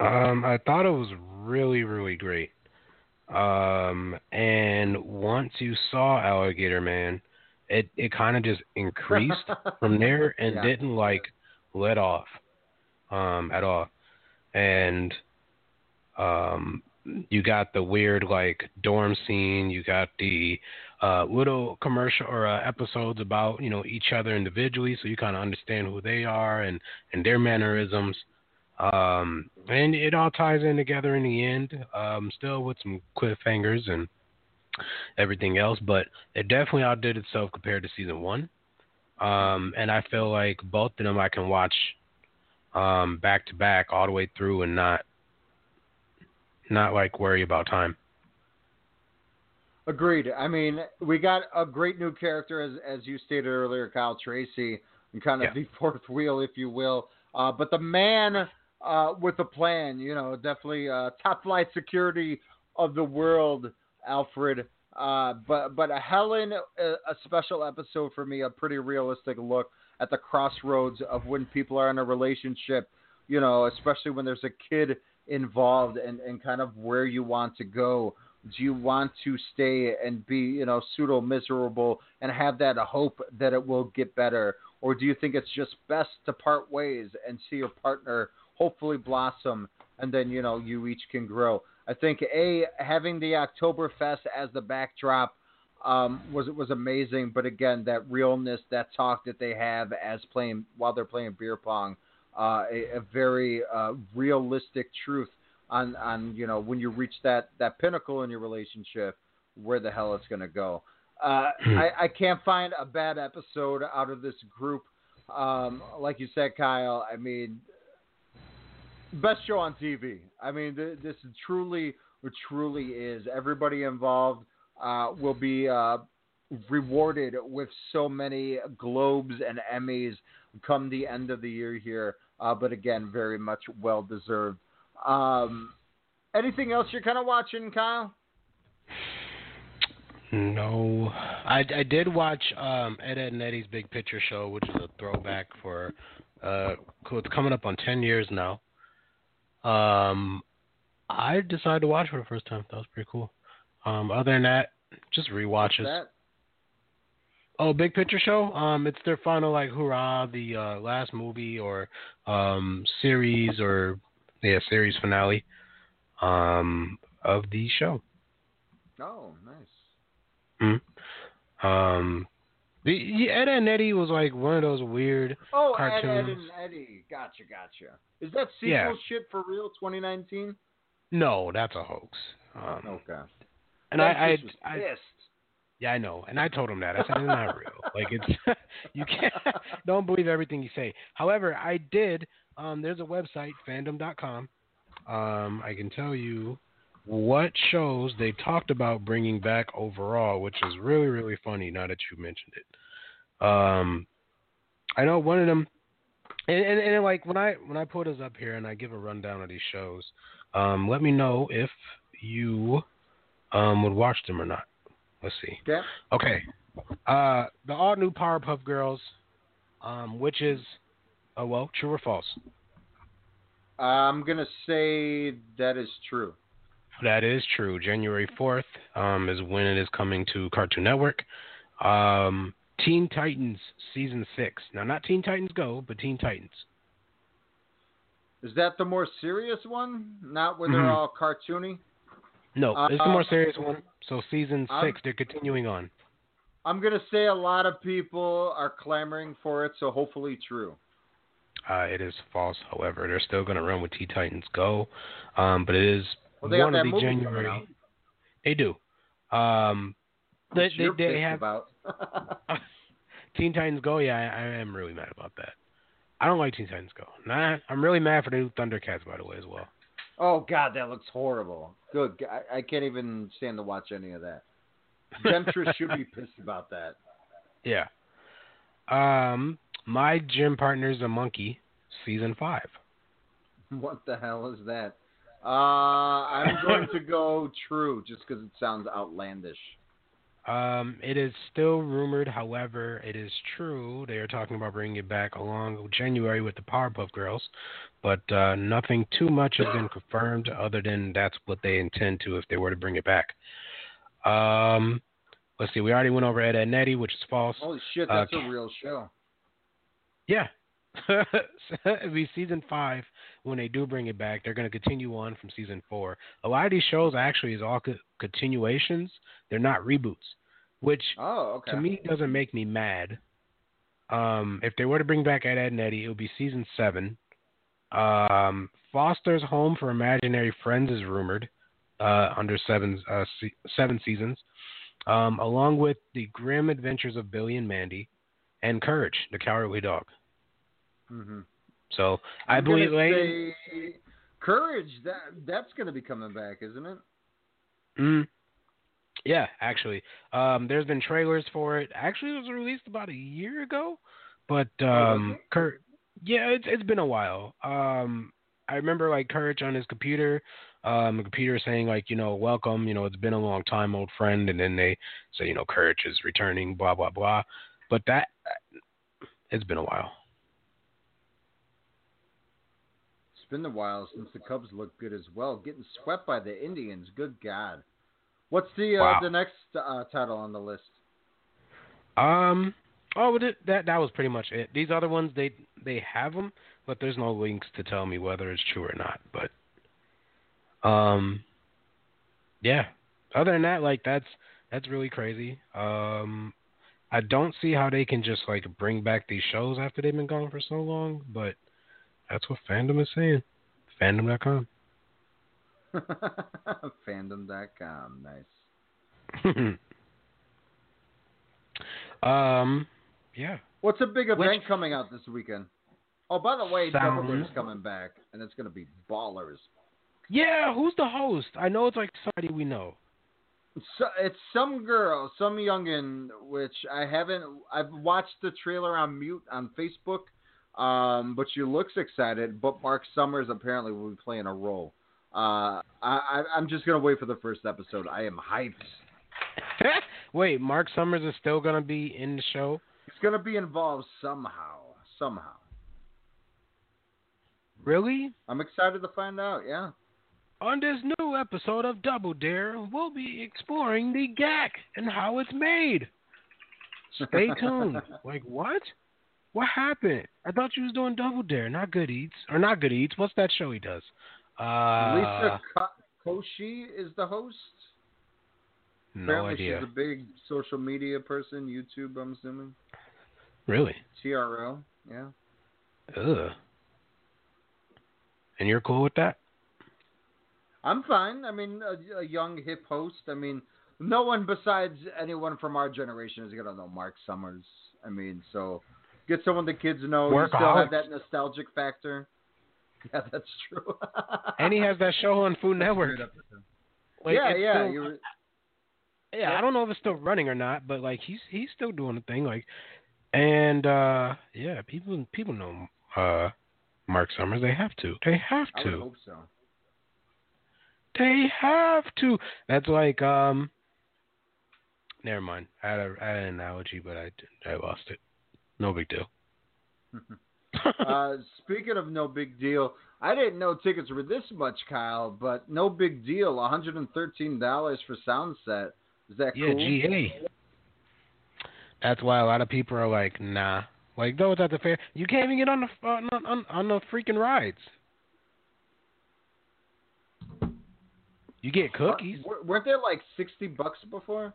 Um, I thought it was really, really great. Um, and once you saw Alligator Man, it it kind of just increased from there and Yeah. didn't like let off, um, at all. And um, you got the weird like dorm scene. You got the uh, little commercial or uh, episodes about you know each other individually, so you kind of understand who they are and and their mannerisms. Um, and it all ties in together in the end. Um, still with some cliffhangers and everything else, but it definitely outdid itself compared to season one. Um, and I feel like both of them I can watch um, back to back all the way through and not not like worry about time. Agreed. I mean, we got a great new character, as as you stated earlier, Kyle Tracy, and kind of Yeah. the fourth wheel, if you will. Uh, but the man uh, with a plan, you know, definitely uh, top flight security of the world, Alfred. Uh, but but a Helen, a, a special episode for me, a pretty realistic look at the crossroads of when people are in a relationship, you know, especially when there's a kid involved and, and kind of where you want to go. Do you want to stay and be, you know, pseudo miserable and have that hope that it will get better? Or do you think it's just best to part ways and see your partner hopefully blossom and then, you know, you each can grow? I think A, having the Oktoberfest as the backdrop um, was was amazing, but again, that realness, that talk that they have as playing while they're playing beer pong, uh, a, a very uh, realistic truth on on you know when you reach that that pinnacle in your relationship, where the hell it's gonna go. Uh, I, I can't find a bad episode out of this group. Um, like you said, Kyle. I mean, best show on TV. I mean, th- this truly, truly is. Everybody involved uh, will be uh, rewarded with so many Globes and Emmys come the end of the year here. Uh, but again, very much well deserved. Um, anything else you're kind of watching, Kyle? No, I, I did watch um, Ed, Ed and Eddie's Big Picture Show, which is a throwback for uh, cool, it's coming up on ten years now. Um, I decided to watch for the first time. That was pretty cool. Um, other than that, just rewatches. Oh, Big Picture Show. Um, it's their final like hurrah, the uh, last movie or um series or yeah series finale. Um, of the show. Oh, nice. Mm. Um, the, Ed and Eddie was like one of those weird Oh, Ed, cartoons. Ed and Eddie. Gotcha, gotcha. Is that sequel Yeah. shit for real? 2019? No, that's a hoax. Um, Okay. and I, I, was I, yeah, I know, and I told him that. I said it's not real. Like it's you can't don't believe everything you say. However, I did. Um, there's a website, fandom.com. Um, I can tell you what shows they talked about bringing back overall, which is really really funny. Now that you mentioned it, um, I know one of them, and, and, and like when I when I put this up here and I give a rundown of these shows, um, let me know if you um, would watch them or not. Let's see. Okay. Okay. Uh, the all new Powerpuff Girls, um, which is, oh well, true or false? I'm going to say that is true. That is true. January 4th um, is when it is coming to Cartoon Network. Um, Teen Titans Season 6. Now, not Teen Titans Go, but Teen Titans. Is that the more serious one? Not where they're Mhm. all cartoony? No, it's the more Uh, serious one. So, Season 6, I'm- they're continuing on. I'm going to say a lot of people are clamoring for it, so hopefully true. Uh, it is false, however. They're still going to run with Teen Titans Go, um, but it is Well, they got one that of the movie coming January. They do. Um, they, Which they, they have about. Teen Titans Go. Yeah, I, I am really mad about that. I don't like Teen Titans Go. Nah, I'm really mad for the new Thundercats, by the way, as well. oh, God, that looks horrible. Good. I, I can't even stand to watch any of that. Demetrius should be pissed about that. Yeah. Um, my gym partner's a monkey, season five. What the hell is that? Uh, I'm going to go true just because it sounds outlandish. Um, it is still rumored, however, it is true. They are talking about bringing it back along January with the Powerpuff Girls, but uh, nothing too much has been confirmed other than that's what they intend to if they were to bring it back. Um, let's see. We already went over Ed, and Eddie, which is false. Holy shit, Uh, that's a real show. Yeah. It'll be season five when they do bring it back. They're going to continue on from season four. A lot of these shows actually is all co- continuations. They're not reboots, which Oh, okay. to me doesn't make me mad. Um, if they were to bring back Ed, Ed and Eddie, it would be season seven. Um, Foster's Home for Imaginary Friends is rumored uh, under seven uh, se- seven seasons, um, along with the Grim Adventures of Billy and Mandy, and Courage, the Cowardly Dog. hmm So I I'm believe Courage. That that's going to be coming back, isn't it? mm, yeah, actually, um, there's been trailers for it. Actually, it was released about a year ago, but um, Cour- yeah, it's it's been a while. Um, I remember like Courage on his computer, um, computer saying like, you know, welcome, you know, it's been a long time, old friend, and then they say, you know, Courage is returning, blah blah blah. But that it's been a while. It's been a while since the Cubs looked good as well. Getting swept by the Indians. Good God. What's the uh, Wow. the next uh, title on the list? Um. Oh, that that was pretty much it. These other ones, they they have them, but there's no links to tell me whether it's true or not. But, um, yeah. Other than that, like that's that's really crazy. Um, I don't see how they can just like bring back these shows after they've been gone for so long. But that's what fandom is saying. Fandom.com. Fandom.com. Nice. um. Yeah. What's a big event Which- coming out this weekend? Oh, by the way, Sound. Doubledare's coming back, and it's going to be ballers. Yeah. Who's the host? I know it's like somebody we know. So, it's some girl, some youngin, which I haven't. I've watched the trailer on mute on Facebook, um, but she looks excited. But Mark Summers apparently will be playing a role. Uh, I, I, I'm just gonna wait for the first episode. I am hyped. Wait, Mark Summers is still gonna be in the show? He's gonna be involved somehow. Somehow. Really? I'm excited to find out. Yeah. On this new episode of Double Dare, we'll be exploring the GAC and how it's made. Stay tuned. like what? What happened? I thought you was doing Double Dare, not Good Eats, or not Good Eats. What's that show he does? Uh, Liza Cl- Koshy is the host. No Apparently idea. she's a big social media person, YouTube. I'm assuming. Really? TRL. Yeah. Ugh. And you're cool with that? I'm fine. I mean, a, a young hip host. I mean, no one besides anyone from our generation is gonna know Mark Summers. I mean, so get someone the kids know. You still Workaholics. have that nostalgic factor. Yeah, that's true. And he has that show on Food Network. Like, yeah, yeah. still- were- yeah, I don't know if it's still running or not, but like he's he's still doing the thing. Like, and uh yeah, people people know uh Mark Summers. They have to. They have to. I hope so. They have to. That's like um. Never mind. I had, a, I had an analogy, but I I lost it. No big deal. uh, speaking of no big deal, I didn't know tickets were this much, Kyle. But no big deal. One hundred and thirteen dollars for Soundset. Is that Yeah, cool? GA. That's why a lot of people are like, nah. Like those at the fair, you can't even get on the on, on, on the freaking rides. You get cookies. Uh, weren't they like sixty bucks before?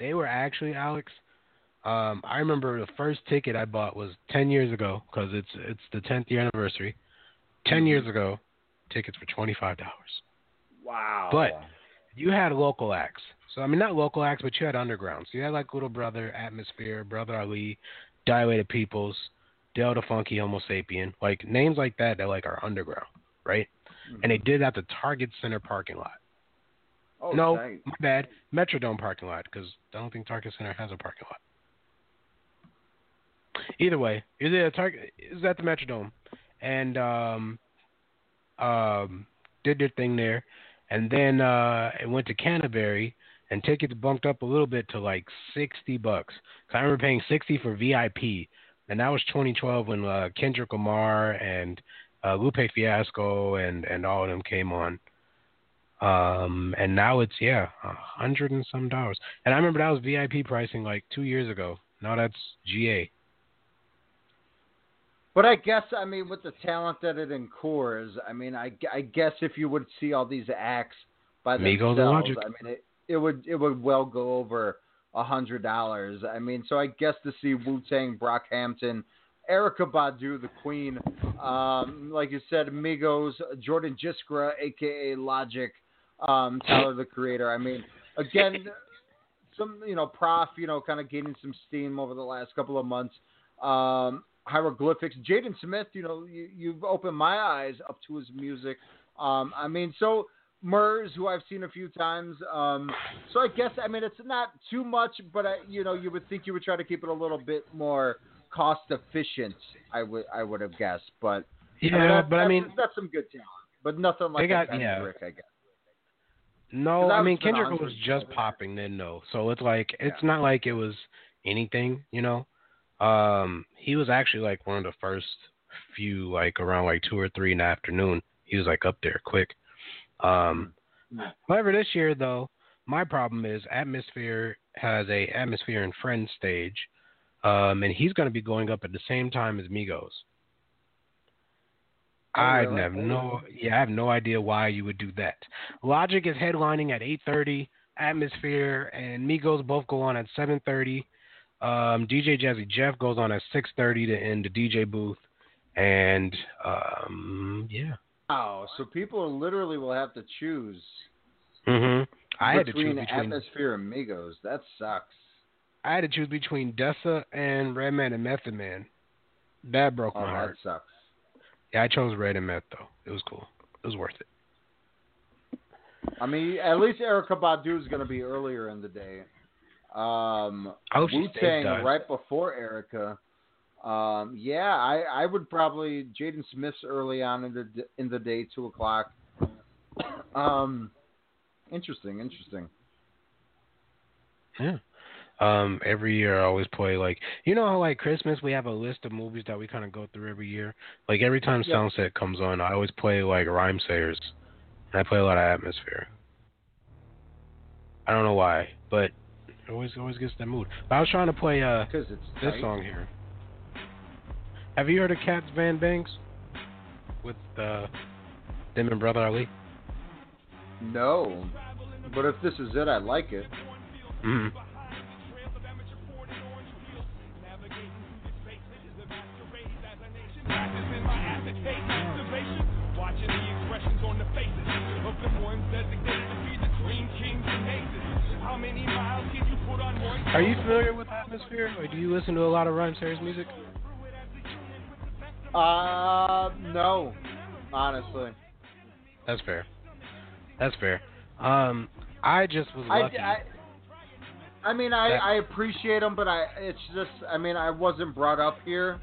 They were actually Alex. Um, I remember the first ticket I bought was ten years ago because it's it's the tenth year anniversary. Ten years ago, tickets were twenty five dollars. Wow. But you had local acts. So I mean, not local acts, but you had underground. So you had like Little Brother, Atmosphere, Brother Ali, Dilated Peoples, Del the Funky Homosapien, like names like that that like are underground, right? And they did it at the Target Center parking lot. oh, no, tight. my bad, Metrodome parking lot because I don't think Target Center has a parking lot. Either way, is it a Target? Is at the Metrodome, and um, um, did their thing there, and then uh, it went to Canterbury, and tickets bumped up a little bit to like sixty bucks. Cause I remember paying sixty for VIP, and that was 2012 when uh, Kendrick Lamar and uh, Lupe Fiasco and and all of them came on. Um, and now it's yeah, a hundred and some dollars. And I remember that was VIP pricing like two years ago. Now that's GA. But I guess I mean with the talent that it incurs, I mean I, I guess if you would see all these acts by Migos themselves, Logic. I mean it, it would it would well go over a hundred dollars. I mean so I guess to see Wu Tang, Brockhampton, Erykah Badu, the Queen, um, like you said, Migos, Jordan Jiskra, aka Logic, um, Tyler the Creator. I mean again. Some you know, prof, you know, kind of gaining some steam over the last couple of months. Um, hieroglyphics. Jaden Smith, you know, you, you've opened my eyes up to his music. Um, I mean, so Murs, who I've seen a few times. Um, so I guess, I mean, it's not too much, but I, you know, you would think you would try to keep it a little bit more cost efficient. I would, I would have guessed, but I mean, Yeah, that- but I that's- mean- that's some good talent, but nothing like got- yeah. Kendrick, I guess. No, I I mean Kendrick was just popping then no. So it's like it's not like it was anything, you know. Um he was actually like one of the first few like around like two or three in the afternoon. He was like up there quick. Um however this year though, my problem is Atmosphere has a Atmosphere and Friends stage. Um and he's gonna be going up at the same time as Migos. Oh, I really? have no yeah, I have no idea why you would do that. Logic is headlining at eight thirty, Atmosphere and Migos both go on at seven thirty. Um, DJ Jazzy Jeff goes on at six thirty to end the DJ booth. And um yeah. Wow, so people literally will have to choose Mm-hmm. I had to choose between Atmosphere and Migos. That sucks. I had to choose between Dessa and Redman and Method Man. That broke Oh, my that heart. sucks. Yeah, I chose Red and Meth though. It was cool. It was worth it. I mean, at least Erykah Badu is going to be earlier in the day. Um, I hope she Wu Tang right before Erykah. Um, yeah, I, I would probably Jaden Smith's early on in the in the day, two o'clock. Um, interesting, interesting. Yeah. Um, every year I always play like you know how like Christmas we have a list of movies that we kind of go through every year. Like every time Yeah. Soundset comes on, I always play like Rhymesayers, and I play a lot of Atmosphere. I don't know why, but it always always gets that mood. But I was trying to play uh this tight. song here. Have you heard of Cats Van Bags with uh them and Brother Ali? No, but if this is it, I like it. Mm. Watching Are you familiar with Atmosphere? Or do you listen to a lot of Rhymesayers music? Uh, no, honestly. That's fair. That's fair. Um, I just was I, lucky. I, I mean, I, That- I appreciate them, but I it's just I mean I wasn't brought up here,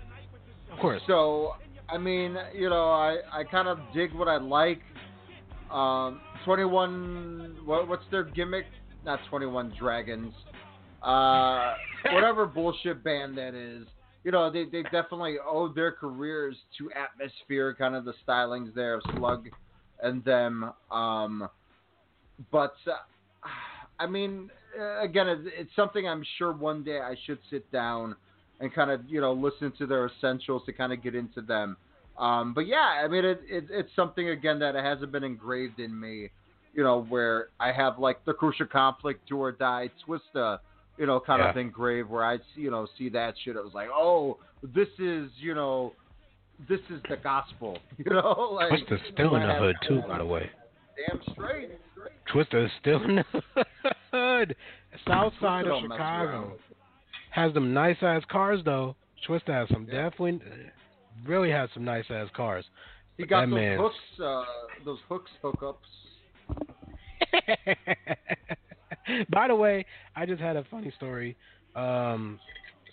of course. so I mean you know I I kind of dig what I like. Um, Twenty One, what what's their gimmick? Not Twenty One Dragons. Uh, whatever bullshit band that is. You know, they they definitely owe their careers to Atmosphere, kind of the stylings there of Slug and them. Um, but uh, I mean, uh, again, it's, it's something I'm sure one day I should sit down and kind of you know listen to their essentials to kind of get into them. Um, but yeah, I mean, it, it, it's something again that hasn't been engraved in me. You know, where I have like the Crucial Conflict, Do or Die, Twista, you know, kind of Yeah. engraved. Where I see, you know see that shit. It was like, oh, this is you know, this is the gospel. You know, like Twista's still in the hood too, by the way. Damn straight. Twista is still in the hood. South side of Chicago. Has them nice ass cars though. Twista has some definitely, really has some nice ass cars. He But got those man, hooks, uh, those hooks hookups. By the way, I just had a funny story. Um,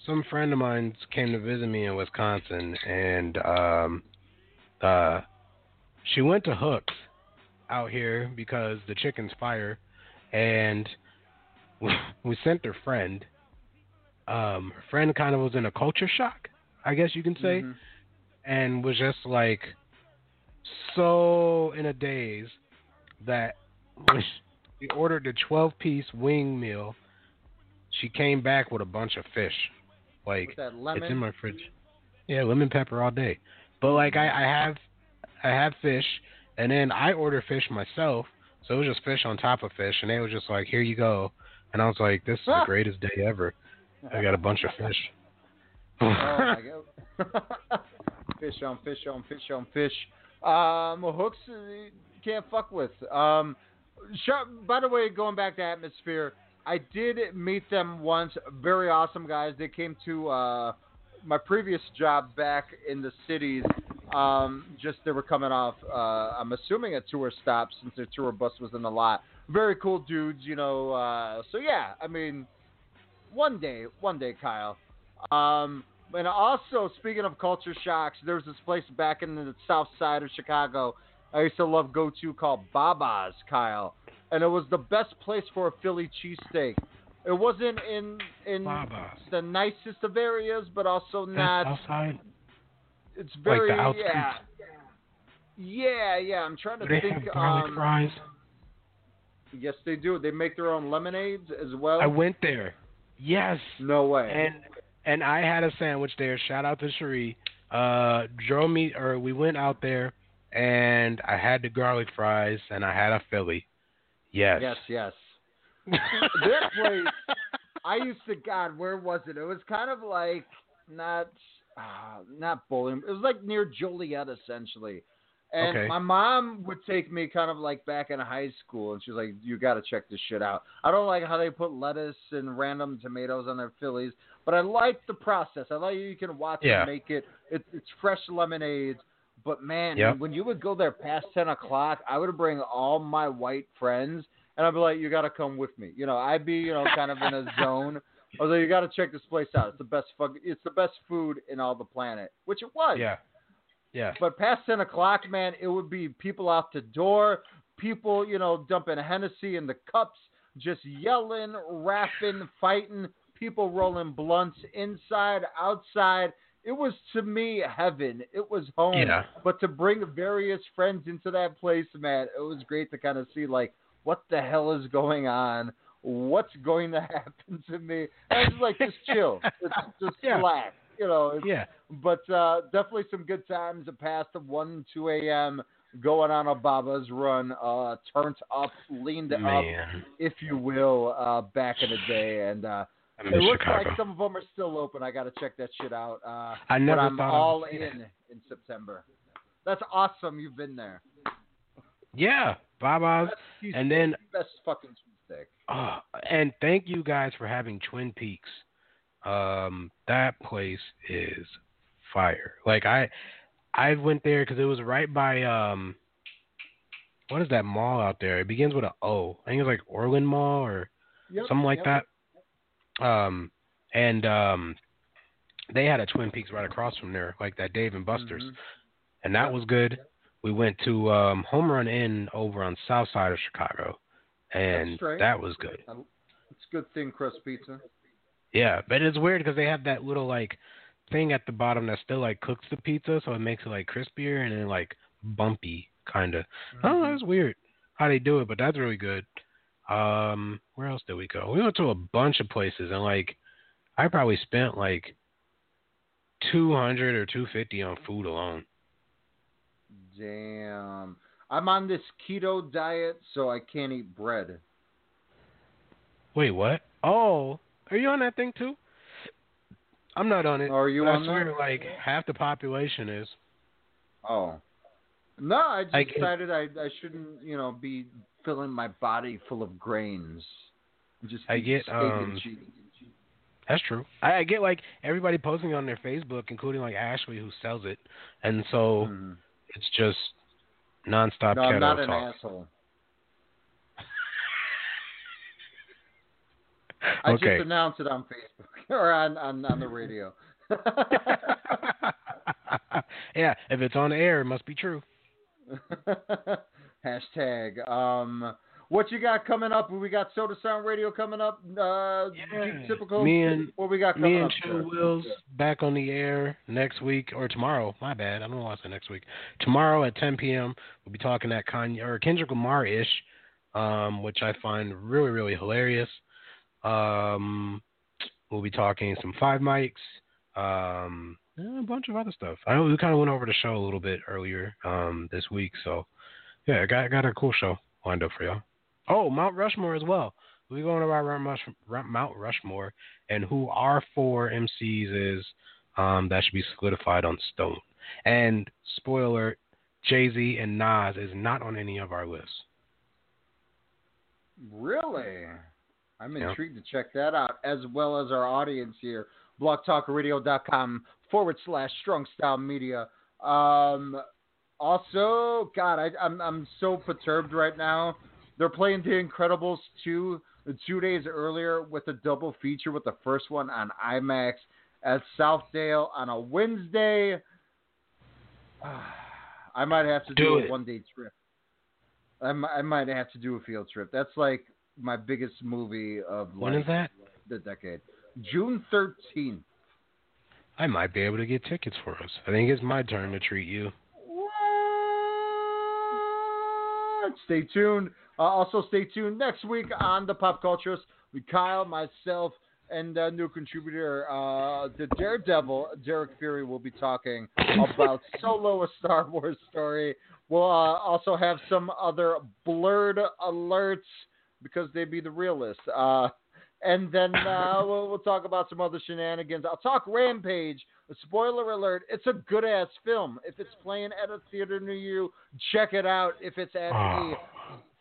some friend of mine came to visit me in Wisconsin, and um, uh, she went to Hooks out here because the chicken's fire, and we, sent her friend. Um, her friend kind of was in a culture shock, I guess you can say, Mhm. and was just like so in a daze that when she ordered the 12 piece wing meal, she came back with a bunch of fish. Like it's in my fridge. Yeah, lemon pepper all day. But like I, I have I have fish and then I order fish myself, so it was just fish on top of fish and they was just like, Here you go and I was like, This is the greatest day ever. I got a bunch of fish. oh fish on fish on fish on fish. Um, hooks can't fuck with. Um, by the way, going back to Atmosphere, I did meet them once. Very awesome guys. They came to uh, my previous job back in the cities. Um, just they were coming off. Uh, I'm assuming a tour stop since their tour bus was in the lot. Very cool dudes, you know. Uh, so yeah, I mean, one day, one day, Kyle. Um, and also, speaking of culture shocks, there's this place back in the south side of Chicago I used to love go to called Baba's, Kyle. And it was the best place for a Philly cheesesteak. It wasn't in in Baba's. the nicest of areas, but also That's not. outside. It's very like the yeah, yeah, yeah. I'm trying to Do they think. have garlic um, fries? Yes, they do. They make their own lemonades as well. I went there. Yes. No way. And and I had a sandwich there. Shout out to Cherie. Uh, drove me or we went out there, and I had the garlic fries and I had a Philly. Yes. Yes, yes. that place, I used to. God, where was it? It was kind of like not, uh, not bowling. It was like near Joliet, essentially. And Okay. my mom would take me kind of like back in high school, and she's like, "You got to check this shit out." I don't like how they put lettuce and random tomatoes on their Phillies, but I like the process. I like you can watch Yeah. them make it. It's it's fresh lemonades. But man, Yep. when you would go there past ten o'clock, I would bring all my white friends, and I'd be like, "You got to come with me." You know, I'd be you know kind of in a zone. I was like, "You got to check this place out. It's the best fuck. It's the best food in all the planet," which it was. Yeah. Yeah. But past ten o'clock, man, it would be people out the door, people, you know, dumping Hennessy in the cups, just yelling, rapping, fighting, people rolling blunts inside, outside. It was to me heaven. It was home. Yeah. But to bring various friends into that place, man, it was great to kind of see like what the hell is going on. What's going to happen to me? And it's like just chill. It's just Yeah. relax. You know, Yeah. but uh, definitely some good times. It passed of 1 2 a.m. going on a Baba's run, uh, turned up, leaned up, Man. if you will, uh, back in the day, and uh, I it looks Chicago. like some of them are still open. I got to check that shit out. Uh, I never but I'm thought all in in September. That's awesome. You've been there. Yeah, Baba's, He's and then the best fucking steak. Oh, and thank you guys for having Twin Peaks. Um, that place is fire. Like I, I went there because it was right by um, what is that mall out there? It begins with a O. I think it's like Orland Mall or Yep, something like yep. that. Um, and um, they had a Twin Peaks right across from there, like that Dave and Buster's, Mhm. and that was good. We went to um, Home Run Inn over on South Side of Chicago, and that was good. It's good thin crust pizza. Yeah, but it's weird because they have that little like thing at the bottom that still like cooks the pizza, so it makes it like crispier and then like bumpy kind of. Oh, that's weird how they do it, but that's really good. Um, where else did we go? We went to a bunch of places and like I probably spent like two hundred or two fifty on food alone. Damn. I'm on this keto diet, so I can't eat bread. Wait, what? Oh, are you on that thing too? I'm not on it. Are you on I swear, that? like half the population is. Oh. No, I just I decided I I shouldn't, you know, be filling my body full of grains. Just I get, um. That's true. I, I get like everybody posting on their Facebook, including like Ashley who sells it, and so it's just nonstop. No, I'm not an talk. asshole. I Okay. just announced it on Facebook or on on, on the radio. yeah, if it's on air, it must be true. Hashtag. Um, what you got coming up? We got Soda Sound Radio coming up. Uh, typical. Me and what we got me coming and up? Chill sir? Wills back on the air next week or tomorrow. My bad. I don't know why I said next week. Tomorrow at 10 p.m. We'll be talking at Kanye or Kendrick Lamar ish, um, which I find really really hilarious. Um, we'll be talking some five mics, um, and a bunch of other stuff. I know we kind of went over the show a little bit earlier um, this week, so yeah, I got got a cool show lined up for y'all. Oh, Mount Rushmore as well. We're going Mount Rush- Mount Rushmore and who our four MCs is um, that should be solidified on stone. And spoiler Jay Z and Nas is not on any of our lists. Really? I'm Yeah. intrigued to check that out, as well as our audience here. blogtalkradio.com forward slash strong style media. Um, also, God, I, I'm I'm so perturbed right now. They're playing The Incredibles 2 two days earlier with a double feature with the first one on IMAX at Southdale on a Wednesday. I might have to do, Do a one day trip. I, I might have to do a field trip. That's like my biggest movie of When like is that? the decade. June 13th. I might be able to get tickets for us. I think it's my turn to treat you. Stay tuned. Uh, also, stay tuned next week on the Pop Culturists with Kyle, myself, and uh, new contributor, uh, the Daredevil, Derrik Fury, will be talking about Solo, a Star Wars story. We'll uh, also have some other blurred alerts because they'd be the realists. And then uh, we'll, we'll talk about some other shenanigans. I'll talk Rampage. Spoiler alert: It's a good ass film. If it's playing at a theater near you, check it out. If it's at a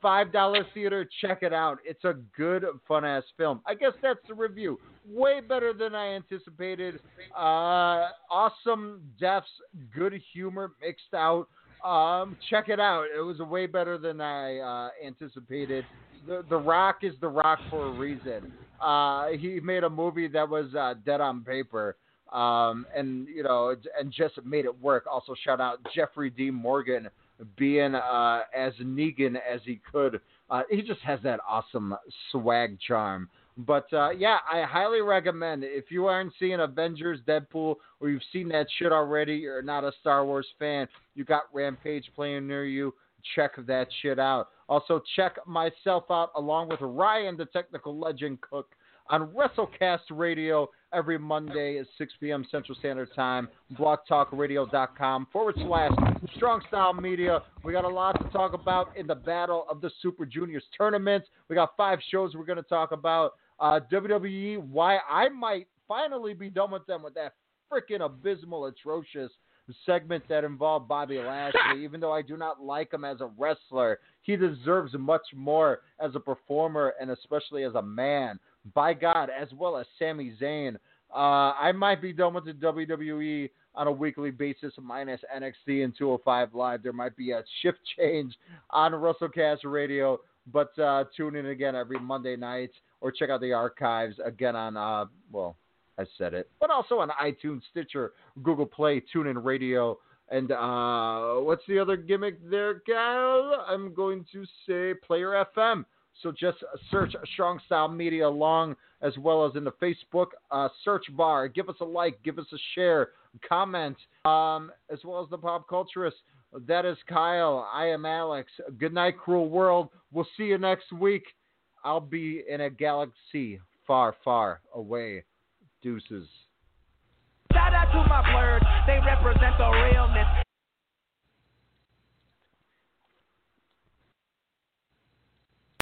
five dollar theater, check it out. It's a good, fun ass film. I guess that's the review. Way better than I anticipated. Uh, awesome deaths, good humor mixed out. Um, check it out. It was way better than I uh, anticipated. The The Rock is The Rock for a reason. Uh, he made a movie that was uh, dead on paper, um, and you know, and just made it work. Also, shout out Jeffrey D. Morgan being uh, as Negan as he could. Uh, he just has that awesome swag charm. But uh, yeah, I highly recommend it. if you aren't seeing Avengers, Deadpool, or you've seen that shit already, you're not a Star Wars fan, you got Rampage playing near you, check that shit out. Also, check myself out along with Ryan, the technical legend cook, on WrestleCast Radio every Monday at 6 p.m. Central Standard Time. BlogTalkRadio.com forward slash Strong Style Media. We got a lot to talk about in the Battle of the Super Juniors tournament. We got five shows we're going to talk about. Uh, WWE, why I might finally be done with them with that freaking abysmal, atrocious segment that involved Bobby Lashley. Even though I do not like him as a wrestler, he deserves much more as a performer and especially as a man. By God, as well as Sami Zayn. Uh, I might be done with the WWE on a weekly basis, minus NXT and 205 Live. There might be a shift change on WrestleCast Radio, but uh, tune in again every Monday night or check out the archives again on, uh, well, I said it, but also on iTunes, Stitcher, Google Play, TuneIn Radio, and uh, what's the other gimmick there, Kyle? I'm going to say Player FM. So just search Strong Style Media along as well as in the Facebook uh, search bar. Give us a like, give us a share, comment, um, as well as the pop culturist. That is Kyle. I am Alex. Good night, cruel world. We'll see you next week. I'll be in a galaxy far, far away. Deuces. Shout out to my blurs, they represent the realness.